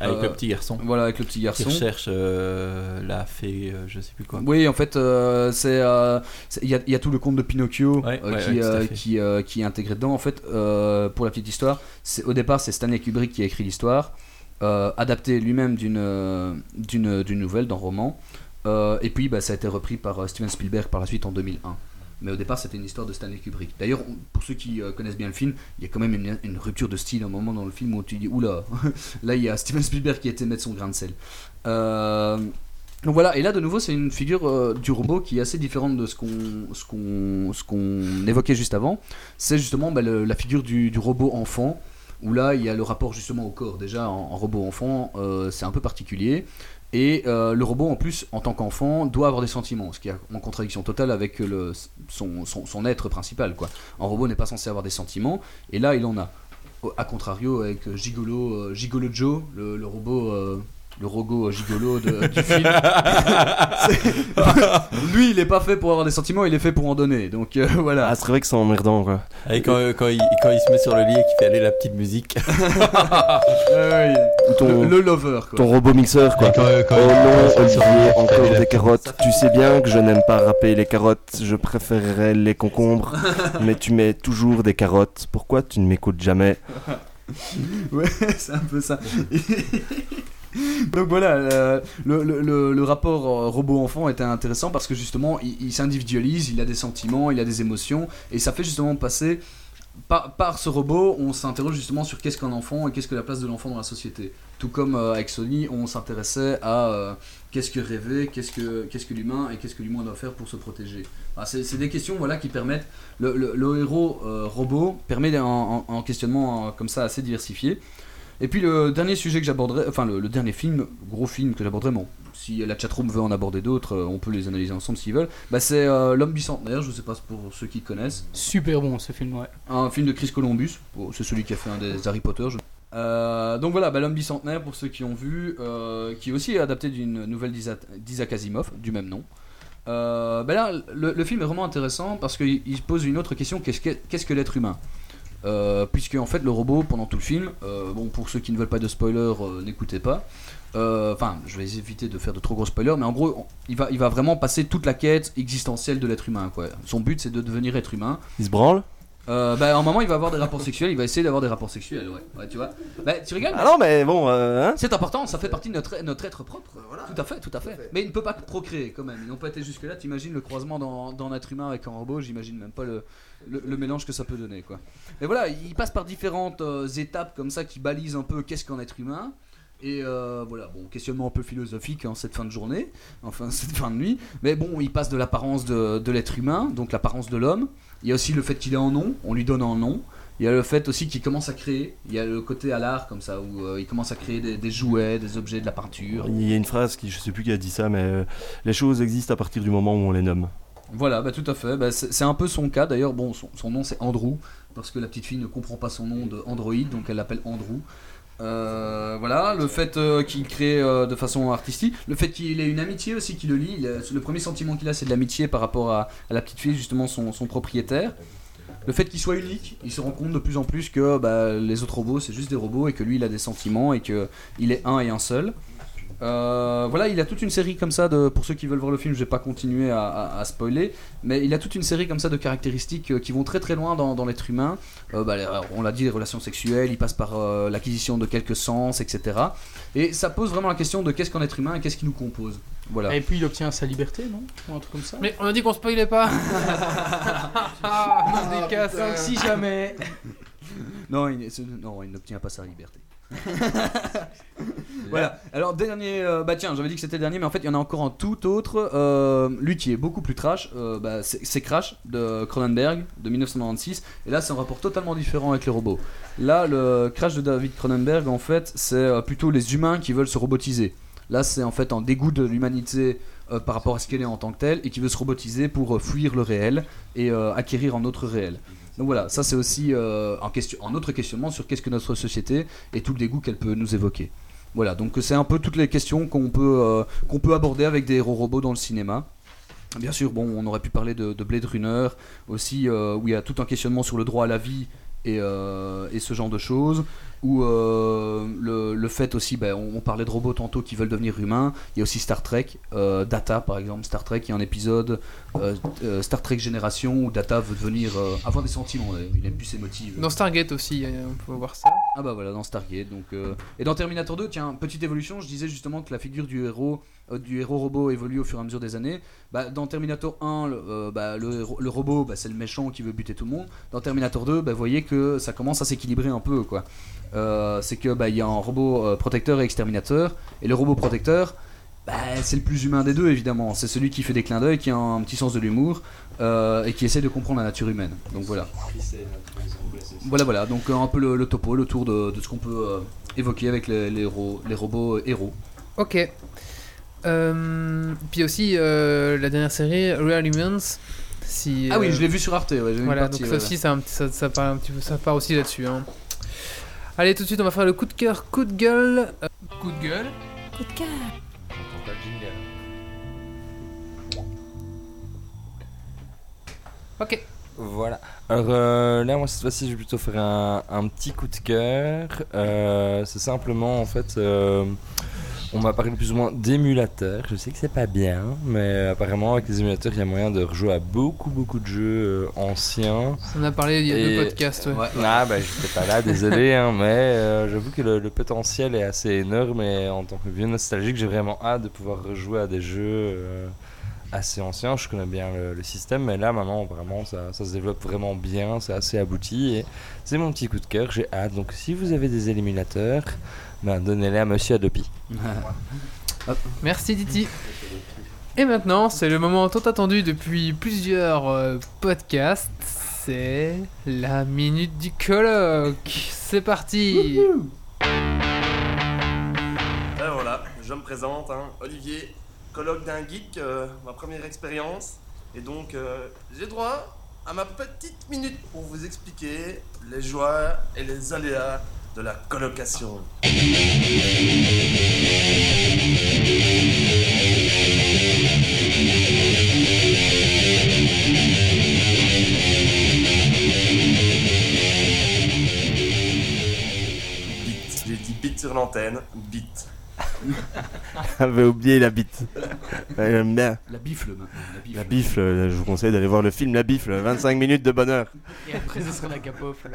Avec Euh, le petit garçon. Voilà, avec le petit garçon. Qui recherche euh, la fée, euh, je sais plus quoi. Oui, en fait, euh, c'est euh, il y, a, il y a tout le conte de Pinocchio Ouais, qui, ouais, est intégré dedans. En fait, pour la petite histoire, au départ c'est Stanley Kubrick qui a écrit l'histoire, adapté lui-même d'une d'une d'une nouvelle, d'un roman, et puis bah, ça a été repris par Steven Spielberg par la suite en 2001. Mais au départ, c'était une histoire de Stanley Kubrick. D'ailleurs, pour ceux qui euh, connaissent bien le film, il y a quand même une, rupture de style à un moment dans le film où tu dis oula, là il y a Steven Spielberg qui a été mettre son grain de sel. Euh, donc voilà, et là de nouveau c'est une figure euh, du robot qui est assez différente de ce qu'on ce qu'on ce évoquait juste avant. C'est justement bah, la figure du, robot enfant, où là il y a le rapport justement au corps. Déjà en, robot enfant, c'est un peu particulier. Et euh, le robot en plus, en tant qu'enfant, doit avoir des sentiments, ce qui est en contradiction totale avec le, son, être principal. Quoi. Un robot n'est pas censé avoir des sentiments, et là il en a. A contrario avec euh, Gigolo, euh, Gigolo Joe, le, robot, euh, le robot gigolo de- du film. Lui, il est pas fait pour avoir des sentiments, il est fait pour en donner. Donc euh, voilà. Ah, c'est vrai que c'est emmerdant quoi. Et quand, quand, il, quand il se met sur le lit et qu'il fait aller la petite musique. Ton, Le- le lover, quoi. Ton robot mixeur quoi. Et quand- quand oh non, Olivier, encore des carottes. Tu sais bien que je n'aime pas râper les carottes, je préférerais les concombres. mais tu mets toujours des carottes. Pourquoi tu ne m'écoutes jamais? Ouais, c'est un peu ça. Donc voilà, euh, le, le- le- rapport euh, robot-enfant était intéressant parce que justement, il, s'individualise, il a des sentiments, il a des émotions, et ça fait justement passer. Par, par ce robot, on s'interroge justement sur qu'est-ce qu'un enfant et qu'est-ce que la place de l'enfant dans la société. Tout comme euh, avec Sony, on s'intéressait à qu'est-ce que rêver, qu'est-ce que, qu'est-ce que l'humain et qu'est-ce que l'humain doit faire pour se protéger. C'est, des questions voilà, qui permettent. Le, le- héros robot permet un, un- questionnement comme ça assez diversifié. Et puis le dernier sujet que j'aborderai, enfin le, le dernier film, gros film que j'aborderai, bon, si la chatroom veut en aborder d'autres, euh, on peut les analyser ensemble s'ils veulent, bah, c'est euh, L'homme bicentenaire, je sais pas pour ceux qui connaissent. Super bon ce film, ouais. Un film de Chris Columbus, Bon, c'est celui qui a fait un des Harry Potter. je- Euh, donc voilà, bah, L'homme bicentenaire, pour ceux qui ont vu, euh, qui aussi est adapté d'une nouvelle d'Isa- d'Isaac Asimov, du même nom. Euh, bah là, le, le film est vraiment intéressant parce qu'il il se pose une autre question qu'est-ce que, qu'est-ce que l'être humain? Euh, Puisque en fait, le robot, pendant tout le film, euh, bon, pour ceux qui ne veulent pas de spoiler, euh, n'écoutez pas. Enfin, je vais éviter de faire de trop gros spoilers, mais en gros, on- il va, il va vraiment passer toute la quête existentielle de l'être humain. Quoi. Son but, c'est de devenir être humain. Il se branle? Euh, bah, à un moment, il va avoir des rapports sexuels, il va essayer d'avoir des rapports sexuels, ouais. Ouais, tu vois. Bah, tu rigoles Ah non, mais bon, euh, hein C'est important, ça fait partie de notre, notre être propre. Tout à fait, tout à fait. Mais il ne peut pas procréer quand même. Ils n'ont pas été jusque-là. T'imagines le croisement dans, dans un être humain avec un robot, j'imagine même pas le, le, le mélange que ça peut donner, quoi. Mais voilà, il passe par différentes euh, étapes comme ça qui balisent un peu qu'est-ce qu'un être humain. Et euh, voilà, bon, questionnement un peu philosophique en cette fin de journée, enfin cette fin de nuit. Mais bon, il passe de l'apparence de, de l'être humain, donc l'apparence de l'homme. Il y a aussi le fait qu'il ait un nom, on lui donne un nom. Il y a le fait aussi qu'il commence à créer. Il y a le côté à l'art comme ça où euh, il commence à créer des, des jouets, des objets, de la peinture. Il y a une phrase qui, je sais plus qui a dit ça, mais euh, les choses existent à partir du moment où on les nomme. Voilà, bah, tout à fait. Bah, c'est c'est un peu son cas. D'ailleurs, bon, son, son nom c'est Andrew parce que la petite fille ne comprend pas son nom de Android, donc elle l'appelle Andrew. Euh, voilà, le fait euh, qu'il crée euh, de façon artistique, le fait qu'il ait une amitié aussi qui le lie. Le premier sentiment qu'il a, c'est de l'amitié par rapport à, la petite fille, justement son, propriétaire. Le fait qu'il soit unique, il se rend compte de plus en plus que bah, les autres robots c'est juste des robots et que lui il a des sentiments et que il est un et un seul. Euh, voilà, il a toute une série comme ça de. Pour ceux qui veulent voir le film, je vais pas continuer à, à- à spoiler, mais il a toute une série comme ça de caractéristiques euh, qui vont très très loin dans, dans l'être humain. Euh, bah, on l'a dit, les relations sexuelles, il passe par euh, l'acquisition de quelques sens, etc. Et ça pose vraiment la question de qu'est-ce qu'un être humain et qu'est-ce qui nous compose. Voilà. Et puis il obtient sa liberté, non? Ou un truc comme ça? Mais on a dit qu'on spoilait pas. ah. Donc si jamais. Non, il, ce- non, il n'obtient pas sa liberté. voilà. Alors dernier, euh, bah tiens, j'avais dit que c'était le dernier, mais en fait il y en a encore un tout autre. lui qui est beaucoup plus trash, euh, bah, c'est Crash de Cronenberg de 1996. Et là c'est un rapport totalement différent avec les robots. Là le Crash de David Cronenberg en fait c'est euh, plutôt les humains qui veulent se robotiser. Là c'est en fait un dégoût de l'humanité euh, par rapport à ce qu'elle est en tant que telle et qui veut se robotiser pour euh, fuir le réel et euh, acquérir un autre réel. Donc voilà, ça c'est aussi un, autre questionnement sur qu'est-ce que notre société et tout le dégoût qu'elle peut nous évoquer. Voilà, donc c'est un peu toutes les questions qu'on peut, peut aborder avec des héros robots dans le cinéma. Bien sûr, bon, on aurait pu parler de, de Blade Runner aussi, où il y a tout un questionnement sur le droit à la vie et ce genre de choses. Ou euh, le, le fait aussi, ben, on, on parlait de robots tantôt qui veulent devenir humains. Il y a aussi Star Trek, euh, Data par exemple. Star Trek, il y a un épisode euh, Star Trek Génération où Data veut devenir avoir des sentiments. Il aime plus ses motifs. Dans Stargate aussi, on peut voir ça. Ah bah voilà, dans Stargate. Donc, Et dans Terminator 2, tiens, petite évolution, je disais justement que la figure du héros, du héros robot évolue au fur et à mesure des années. Bah, dans Terminator 1, le, euh, bah, le, le robot, bah, c'est le méchant qui veut buter tout le monde. Dans Terminator 2, bah, vous voyez que ça commence à s'équilibrer un peu. quoi. Euh, c'est que bah, il y a un robot euh, protecteur et exterminateur. Et le robot protecteur, bah, c'est le plus humain des deux évidemment. C'est celui qui fait des clins d'œil, qui a un petit sens de l'humour euh, et qui essaie de comprendre la nature humaine. Donc voilà. Voilà, voilà, donc un peu le, le topo, le tour de, de ce qu'on peut évoquer avec les, les, ro- les robots héros. Ok. Puis aussi la dernière série, Real Humans. Si, Ah oui, je l'ai vu sur Arte, ouais, Voilà, partie, donc ça ouais, aussi, ouais. ça, ça, ça part un petit peu, ça part aussi là-dessus. hein. Allez, tout de suite, on va faire le coup de cœur, coup de gueule. Euh, coup de gueule. Coup de cœur. Ok. Voilà. Alors euh, là, moi cette fois-ci, je vais plutôt faire un, un petit coup de cœur. Euh, c'est simplement en fait, euh, on m'a parlé plus ou moins d'émulateurs. Je sais que c'est pas bien, mais apparemment avec les émulateurs, il y a moyen de rejouer à beaucoup beaucoup de jeux euh, anciens. On a parlé il y a Et- deux podcasts. Ouais. Ah bah j'étais pas là, désolé, hein, mais euh, j'avoue que le, le potentiel est assez énorme et en tant que vieux nostalgique, j'ai vraiment hâte de pouvoir rejouer à des jeux euh, assez anciens. Je connais bien le, le système, mais là maintenant vraiment ça, ça se développe vraiment bien, c'est assez abouti et c'est mon petit coup de cœur, j'ai hâte. Donc si vous avez des éliminateurs, ben, donnez-les à Monsieur Adopi. Merci Titi. Et maintenant, c'est le moment tant attendu depuis plusieurs euh, podcasts. C'est la minute du colloque. C'est parti. Et voilà, je me présente, hein, Olivier, colloque d'un geek, euh, ma première expérience. Et donc, euh, j'ai droit à ma petite minute pour vous expliquer les joies et les aléas de la colocation. Bit, j'ai dit bit sur l'antenne, bit. J'avais oublié la bite. Ouais, J'aime bien. La bifle maintenant. La bifle. La bifle, je vous conseille d'aller voir le film La bifle, 25 minutes de bonheur. Et après, ce sera la capoffle.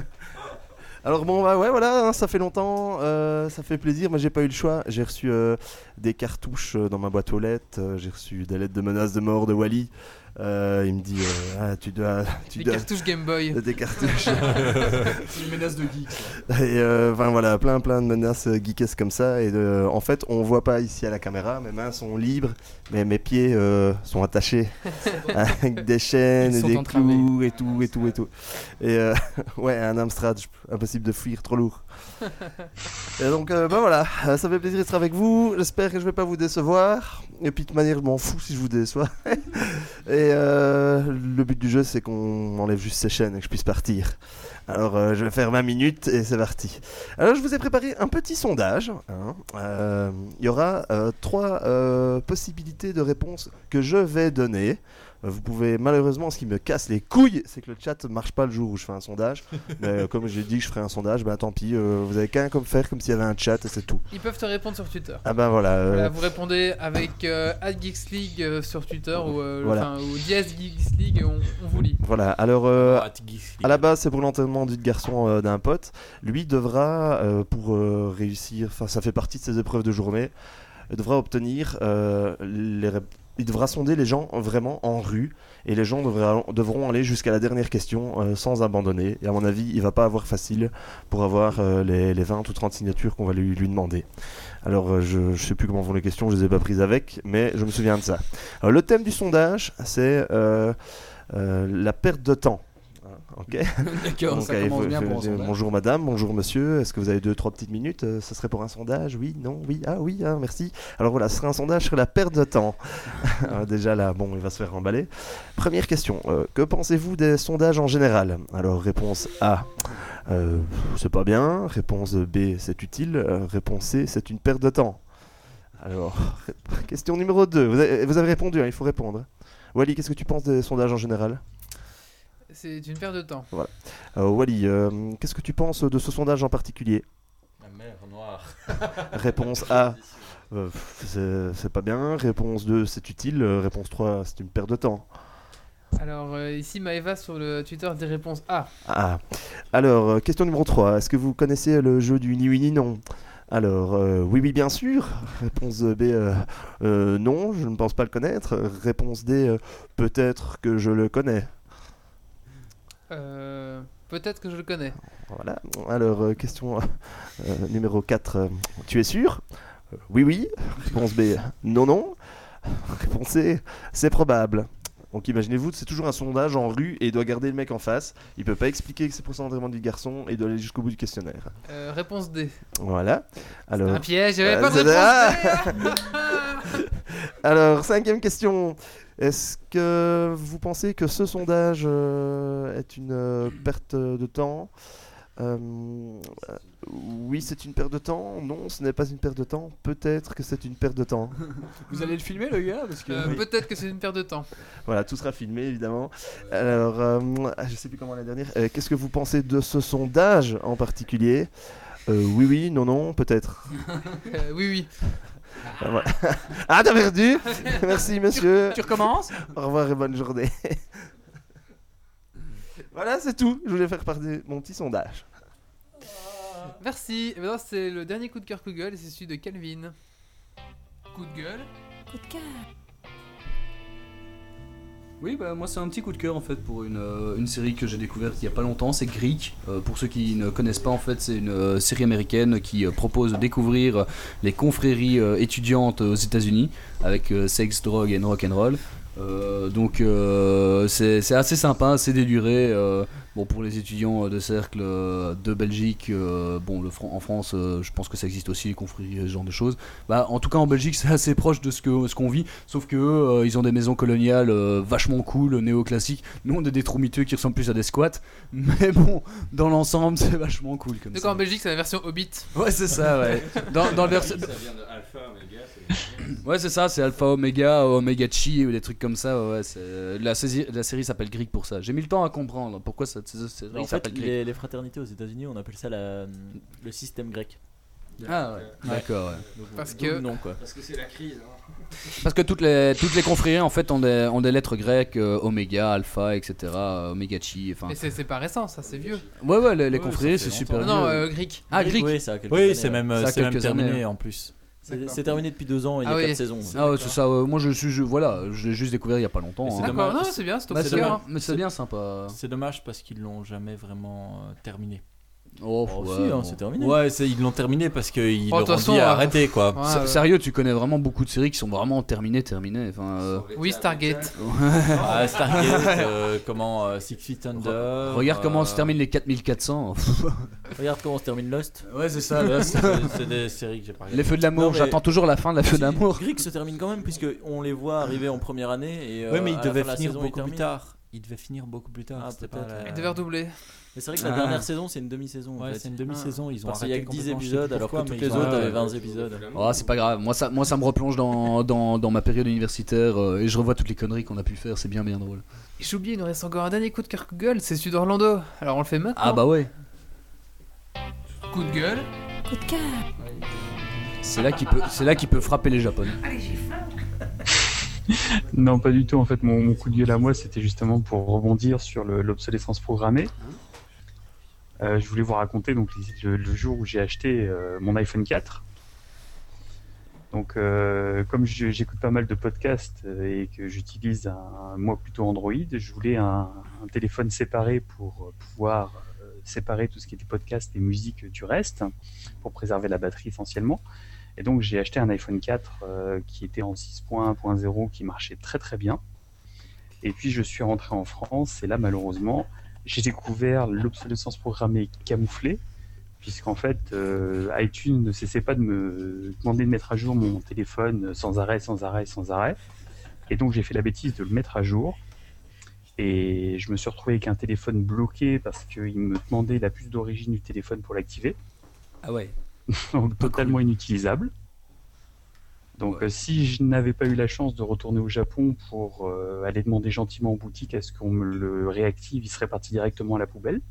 Alors bon, bah ouais, voilà, hein, ça fait longtemps, euh, ça fait plaisir, mais j'ai pas eu le choix. J'ai reçu euh, des cartouches euh, dans ma boîte aux lettres, j'ai reçu des lettres de menaces de mort de Wally. Euh, il me dit, euh, ah, tu dois, tu Des dois, cartouches Game Boy. des cartouches. C'est une menace de geek. ça. Et euh, enfin voilà, plein plein de menaces euh, geekesques comme ça. Et en fait, on voit pas ici à la caméra, mes mains sont libres, mais mes pieds euh, sont attachés avec des chaînes et des clous et tout et tout et tout. Et euh, ouais, un Amstrad, impossible de fuir, trop lourd. Et donc bah voilà, euh, ça fait plaisir d'être avec vous. J'espère que je vais pas vous décevoir. Et puis de toute manière, je m'en fous si je vous déçois. et euh, le but du jeu, c'est qu'on enlève juste ces chaînes et que je puisse partir. Alors je vais faire 20 minutes et c'est parti. Alors je vous ai préparé un petit sondage. hein. Il y aura trois possibilités de réponse que je vais donner. Vous pouvez malheureusement, ce qui me casse les couilles, c'est que le chat ne marche pas le jour où je fais un sondage. Mais euh, comme j'ai dit que je ferai un sondage, bah tant pis, euh, vous avez qu'un comme faire comme s'il y avait un chat et c'est tout. Ils peuvent te répondre sur Twitter. Ah ben voilà. euh, Voilà, vous répondez avec euh, @geeksleague sur Twitter ou euh, Voilà. enfin, ou dièse geeksleague et on, on vous lit. Voilà, alors euh, Geeks à la base c'est pour l'entraînement du garçon euh, d'un pote. Lui devra, euh, pour euh, réussir, enfin ça fait partie de ses épreuves de journée, devra obtenir euh, les rép- il devra sonder les gens vraiment en rue et les gens devront aller jusqu'à la dernière question euh, sans abandonner. Et à mon avis, il va pas avoir facile pour avoir euh, les, les 20 ou 30 signatures qu'on va lui, demander. Alors euh, je, je sais plus comment vont les questions, je les ai pas prises avec, mais je me souviens de ça. Le thème du sondage, c'est la perte de temps. Ok. D'accord, Donc, ça euh, il commence faut- bien il faut pour un dire sondage. Bonjour madame, bonjour monsieur, est-ce que vous avez deux, trois petites minutes Euh, Ça serait pour un sondage? Oui, non, oui, ah oui, ah, merci. Alors voilà, ce sera un sondage sur la perte de temps. Euh, Déjà là, bon, il va se faire remballer. Première question, euh, que pensez-vous des sondages en général? Alors réponse A, euh, c'est pas bien. Réponse B, c'est utile. Euh, réponse C, c'est une perte de temps. Alors, question numéro 2, vous avez, vous avez répondu, hein, il faut répondre. Wally, qu'est-ce que tu penses des sondages en général? C'est une perte de temps. voilà. Euh, Wally, euh, qu'est-ce que tu penses de ce sondage en particulier? La mer noire. Réponse A, euh, c'est pas bien. Réponse 2, c'est utile. Euh, Réponse 3, c'est une perte de temps. Alors euh, ici Maëva sur le Twitter des réponses A. Ah. Alors, euh, question numéro 3. Est-ce que vous connaissez le jeu du ni oui ni non? Alors, euh, oui, oui, bien sûr. Réponse B, euh, euh, non, je ne pense pas le connaître. Réponse D, euh, peut-être que je le connais. Euh, Peut-être que je le connais. Voilà. Alors, euh, question euh, numéro 4. tu es sûr? Oui, oui. Réponse B. Non, non. Réponse C. C'est probable. Donc imaginez-vous, c'est toujours un sondage en rue et il doit garder le mec en face. Il peut pas expliquer que c'est pour son entraînement du garçon et il doit aller jusqu'au bout du questionnaire. Euh, réponse D. Voilà. Alors, Un piège, j'avais pas de réponse Alors, cinquième question. Est-ce que vous pensez que ce sondage euh, est une euh, perte de temps? Euh, Oui, c'est une perte de temps. Non, ce n'est pas une perte de temps. Peut-être que c'est une perte de temps. Vous allez le filmer, le gars Parce que... Euh, Peut-être que c'est une perte de temps. Voilà, tout sera filmé évidemment. Alors, euh, je sais plus comment la dernière. Euh, Qu'est-ce que vous pensez de ce sondage en particulier? Euh, Oui, oui, non, non, peut-être. Euh, oui, oui. Ah, voilà. Ah, t'as perdu Merci, monsieur. Tu recommences? Au revoir et bonne journée. voilà, c'est tout. Je voulais faire partie mon petit sondage. Merci. C'est le dernier coup de cœur Google et c'est celui de Calvin. Coup de gueule. Coup de cœur. Oui, bah, moi c'est un petit coup de cœur en fait pour une, euh, série que j'ai découverte il y a pas longtemps, c'est Greek. Euh, pour ceux qui ne connaissent pas, en fait, c'est une euh, série américaine qui propose de découvrir les confréries étudiantes aux États-Unis avec sexe, drogue et rock and roll. Euh, donc euh, c'est c'est assez sympa, assez déluré. euh, bon pour les étudiants de cercle de Belgique, euh, bon le Fran- en France, euh, je pense que ça existe aussi les confréries, ce genre de choses. Bah en tout cas en Belgique c'est assez proche de ce que ce qu'on vit, sauf que euh, ils ont des maisons coloniales euh, vachement cool, néoclassiques. Nous on a des trous miteux qui ressemblent plus à des squats, mais bon dans l'ensemble c'est vachement cool comme Donc ça. en Belgique c'est la version Hobbit. Ouais c'est ça ouais. Dans, dans le vers- Ça vient de Alpha, c'est Ouais, c'est ça, c'est Alpha Omega, Omega Chi ou des trucs comme ça. Ouais, c'est- la, la série s'appelle Greek pour ça. J'ai mis le temps à comprendre pourquoi cette série En fait, s'appelle Greek. les, les fraternités aux États-Unis, on appelle ça la- le système grec. Ah ouais, d'accord, ouais. Parce que- non quoi. Parce que c'est la crise. hein. Parce que toutes les, toutes les confréries en fait ont des, ont des lettres grecques, euh, oméga, alpha, etc. euh, Oméga chi, enfin. Mais c'est c'est pas récent, ça, c'est vieux. Ouais, ouais, les, les Ouais, confréries ça c'est super Non, vieux. euh, Greek. Ah, Greek Oui, ça a quelques Oui, années, c'est ouais. même, Ça a c'est même terminé hein. en plus. C'est terminé depuis deux ans, il y a Ah oui. quatre saisons. Ah ouais, c'est ça. Moi, je suis, je- voilà, je l'ai juste découvert il y a pas longtemps. C'est hein. D'accord, dommage. non, c'est bien, c'est Bah, top c'est tier, bien, mais c'est bien sympa. C'est dommage parce qu'ils l'ont jamais vraiment euh, terminé. Oh, Oh, ouais, si, hein, bon. c'est terminé. Ouais, ils l'ont terminé parce qu'ils Oh, de leur toute ont façon, dit euh, arrêtez quoi. Ouais, S- ouais. Sérieux, tu connais vraiment beaucoup de séries qui sont vraiment terminées, terminées. Enfin, euh, Oui, Stargate. Ah, Stargate, euh, comment euh, Six Feet Under. regarde comment euh, se terminent les 4400. Regarde comment se termine Lost. ouais, c'est ça. c'est c'est des séries que j'ai pas regardées. les feux de l'amour, mais- j'attends toujours la fin de la feu d'amour. Greek se termine quand même puisque on les voit arriver en première année et euh, Ouais, mais à il la devait fin de la finir ils beaucoup plus tard. Il devait finir beaucoup plus tard. Ah, c'était peut-être, pas la- Il devait redoubler. Mais c'est vrai que la Ah. dernière saison c'est une demi-saison en Ouais, fait. c'est une demi-saison. Ils ont Parce qu'il y a que 10 complètement, je sais épisodes alors que toutes les autres avaient 20 épisodes. Oh, c'est pas grave. Moi, ça, moi, ça me replonge dans, dans, dans ma période universitaire euh, et je revois toutes les conneries qu'on a pu faire. C'est bien, bien drôle. J'ai oublié, il nous reste encore un dernier coup de cœur coup de gueule, c'est celui d'Orlando. Alors on le fait maintenant. Ah bah ouais. Coup de gueule. Coup de cœur. C'est là qu'il peut, c'est là qu'il peut frapper les Japonais. Non, pas du tout. En fait, mon, mon coup de gueule à moi, c'était justement pour rebondir sur le- l'obsolescence programmée. Euh, je voulais vous raconter donc le, jour où j'ai acheté euh, mon iPhone 4. Donc, euh, comme j'écoute pas mal de podcasts et que j'utilise un, moi plutôt Android, je voulais un, téléphone séparé pour pouvoir séparer tout ce qui était podcast et musique du reste, pour préserver la batterie essentiellement. Et donc j'ai acheté un iPhone 4 euh, qui était en 6.1.0 qui marchait très très bien. Et puis je suis rentré en France et là malheureusement j'ai découvert l'obsolescence programmée camouflée puisqu'en fait euh, iTunes ne cessait pas de me demander de mettre à jour mon téléphone sans arrêt, sans arrêt, sans arrêt. Et donc j'ai fait la bêtise de le mettre à jour. Et je me suis retrouvé avec un téléphone bloqué parce qu'il me demandait la puce d'origine du téléphone pour l'activer. Ah ouais. Donc, totalement inutilisable. Donc euh, si je n'avais pas eu la chance de retourner au Japon pour euh, aller demander gentiment en boutique à ce qu'on me le réactive, il serait parti directement à la poubelle?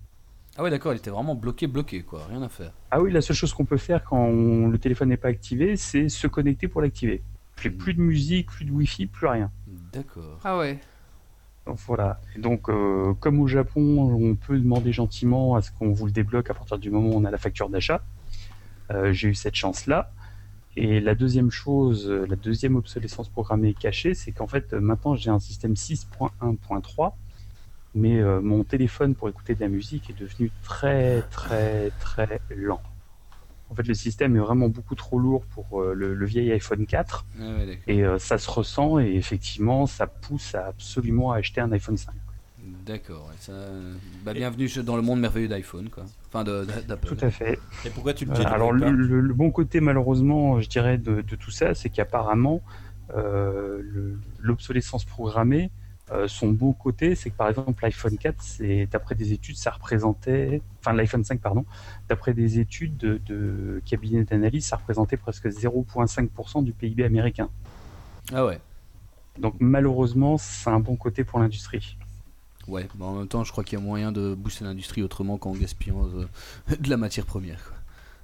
Ah ouais, d'accord. Il était vraiment bloqué, bloqué, quoi. Rien à faire. Ah oui, la seule chose qu'on peut faire quand on- le téléphone n'est pas activé, c'est se connecter pour l'activer. J'ai plus de musique, plus de wifi, plus rien. D'accord. Ah ouais. Donc voilà. Et donc, euh, comme au Japon, on peut demander gentiment à ce qu'on vous le débloque à partir du moment où on a la facture d'achat. Euh, J'ai eu cette chance-là. Et la deuxième chose, euh, la deuxième obsolescence programmée cachée, c'est qu'en fait, euh, maintenant j'ai un système 6.1.3, mais euh, mon téléphone pour écouter de la musique est devenu très très très lent. En fait, le système est vraiment beaucoup trop lourd pour euh, le, le vieil iPhone 4. Ah ouais. Et euh, ça se ressent et effectivement, ça pousse à absolument à acheter un iPhone 5. D'accord. ça... bah, bienvenue dans le monde merveilleux d'iPhone, quoi. Enfin, d'Apple. Tout à fait. Et pourquoi tu le Euh, dis alors le, le- le bon côté malheureusement, je dirais de, de tout ça, c'est qu'apparemment euh, le- l'obsolescence programmée, euh, son bon côté, c'est que par exemple l'iPhone 4, c'est d'après des études, ça représentait, enfin l'iPhone 5 pardon, d'après des études de, de cabinet d'analyse, ça représentait presque 0,5% du PIB américain. Ah ouais. Donc malheureusement, c'est un bon côté pour l'industrie. Ouais, mais en même temps, je crois qu'il y a moyen de booster l'industrie autrement qu'en gaspillant euh, de la matière première. Quoi.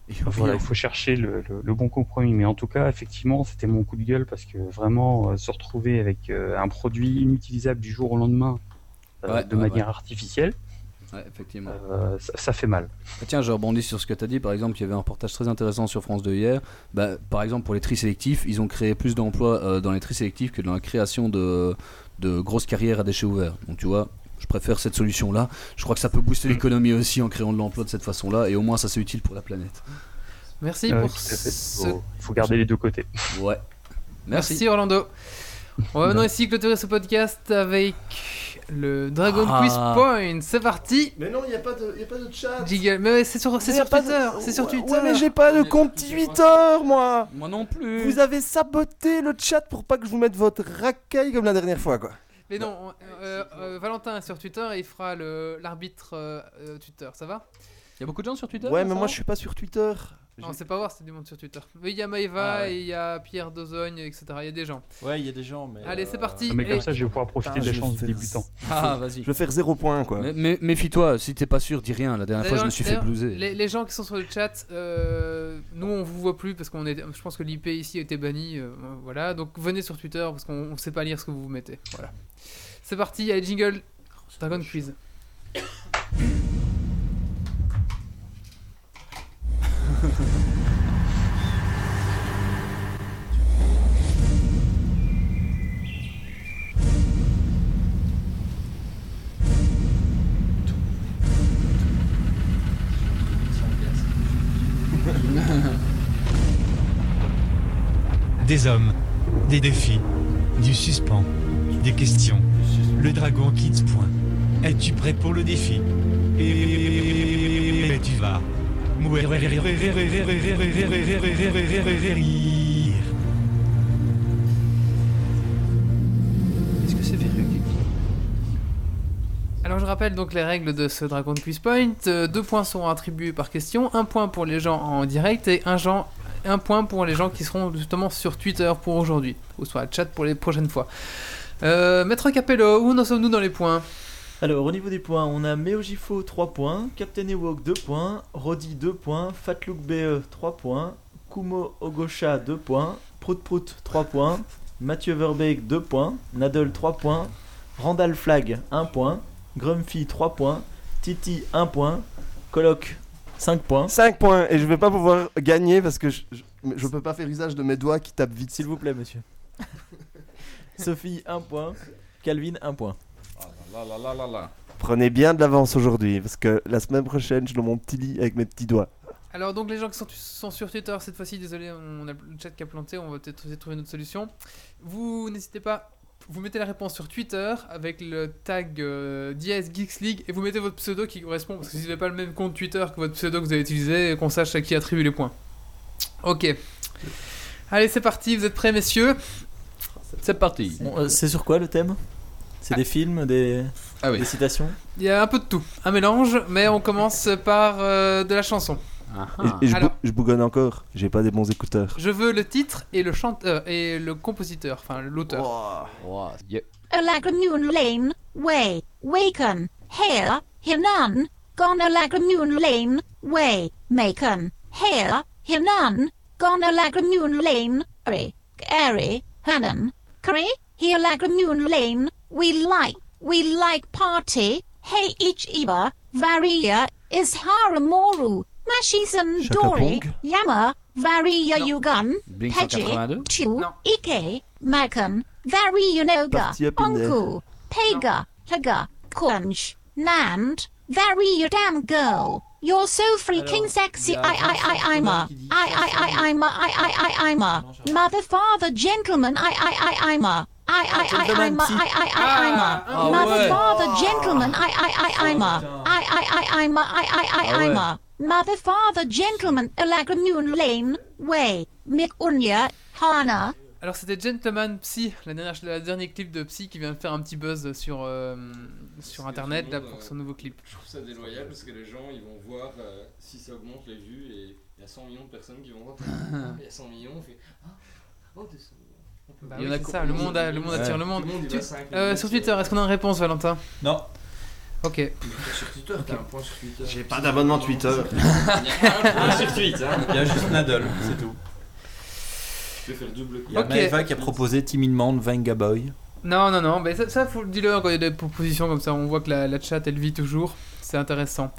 Et Voilà, il faut chercher le, le- le bon compromis. Mais en tout cas, effectivement, c'était mon coup de gueule parce que vraiment, euh, se retrouver avec euh, un produit inutilisable du jour au lendemain Ouais, de ouais, manière ouais. artificielle, effectivement. ça, ça fait mal. Ah, Tiens, je rebondis sur ce que tu as dit. Par exemple, il y avait un reportage très intéressant sur France 2 hier. Bah, par exemple, pour les tri sélectifs, ils ont créé plus d'emplois dans les tri sélectifs que dans la création de, de grosses carrières à déchets ouverts. Donc, tu vois, je préfère cette solution-là. Je crois que ça peut booster l'économie aussi en créant de l'emploi de cette façon-là. Et au moins, ça c'est utile pour la planète. Merci pour ce... Faut, faut garder les deux côtés. Ouais. Merci. Merci Orlando. On va maintenant ici clôturer ce podcast avec le Dragon Ah. Quiz Point. C'est parti. Mais non, il n'y a, pas de- y a pas de chat. Jiggle. Mais c'est sur, c'est sur de- Twitter. C'est sur Twitter. Ouais, mais j'ai pas de compte Twitter, moi. Moi non plus. Vous avez saboté le chat pour pas que je vous mette votre racaille comme la dernière fois, quoi. Mais non, euh, euh, Valentin est sur Twitter et il fera le- l'arbitre euh, euh, Twitter. Ça va? Il y a beaucoup de gens sur Twitter Ouais, mais moi je suis pas sur Twitter. Non, on sait pas voir, c'est du monde sur Twitter. Mais il y a Maeva, Ah ouais. et il y a Pierre Dozogne, etc. Il y a des gens. Ouais, il y a des gens, mais. Allez, c'est parti. Mais comme Et- ça, je vais pouvoir profiter de la chance du débutant. Ah, vas-y. Je vais faire zéro point, quoi. Mais- mais- Méfie-toi, si t'es pas sûr, dis rien. La dernière fois, je me suis fait blouser. Les, les gens qui sont sur le chat, euh, nous on vous voit plus parce qu'on est. Je pense que l'IP ici a été banni. euh, voilà, donc venez sur Twitter parce qu'on on sait pas lire ce que vous mettez. Voilà. C'est parti, allez jingle. Dragon Quiz. Des hommes, des défis, du suspens, des questions. Le dragon quitte point. Es-tu prêt pour le défi? Et tu vas. mourir. Est-ce que c'est verrugué Alors je rappelle donc les règles de ce Dragon Quiz Point. Euh, deux points seront attribués par question, un point pour les gens en direct et un, gens- un point pour les gens qui seront justement sur Twitter pour aujourd'hui, ou sur la chat pour les prochaines fois. Euh, Maître Capello, où en sommes-nous dans les points? Alors, au niveau des points, on a Meojifo 3 points, Captain Ewok 2 points, Roddy 2 points, Fatlook BE 3 points, Kumo Ogosha 2 points, Prout Prout 3 points, Mathieu Verbeek 2 points, Nadal 3 points, Randall Flag 1 point, Grumpy 3 points, Titi 1 point, Coloc 5 points. 5 points, et je vais pas pouvoir gagner parce que je, je, je peux pas faire usage de mes doigts qui tapent vite. S'il vous plaît, monsieur. Sophie 1 point, Calvin 1 point. Là, là, là, là, là. Prenez bien de l'avance aujourd'hui parce que la semaine prochaine, je le mon petit lit avec mes petits doigts. Alors donc les gens qui sont, sont sur Twitter cette fois-ci, désolé, on a le chat qui a planté, on va peut-être essayer de trouver une autre solution. Vous n'hésitez pas, vous mettez la réponse sur Twitter avec le tag euh, dièse Geeks League et vous mettez votre pseudo qui correspond parce que si vous n'avez pas le même compte Twitter que votre pseudo que vous avez utilisé, qu'on sache à qui attribuer les points. Ok. Allez c'est parti, vous êtes prêts messieurs? C'est parti. Bon, euh, c'est sur quoi le thème? C'est des films, des, Ah oui. des citations? Il y a un peu de tout, un mélange, mais on commence par euh, de la chanson. Et, et je, bou- Alors, je bougonne encore, j'ai pas des bons écouteurs. je veux le titre et le chanteur et le compositeur, enfin l'auteur. Alagramoon Lane, Way, Waken, Hair, Hinan, Gone Alagramoon Lane, Way, Macon, Hair, Hinan, Gone Alagramoon Lane, Ari, Ari, Hanan, Cree, here Lagramoon Lane, we like, we like party, hey each Iba, Varia, is Moru, Mashis and Dori, Yama, Varia yugan Peji, Tu, Ike, Makan, Varianoga, Onku, Pega, Haga, Kunj, Nand, Variadan Girl. You're so freaking sexy. I, I, I, I'm a. I, I, I, I'm a. I, I, I, I'm a. Mother, father, gentleman. I, I, I, I'm a. I, I, I, I'm a. I, I, I, I'm a. Ah Mother, father, gentleman. I, I, I, I'm a. I, I, I, I'm a. I, I, I, Ah I'm a. Mother, father, gentleman. Alagramoon Lane. Way. Mick Unya. Hana. Alors c'était Gentleman Psy, la dernière, la dernier clip de Psy qui vient de faire un petit buzz sur, euh, sur internet là pour son nouveau clip. Je trouve ça déloyal parce que les gens ils vont voir euh, si ça augmente les vues et il y a 100 millions de personnes qui vont voir. Ah, Il y a 100 millions, on fait Ah, oh, des 100 millions. Bah oui, c'est ça, le monde, a- le monde attire Ouais. le monde. Le Tu- euh, minutes, sur Twitter, est-ce qu'on a une réponse Valentin? Non. Ok. Sur Twitter, t'as un point sur Twitter. J'ai pas d'abonnement Twitter. Il y a un point sur Twitter. Il y a juste Nadal, c'est tout. Je vais faire double Il y a Ok. Maeva qui a proposé timidement Venga Boy. Non, non, non, mais ça, ça faut le dire quand il y a des propositions comme ça, on voit que la, la chat elle vit toujours, c'est intéressant.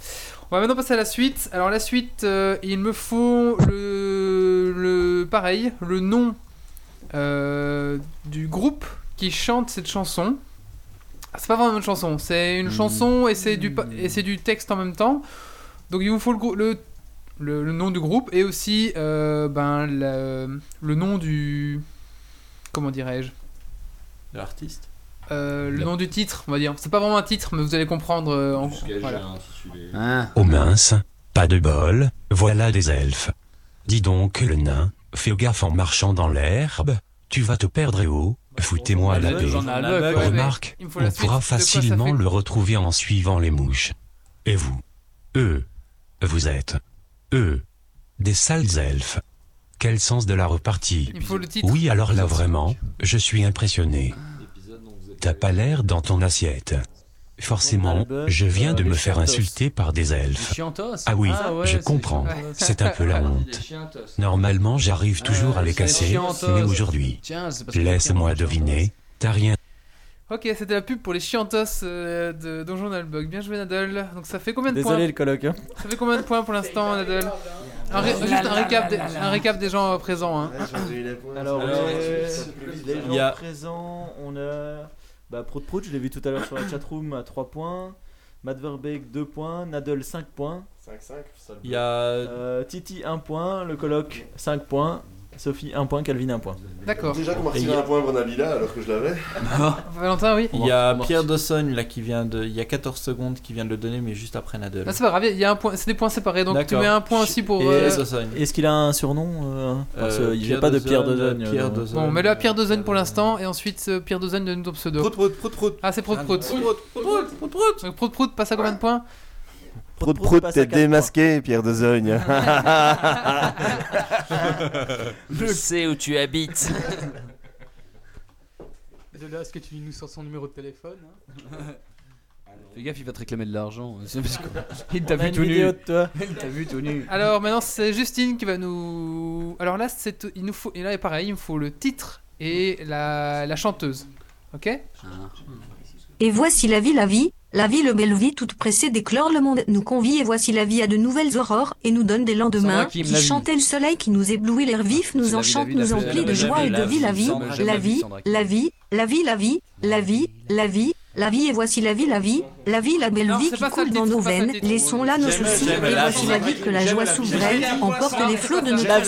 On va maintenant passer à la suite. Alors la suite, euh, il me faut le, le pareil, le nom euh, du groupe qui chante cette chanson. Ah, C'est pas vraiment une chanson, c'est une chanson et c'est du pa- et c'est du texte en même temps. Donc il vous faut le, le, le, le nom du groupe et aussi euh, ben, le, le nom du comment dirais-je? De l'artiste? Euh, le nom du titre, on va dire. C'est pas vraiment un titre, mais vous allez comprendre. euh, en... voilà. Hein Oh mince, pas de bol, voilà des elfes. Dis donc le nain, fais gaffe en marchant dans l'herbe, tu vas te perdre et oh, foutez-moi la paix. Remarque, on suite. pourra quoi facilement fait le retrouver en suivant les mouches. Et vous? Eux, vous êtes Eux, Des sales elfes. Quel sens de la repartie Il faut le titre. Oui, alors là vraiment, je suis impressionné. T'as pas l'air dans ton assiette. Forcément, je viens de me faire insulter par des elfes. Ah oui, Ah je comprends. C'est un peu la honte. Normalement, j'arrive toujours à les casser, mais aujourd'hui, laisse-moi deviner, t'as rien. Ok, c'était la pub pour les chiantos euh, de Donjon Nalbog. Bien joué Nadal. Donc ça fait combien de points Désolé le coloc. hein. Ça fait combien de points pour l'instant Nadal un, ré- Juste un récap, des, un récap des gens euh, présents. Hein. Alors, les il y a- gens présents, on a bah, Prout Prout, je l'ai vu tout à l'heure sur la chatroom à 3 points. Matt Verbeek 2 points, Nadal 5 points. 5-5, ça le Il y a Euh, Titi 1 point, le coloc 5 points, Sophie 1 point, Calvin 1 point. D'accord. Déjà qu'on m'a Et il retiré y a- un point Brenabila alors que je l'avais. Valentin, oui Il y a Pierre Dawson là qui vient de. Il y a 14 secondes qui vient de le donner, mais juste après Nadal. Ah, c'est pas grave, il y a un point, c'est des points séparés. Donc tu mets un point aussi pour. Et euh. Est-ce qu'il a un surnom euh, Parce Euh, que j'ai Pierre pas de Pierre Dawson. euh, Pierre Dawson. Bon, mets-le à Pierre Dozen pour l'instant et ensuite Pierre Dozen donne ton pseudo. Prout prout prout prout. Ah, c'est Prout Prout. Prout Prout. Donc Prout Prout passe à combien de points? Prout Prout t'es démasqué, Pierre Dezogne. Je sais où tu habites. De là à ce que tu nous sors son numéro de téléphone. hein. Fais gaffe, il va te réclamer de l'argent. Il t'a vu tout nu. toi. Il t'a vu tout nu. Alors maintenant c'est Justine qui va nous. Alors là c'est il nous faut et là pareil il me faut le titre et la, la chanteuse. Ok? Et voici la vie, la vie, la vie, le belle vie toute pressée d'éclore le monde nous convie et voici la vie à de nouvelles aurores et nous donne des lendemains qui vie. chantait le soleil qui nous éblouit l'air vif, nous enchante, nous emplit de joie et de vie, la vie, la vie, la vie, la vie, la vie, la vie, la vie, la vie et voici la vie, la vie, la vie, la belle Non, vie qui coule le dans nos veines, laissons là nos soucis et voici la vie que la joie souveraine emporte les flots de notre La vie,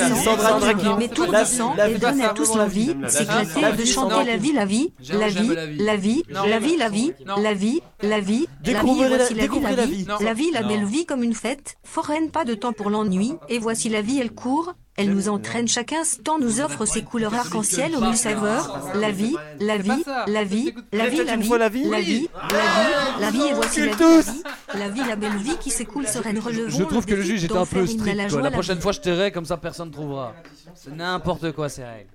sang, et vie, donne à tous l'envie j'aime la vie. s'éclater La et de vie, chanter la vie, la vie, la vie, la vie. la vie, la vie, la vie, la vie, la vie, la vie, Découvrez la- voici la vie, la la vie, la vie, la belle vie comme une fête, foraine, pas de temps pour l'ennui, et voici la vie, elle court, elle nous entraîne, chaque instant nous offre ses couleurs arc-en-ciel aux mille saveurs, la vie, la vie, la vie, la vie, la vie, la vie, la vie, la vie, et voici la vie, la vie, la vie, la belle vie qui s'écoule sereine, relevons Je trouve que le juge était un peu strict. la prochaine vie. fois, je tairai, comme ça personne trouvera. C'est n'importe quoi ces règles.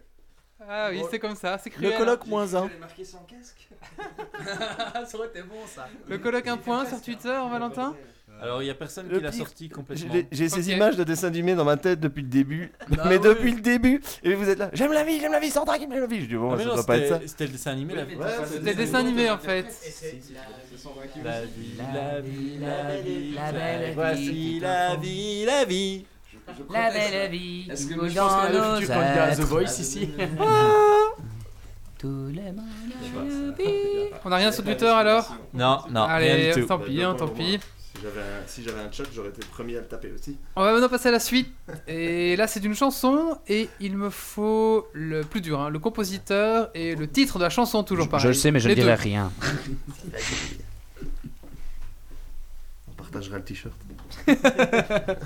Ah oui c'est comme ça, c'est cruel. Le coloc moins 1. ça aurait été bon ça. Le colloque un point sur Twitter Valentin? Alors il y a personne Le qui l'a sorti complètement. j'ai ces images de dessins animés dans ma tête depuis le début. Bah mais oui. depuis le début. Et vous êtes là. J'aime la vie, j'aime la vie, Sandra qui aime la vie. Je dis bon, Ah, ça non, doit pas être ça. c'était- le dessin animé. La... C'était dessin animé en fait. La vie, la vie, la vie, La belle Voici vie. la vie, la vie. La belle vie. Est-ce que je pense qu'on a dans le futur nos candidat à The. Voice ici Tous les mondes. On a rien sur Twitter alors Non, non, rien Allez, tant pis, hein, tant pis. Si j'avais un, si j'avais un choc, j'aurais été le premier à le taper aussi. On va maintenant passer à la suite. Et là, c'est une chanson. Et il me faut le plus dur, hein, le compositeur et le titre de la chanson, toujours pareil. Je le sais, mais je ne dirai deux. rien. On partagera le t-shirt.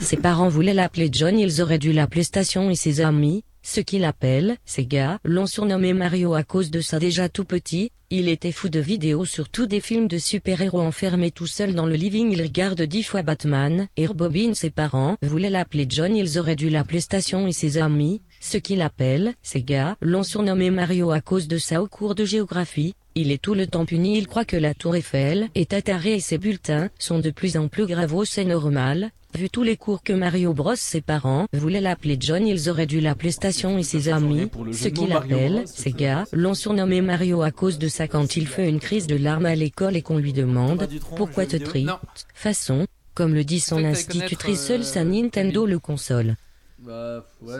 Ses parents voulaient l'appeler John, ils auraient dû l'appeler Station et ses amis, ce qu'il appelle, ces gars, l'ont surnommé Mario à cause de ça. Déjà tout petit, il était fou de vidéos surtout des films de super-héros enfermé tout seul dans le living. Il regarde dix fois Batman, et Bobine ses parents voulaient l'appeler John. Ils auraient dû l'appeler Station et ses amis, ce qu'il appelle, ces gars, l'ont surnommé Mario à cause de ça. Au cours de géographie, il est tout le temps puni, il croit que la tour Eiffel est attarée et ses bulletins sont de plus en plus gravos, c'est normal. Vu tous les cours que Mario Bros ses parents voulaient l'appeler John, ils auraient dû l'appeler Station et ses amis, ce qu'il appelle, ces gars, l'ont surnommé Mario à cause de ça quand il fait une crise de larmes à l'école et qu'on lui demande, pourquoi te triste Façon, comme le dit son institutrice, euh, sa Nintendo le console. Bah ouais,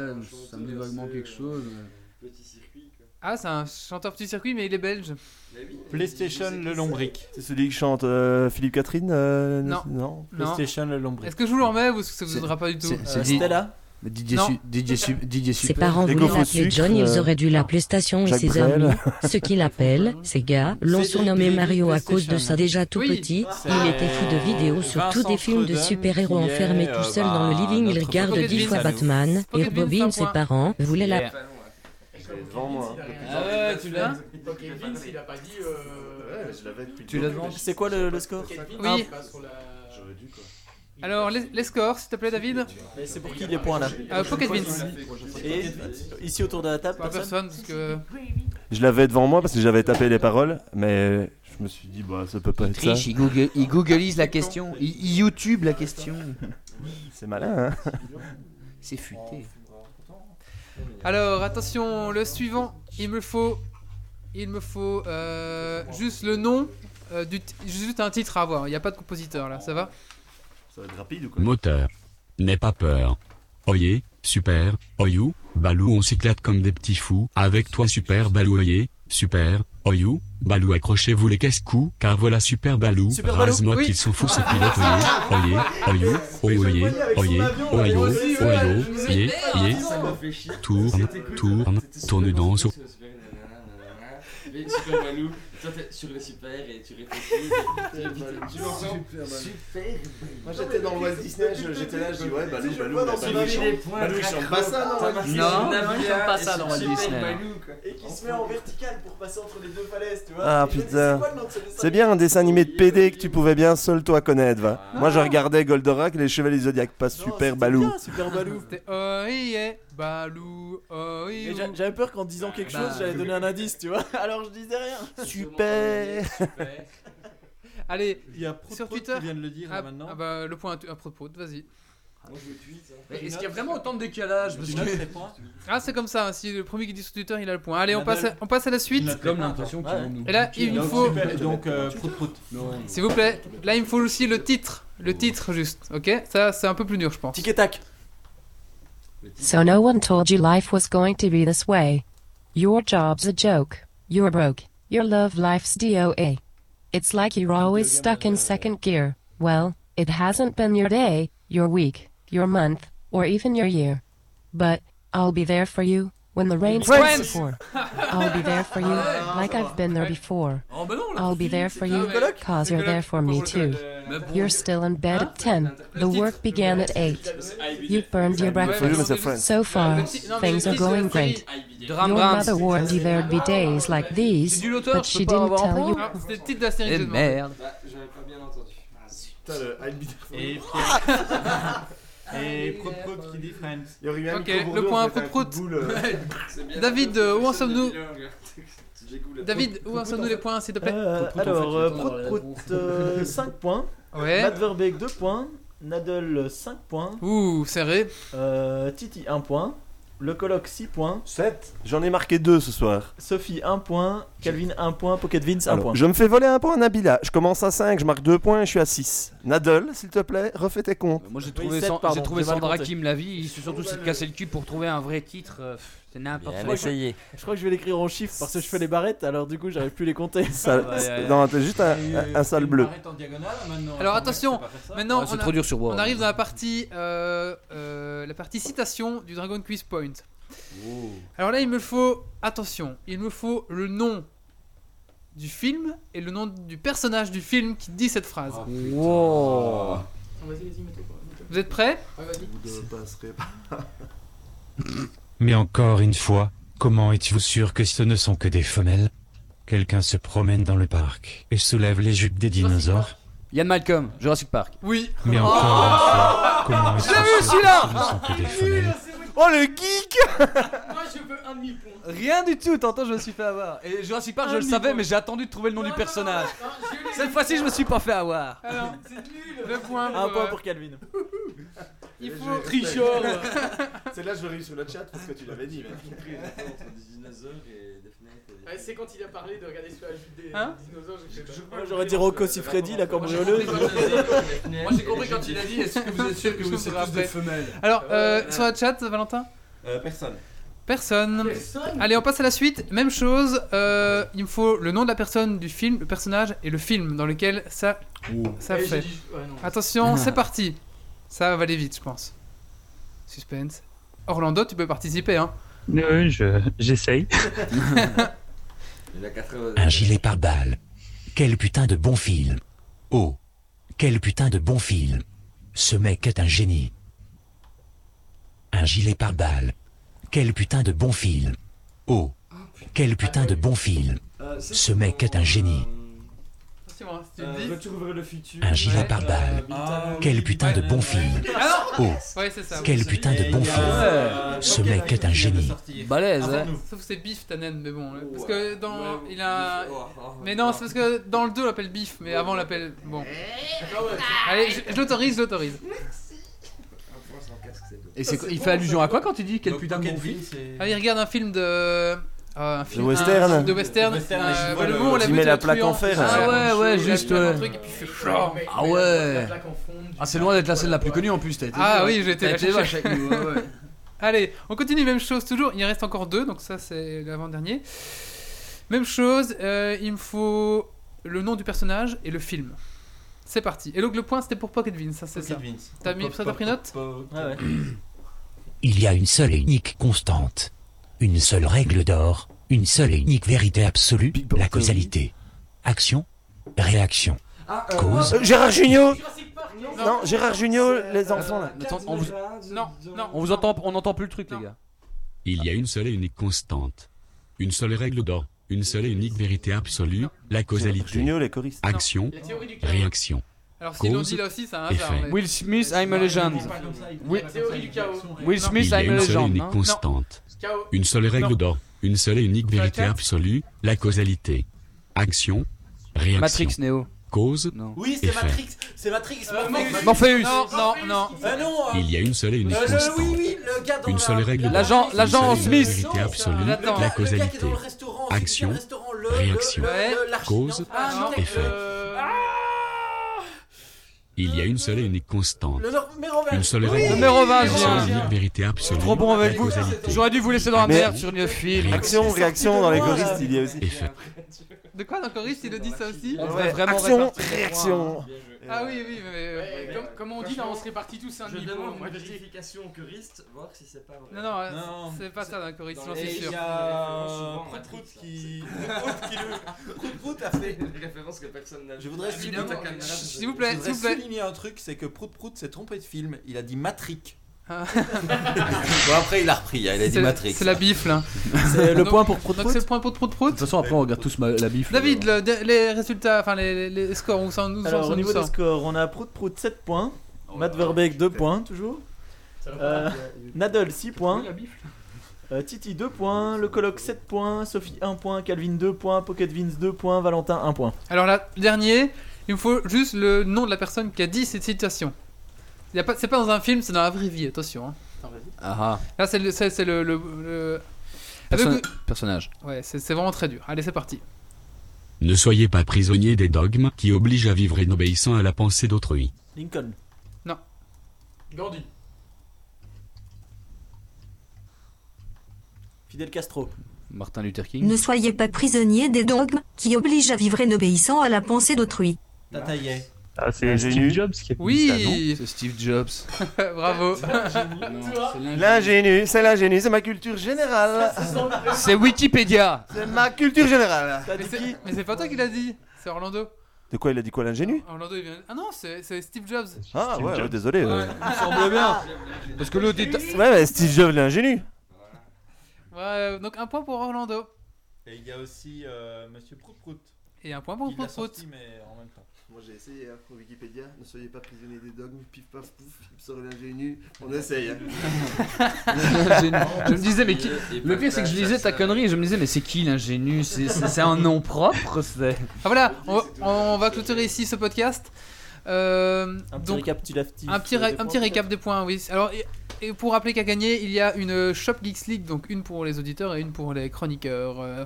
ça me dit vaguement quelque chose. Ah, c'est un chanteur petit circuit, mais il est belge. PlayStation le lombric. C'est celui qui chante euh, Philippe Catherine euh, Non. Non. Non. PlayStation le lombric. Est-ce que je vous le remets ou est-ce que ça vous aidera pas du tout C'est Euh, Stella DJ, Non. Su- DJ, Su- DJ Ses Super. parents voulaient l'appeler John, ils euh, auraient dû l'appeler Station et ses Brel. amis, ce qu'il appelle, ces gars, l'ont surnommé Mario à cause de ça déjà tout Oui, petit, il était fou de vidéos sur tous des films de super-héros qui est, enfermé tout seul dans le bah, living, il regarde dix fois. Batman, et Bobine, ses parents, voulaient la... Devant moi. hein, Ah ouais, tu l'as Ok, Vince, il a pas dit. euh, Ouais, mais je l'avais depuis Tu le l'as début. devant C'est quoi le, le score Oui. pas sur la- J'aurais dû quoi. Alors, les, les scores, s'il te plaît, David Mais c'est pour qui les points là Euh, Pocket Vince. Et ici autour de la table, Pas personne, parce que. Je l'avais devant moi parce que j'avais tapé les paroles, mais je me suis dit, bah ça peut pas être ça. Triche, il, google, il googleise la question, il, il YouTube la question. C'est malin, hein C'est futé. Alors, attention, le suivant, il me faut. Il me faut euh, juste le nom, euh, du juste un titre à avoir. Il n'y a pas de compositeur là, ça va? Ça va être rapide ou quoi? Moteur. N'aie pas peur. Oyez, super, oyou, Balou on s'éclate comme des petits fous. Avec toi super Balou oyez, super, oyou, Balou accrochez-vous les casse-coups, car voilà super Balou. Super Balou, oui. qu'ils sont fous ces pilotes oyez, oyez, oyou, oyez, oyez, oyez, oyez, oyez, oyez, tourne, tourne, tourne dans Super Balou, toi t'es sur le super et tu réfléchis. Tu l'entends Super Moi j'étais dans Walt Disney, j'étais là, je dis ouais, Balou, Balou, Balou, il chante- pas ça dans. Walt Disney. Non, il chante pas ça dans Walt Disney. Et qui se met en vertical pour passer entre les deux falaises, tu vois. Ah putain. c'est bien un dessin animé de PD que tu pouvais bien seul toi connaître, va. Moi je regardais Goldorak les Chevaliers Zodiac, pas Super Balou. Super Balou. C'était oh yeah, Balou, oh j'a- j'avais peur qu'en disant quelque chose, Bah. j'allais donner un indice, tu vois. Alors je disais rien. Super Allez, Il y a Prout sur Prout Twitter. qui vient de le dire, là, ah, maintenant. ah bah le point à, à propos, vas-y. Mais Est-ce qu'il y a vraiment autant de décalage parce que- Ah c'est comme ça, hein, si le premier qui dit sur Twitter il a le point. Allez, on passe, à, on passe à la suite. Comme l'impression qu'ils vont nous Et là, il me hein. faut. Donc, euh, Prout Prout. S'il vous plaît, là il me faut aussi le titre. Le titre juste, ok? Ça c'est un peu plus dur je pense. Tic et tac. So no one told you life was going to be this way. Your job's a joke. You're broke. Your love life's DOA. It's like you're always stuck in second gear. Well, it hasn't been your day, your week, your month, or even your year. But I'll be there for you when the rain Friends. starts to pour. I'll be there for you like I've been there before. Oh, bah non, on l'a I'll be there for you cause you're there for me too. You're still in bed at 10. The work began at 8. You've burned your breakfast. So far, things are going great. Your mother warned you there'd be days like these, but she didn't tell you. C'était le titre de la série Eh que je demandais. merde. Bah, j'avais pas bien entendu. Putain, le For Et Prout Prout qui dit Friends. Il y aurait eu un Ok, le point Prout boule, euh. C'est bien. David, euh, où en sommes-nous David, David, où en sommes-nous les points s'il te plaît Euh, alors, euh, Prout Prout 5 points. Ouais. Matt Verbeek 2 points. Nadal 5 points. Ouh, serré. Euh, Titi 1 point. Le colloque 6 points. 7 J'en ai marqué deux ce soir. Sophie 1 point. Calvin 1 point. Pocket Vince 1 Alors, point. je me fais voler un point à Nabila. Je commence à 5, je marque 2 points et je suis à 6. Nadal, s'il te plaît, refais tes comptes. Moi j'ai Oui, trouvé, sept, San- pardon, j'ai trouvé j'ai mal Sandra compté. Kim la vie, il s'est surtout cassé le cul pour trouver un vrai titre. euh, pff, C'est n'importe quoi. essayé. Je crois que je vais l'écrire en chiffres parce que je fais les barrettes, alors du coup j'arrive plus les compter. Ça- ouais, ouais. Non, t'as juste un, un- un sale bleu. Arrête en diagonale maintenant. Alors attention, maintenant c'est on, a- trop dur sur Word. on arrive dans la partie, euh, euh, la partie citation du Dragon Quiz Point. Alors là, il me faut, attention, il me faut le nom du film et le nom du personnage du film qui dit cette phrase. Wow. Vas-y, vas-y, mets-toi. Vous êtes prêts? Ouais, vas-y. Vous ne passerez pas. Mais encore une fois, comment êtes-vous sûr que ce ne sont que des femelles? Quelqu'un se promène dans le parc et soulève les jupes des dinosaures. Yann Malcolm, Jurassic Park. Oui. Mais encore une fois, comment êtes-vous vu, que ce ne sont que des femelles? Oh le geek Moi, je veux un demi-point. Rien du tout, tantôt je me suis fait avoir. Et Jurassic Park, je le savais, demi-point. mais j'ai attendu de trouver le nom du personnage. Cette fois-ci, je me suis pas fait avoir. Alors, C'est nul. le point Un point pour Calvin. Il faut Tricheur. C'est là que je l'aurais eu sur le chat parce que tu l'avais dit. mec. entre des dinosaures et des fenêtres. et des- Ouais, c'est quand il a parlé de regarder sur la jupe des Hein. Moi j'aurais dit Rocco Siffredi, la cambrioleuse. Moi j'ai compris quand il a dit Est-ce que vous êtes sûr que vous rappelle. des femelles Alors, euh, sur la chat, Valentin Euh, Personne. Personne. Personne. Allez, on passe à la suite. Même chose. euh, il me faut le nom de la personne, du film, le personnage et le film dans lequel ça, ça Eh, j'ai fait. dit- ouais, non. Attention, c'est parti. Ça va aller vite, je pense. Suspense. Orlando, tu peux participer, hein. Euh, je- J'essaye. 80. Un gilet pare-balles. Quel putain de bon film. Oh, quel putain de bon film. Ce mec est un génie. Un gilet pare-balles. Quel putain de bon film. Oh, quel putain de bon film. Ce mec est un génie. Si tu Euh, dis. Retour vers le futur. Un gilet Ouais. pare-balles. Ah, Quel putain de bon film. Ah non Oh, ça. quel putain de bon film. Ce mec est un génie. Balèze, hein. Sauf que c'est Biff Tannen, mais bon. Parce que dans. Il a. oh, oh, Mais non, c'est parce que dans le 2 on l'appelle Biff, mais avant on l'appelle. Bon. Allez, je, l'autorise, je l'autorise. Et c'est quoi- il fait allusion à quoi quand il dit quel putain de bon film? Ah, il regarde un film de. Euh, un film, western. un film de western. De western, euh, bah, le on l'a vu, met plaque en fer, Ah ouais, ouais, juste, ouais. truc et puis. Ah ouais. Ah, c'est loin d'être la scène la plus connue en plus. été Ah oui, j'ai été la ouais, ouais. Allez, on continue, même chose toujours. Il reste encore deux, donc ça c'est l'avant-dernier. Même chose, euh, il me faut le nom du personnage et le film. C'est parti. Et donc le point c'était pour Pocket Vince, ça c'est ça. Pocket Vince. T'as mis, ça t'as pris note Ah. Il y a une seule et unique constante. Une seule règle d'or. Une seule et unique vérité absolue. La causalité. Action. Réaction. Ah, euh, Cause. Euh, Gérard Junior Non, Gérard Junior, les enfants là. Attends, on vous, Non, non. on vous entend, on n'entend plus le truc, les gars. Il y a une seule et unique constante. Une seule règle d'or. Une seule et unique vérité absolue. La causalité. Junior, les choristes. Action. Réaction. Alors l'ont Cause, dit là aussi, c'est un effet. hasard. mais- Will Smith, I'm a legend. Will, La théorie du chaos. Will Non. Smith, Il y a I'm a une seule et legend. unique non constante. Une seule règle d'or. Une seule et unique vérité absolue. La causalité. Action. Réaction. Matrix, Neo. Cause. Non. Oui, c'est Effet. Matrix. C'est Matrix. Euh, Morpheus. Morpheus. Non, non, non. Ah non. euh, Il y a une seule et unique euh, le- constante. oui, oui, le gars dans Une la- seule règle d'or. L'agent- Une l'agent seule et unique Smith. Vérité absolue. La gars- le gars qui est causalité. dans le Action. le Réaction. le- Cause. Ah Effet. euh, Il y a une seule et unique constante. Le numéro 20. Une seule Oui. règle Numéro d'or. 20, Une seule Jean. et unique vérité absolue. Trop bon avec vous. J'aurais dû vous laisser dans la merde sur une film. Action, réaction dans les choristes, il y a aussi. Effet. De quoi dans Chorus il le dit ça aussi Ouais, action, les réaction. Ah oui, oui, mais. Ouais, comme, comme on dit là, on se répartit tous un Je niveau. demande Moi, une vérification choriste, voir si c'est pas vrai. Non, non, Non. c'est pas ça dans Chorus, j'en suis il sûr. y a euh, Prout qui. Prout. Prout Prout a fait. Des références que personne n'a Je voudrais souligner un truc, c'est que Prout Prout s'est trompé de film. Il a dit Matrix. Ah. bon après il a repris, hein, il a dit Matrix. C'est la bif là. C'est le point pour Prout Donc Prout. c'est le point pour Prout Prout. De toute façon, après, on regarde tous ma- la bif. là. David, le- de- les résultats, enfin les, les- scores, où ça nous Alors au niveau des scores, on a Prout Prout 7 points, Matt Verbeek 2 points toujours, euh, Nadal 6 points, euh, Titi 2 points, Le Coloc 7 points, Sophie 1 point, Calvin 2 points, Pocket Vince 2 points, Valentin 1 point. Alors là, le dernier, il me faut juste le nom de la personne qui a dit cette citation. Il y a pas- C'est pas dans un film, c'est dans la vraie vie, attention. hein. Ah ah. Là, c'est le. c'est- c'est le, le- le- Perso- Avec- Personnage. Ouais, c'est c'est vraiment très dur. Allez, c'est parti. Ne soyez pas prisonniers des dogmes qui obligent à vivre en obéissant à la pensée d'autrui. Lincoln. Gandhi. Fidel Castro. Martin Luther King. Ne soyez pas prisonniers des dogmes qui obligent à vivre en obéissant à la pensée d'autrui. Tataillet. Ah, c'est Ingénu. Steve Jobs qui a Oui. ça, non C'est Steve Jobs. Bravo. L'ingénu, c'est l'ingénu, c'est ma culture générale. C'est Wikipédia. C'est ma culture générale. Mais c'est- qui mais c'est pas toi qui l'as dit, c'est Orlando. De quoi il a dit quoi l'ingénu? Orlando, il vient. Ah non, c'est c'est Steve Jobs. Ah Steve ouais, ouais, Jobs. désolé. euh. Il semble bien. Parce que l'autre. Ouais, mais Steve Jobs l'ingénu. Ouais, donc un point pour Orlando. Et il y a aussi euh, Monsieur Prout Prout. Et un point pour Prout Prout. sorti mais en même temps. Moi j'ai essayé hein, pour Wikipédia, ne soyez pas prisonniers des dogmes, pif paf pouf, il sort l'ingénu, on essaye. hein. je me disais, mais qui... le pire, c'est que je lisais ta connerie et je me disais, mais c'est qui l'ingénu? C'est c'est- c'est un nom propre c'est... Ah voilà, on, on va clôturer ici ce podcast. Euh, Un petit donc, récapitulatif. un petit, ré- des un petit récap des points, oui. Alors, et, et pour rappeler qu'à gagner, il y a une Shop Geeks League, donc une pour les auditeurs et une pour les chroniqueurs. Euh,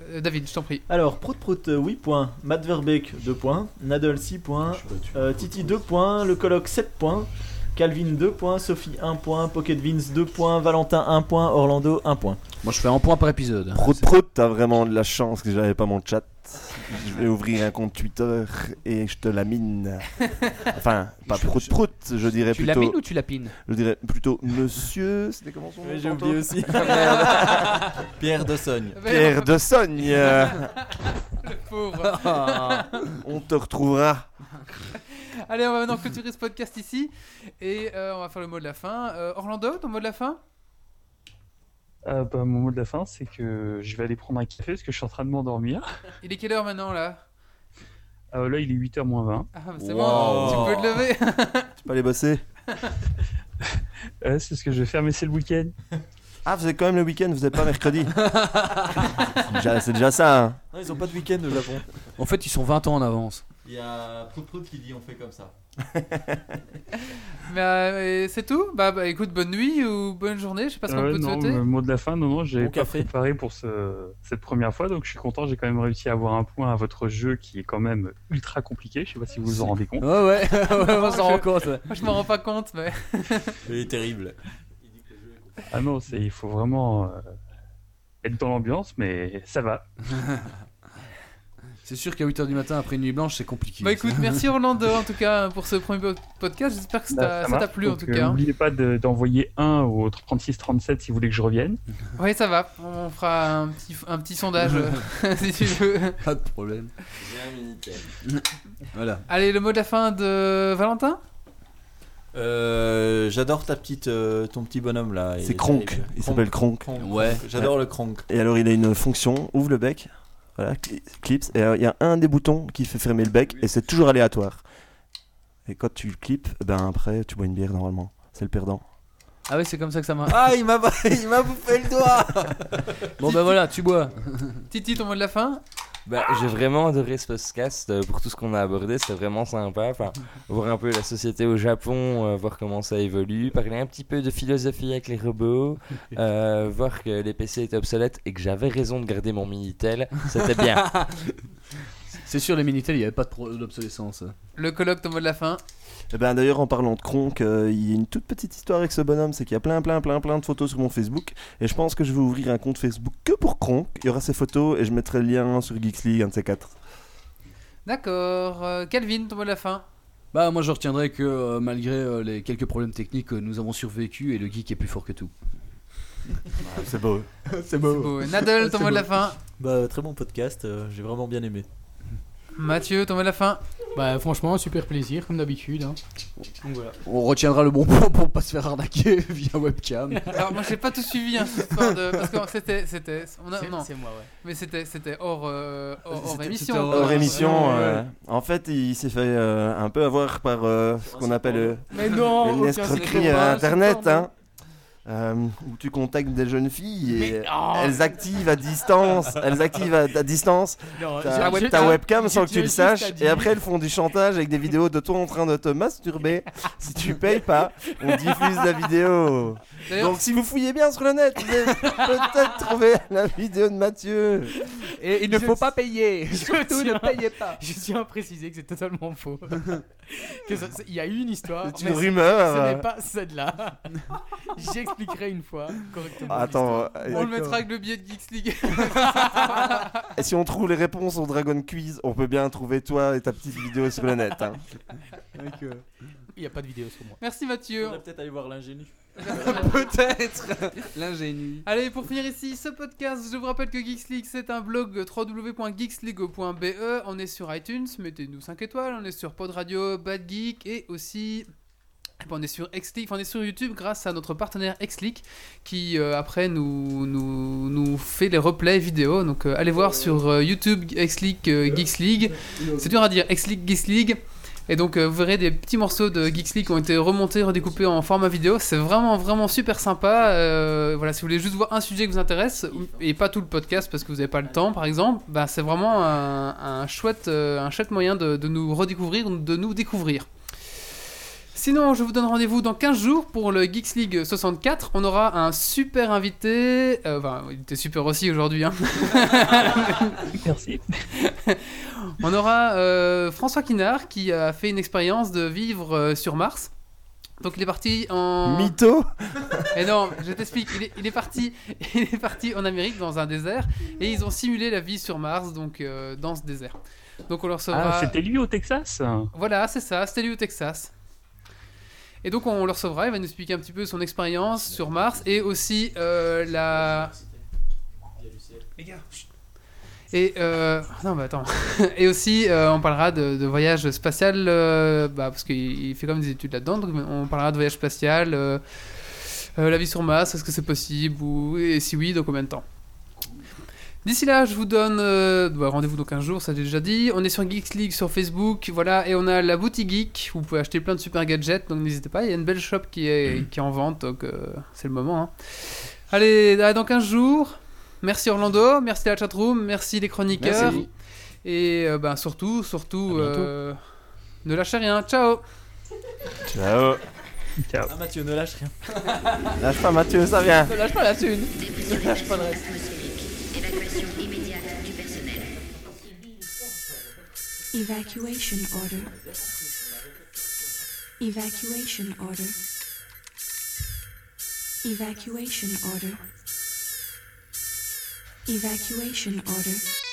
euh, David, je t'en prie. Alors, Prout Prout euh, 8 points, Matt Verbeek 2 points, Nadal 6 points, euh, Titi 2 points, Le Coloc 7 points, Calvin 2 points, Sophie 1 point, Pocket Vince 2 points, Valentin 1 point, Orlando 1 point. Moi, je fais un point par épisode. Prout Prout, t'as vraiment de la chance que j'avais pas mon chat. Je vais ouvrir un compte Twitter et je te lamine. Enfin, pas Prout Prout, je dirais Tu plutôt. lamines ou tu lapines Je dirais plutôt Monsieur. C'était comment son nom j'ai oublié aussi. Pierre de Sogne. Pierre de Sogne. Le pauvre. On te retrouvera. Allez, on va maintenant clôturer ce podcast ici. Et euh, on va faire le mot de la fin. Euh, Orlando, ton mot de la fin? Euh, bah, Mon mot de la fin, c'est que je vais aller prendre un café parce que je suis en train de m'endormir. Il est quelle heure maintenant là? Euh, là, il est 8h moins 20. Ah, bah, c'est bon, tu peux te lever. Tu peux aller bosser. C'est ce que je vais faire, mais c'est le week-end. Ah, vous êtes quand même le week-end, vous n'êtes pas mercredi. C'est déjà ça. hein. Non, ils ont pas de week-end au Japon. En fait, ils sont 20 ans en avance. Il y a Prout Prout qui dit on fait comme ça. Mais euh, c'est tout? Bah, bah, écoute, bonne nuit ou bonne journée, je sais pas ce qu'on Euh, peut te non, souhaiter. le mot de la fin, non, non, j'ai Bon pas café. préparé pour ce, cette première fois, donc je suis content, j'ai quand même réussi à avoir un point à votre jeu qui est quand même ultra compliqué, je sais pas si vous vous en rendez compte. Ouais, ouais, ouais, on s'en rend compte. Moi, je m'en rends pas compte, mais. Il est terrible. Ah non, c'est, il faut vraiment euh, être dans l'ambiance, mais ça va. C'est sûr qu'à 8h du matin après une nuit blanche, c'est compliqué. Bah écoute, merci Orlando en tout cas pour ce premier po- podcast. J'espère que ça Bah, t'a- ça t'a plu en tout euh, cas. hein. N'oubliez pas de- d'envoyer un au 36-37 si vous voulez que je revienne. Oui, ça va. On fera un petit, un petit sondage euh, si tu veux. Pas de problème. J'ai un Minitel. Voilà. Allez, le mot de la fin de Valentin? Euh, J'adore ta petite, euh, ton petit bonhomme là. C'est Kronk. Il s'appelle Kronk. Ouais. J'adore le Kronk. Et alors, il a une fonction ouvre le bec, voilà, cli- clips, et euh, il y a un des boutons qui fait fermer le bec, et c'est toujours aléatoire. Et quand tu clips, ben après, tu bois une bière normalement. C'est le perdant. Ah ouais, c'est comme ça que ça marche. Ah, il m'a il m'a bouffé le doigt. Bon bah voilà, tu bois. Titi, ton mot de la fin? Bah, j'ai vraiment adoré ce podcast euh, pour tout ce qu'on a abordé, c'était vraiment sympa. Enfin, voir un peu la société au Japon, euh, voir comment ça évolue, parler un petit peu de philosophie avec les robots, euh, voir que les PC étaient obsolètes et que j'avais raison de garder mon Minitel, c'était bien. C'est sûr, les Minitel, il n'y avait pas d'obsolescence. Le colloque, ton mot de la fin Et ben d'ailleurs, en parlant de Kronk, euh, il y a une toute petite histoire avec ce bonhomme, c'est qu'il y a plein, plein, plein, plein de photos sur mon Facebook, et je pense que je vais ouvrir un compte Facebook que pour Kronk. Il y aura ces photos, et je mettrai le lien sur Geeks League, un de ces quatre. D'accord. Euh, Calvin, ton mot de la fin? Bah moi je retiendrai que euh, malgré euh, les quelques problèmes techniques, euh, nous avons survécu et le geek est plus fort que tout. c'est beau. c'est beau. beau. Nadal, ton mot de la fin? Bah, très bon podcast, euh, j'ai vraiment bien aimé. Mathieu, ton mot de la fin? Bah franchement, super plaisir, comme d'habitude. hein. Donc voilà. On retiendra le bon point pour pas se faire arnaquer via webcam. Alors moi j'ai pas tout suivi hein, cette histoire de parce que c'était c'était on a- C'est- non c'est moi, ouais. mais c'était c'était hors euh, hors, hors C'était- émission c'était. Hors émission, Ouais. euh, en fait, il s'est fait euh, un peu avoir par euh, ce qu'on appelle euh, Mais non, une aucun escroquerie secret, à internet, hein, euh, où tu contactes des jeunes filles et Mais- oh. elles activent à distance, elles activent à, à distance Non, ta, webcam sans que tu le saches et après elles font du chantage avec des vidéos de toi en train de te masturber. si tu payes pas, on diffuse la vidéo. Donc si vous fouillez bien sur le net, vous allez peut-être trouver la vidéo de Mathieu. Et il ne Je- faut pas payer. Je Surtout ne tiens- payez pas. Je tiens à préciser que c'est totalement faux. il y a eu une histoire. C'est une rumeur, Ce n'est pas celle-là. J'expliquerai une fois correctement. Attends, l'histoire. euh, On le mettra avec le billet de Geeks League. Et si on trouve les réponses au Dragon Quiz, on peut bien trouver toi et ta petite vidéo sur le net. hein. Il n'y a pas de vidéo sur moi. Merci Mathieu. On va peut-être aller voir l'ingénu. Peut-être l'ingénu. Allez, pour finir ici ce podcast, je vous rappelle que Geeks League c'est un blog www.geeksleague.be. On est sur iTunes, mettez-nous 5 étoiles. On est sur Pod Radio, Bad Geek et aussi. Et puis On est sur on est sur YouTube grâce à notre partenaire Xleak qui euh, après nous, nous, nous fait les replays vidéo. Donc euh, allez voir sur euh, YouTube Xleak Geeks League. C'est dur à dire, Xleak Geeks League. Et donc vous verrez des petits morceaux de Geeks League qui ont été remontés, redécoupés en format vidéo. C'est vraiment vraiment super sympa. Voilà, si vous voulez juste voir un sujet qui vous intéresse et pas tout le podcast parce que vous n'avez pas le temps par exemple, bah, c'est vraiment un, chouette, un chouette moyen de, de nous redécouvrir, de nous découvrir. Sinon, je vous donne rendez-vous dans 15 jours pour le Geeks League 64. On aura un super invité. euh, Enfin, il était super aussi aujourd'hui. hein. Merci. On aura euh, François Quinard qui a fait une expérience de vivre euh, sur Mars. Donc il est parti en. Mytho Et non, je t'explique. Il est, il est parti, il est parti en Amérique dans un désert et ils ont simulé la vie sur Mars, donc euh, dans ce désert. Donc on leur recevra. Ah, c'était lui au Texas? Voilà, c'est ça, c'était lui au Texas. Et donc on le recevra, il va nous expliquer un petit peu son expérience sur Mars et aussi euh, la... Les gars. Et euh... non, mais attends. et aussi, euh, on parlera de, de voyage spatial, euh, bah, parce qu'il il fait comme des études là-dedans. Donc, on parlera de voyage spatial, la vie sur Mars, est-ce que c'est possible ou et si oui, dans combien de temps? D'ici là, je vous donne euh, bah, rendez-vous dans 15 jours, ça j'ai déjà dit. On est sur Geeks League sur Facebook, voilà, et on a la boutique geek. Où vous pouvez acheter plein de super gadgets, donc n'hésitez pas. Il y a une belle shop qui est, qui est en vente, donc euh, c'est le moment. hein. Allez, à dans 15 jours. Merci Orlando, merci la chatroom, merci les chroniqueurs. Merci. Et euh, ben, surtout, surtout, euh, ne lâchez rien. Ciao Ciao. Ciao. Ah, Mathieu, ne lâche rien. Lâche pas Mathieu, ça vient. Ne lâche pas la thune. Ne lâche pas le reste. Évacuation immédiate du personnel. Evacuation order. Evacuation order. Evacuation order. Evacuation order.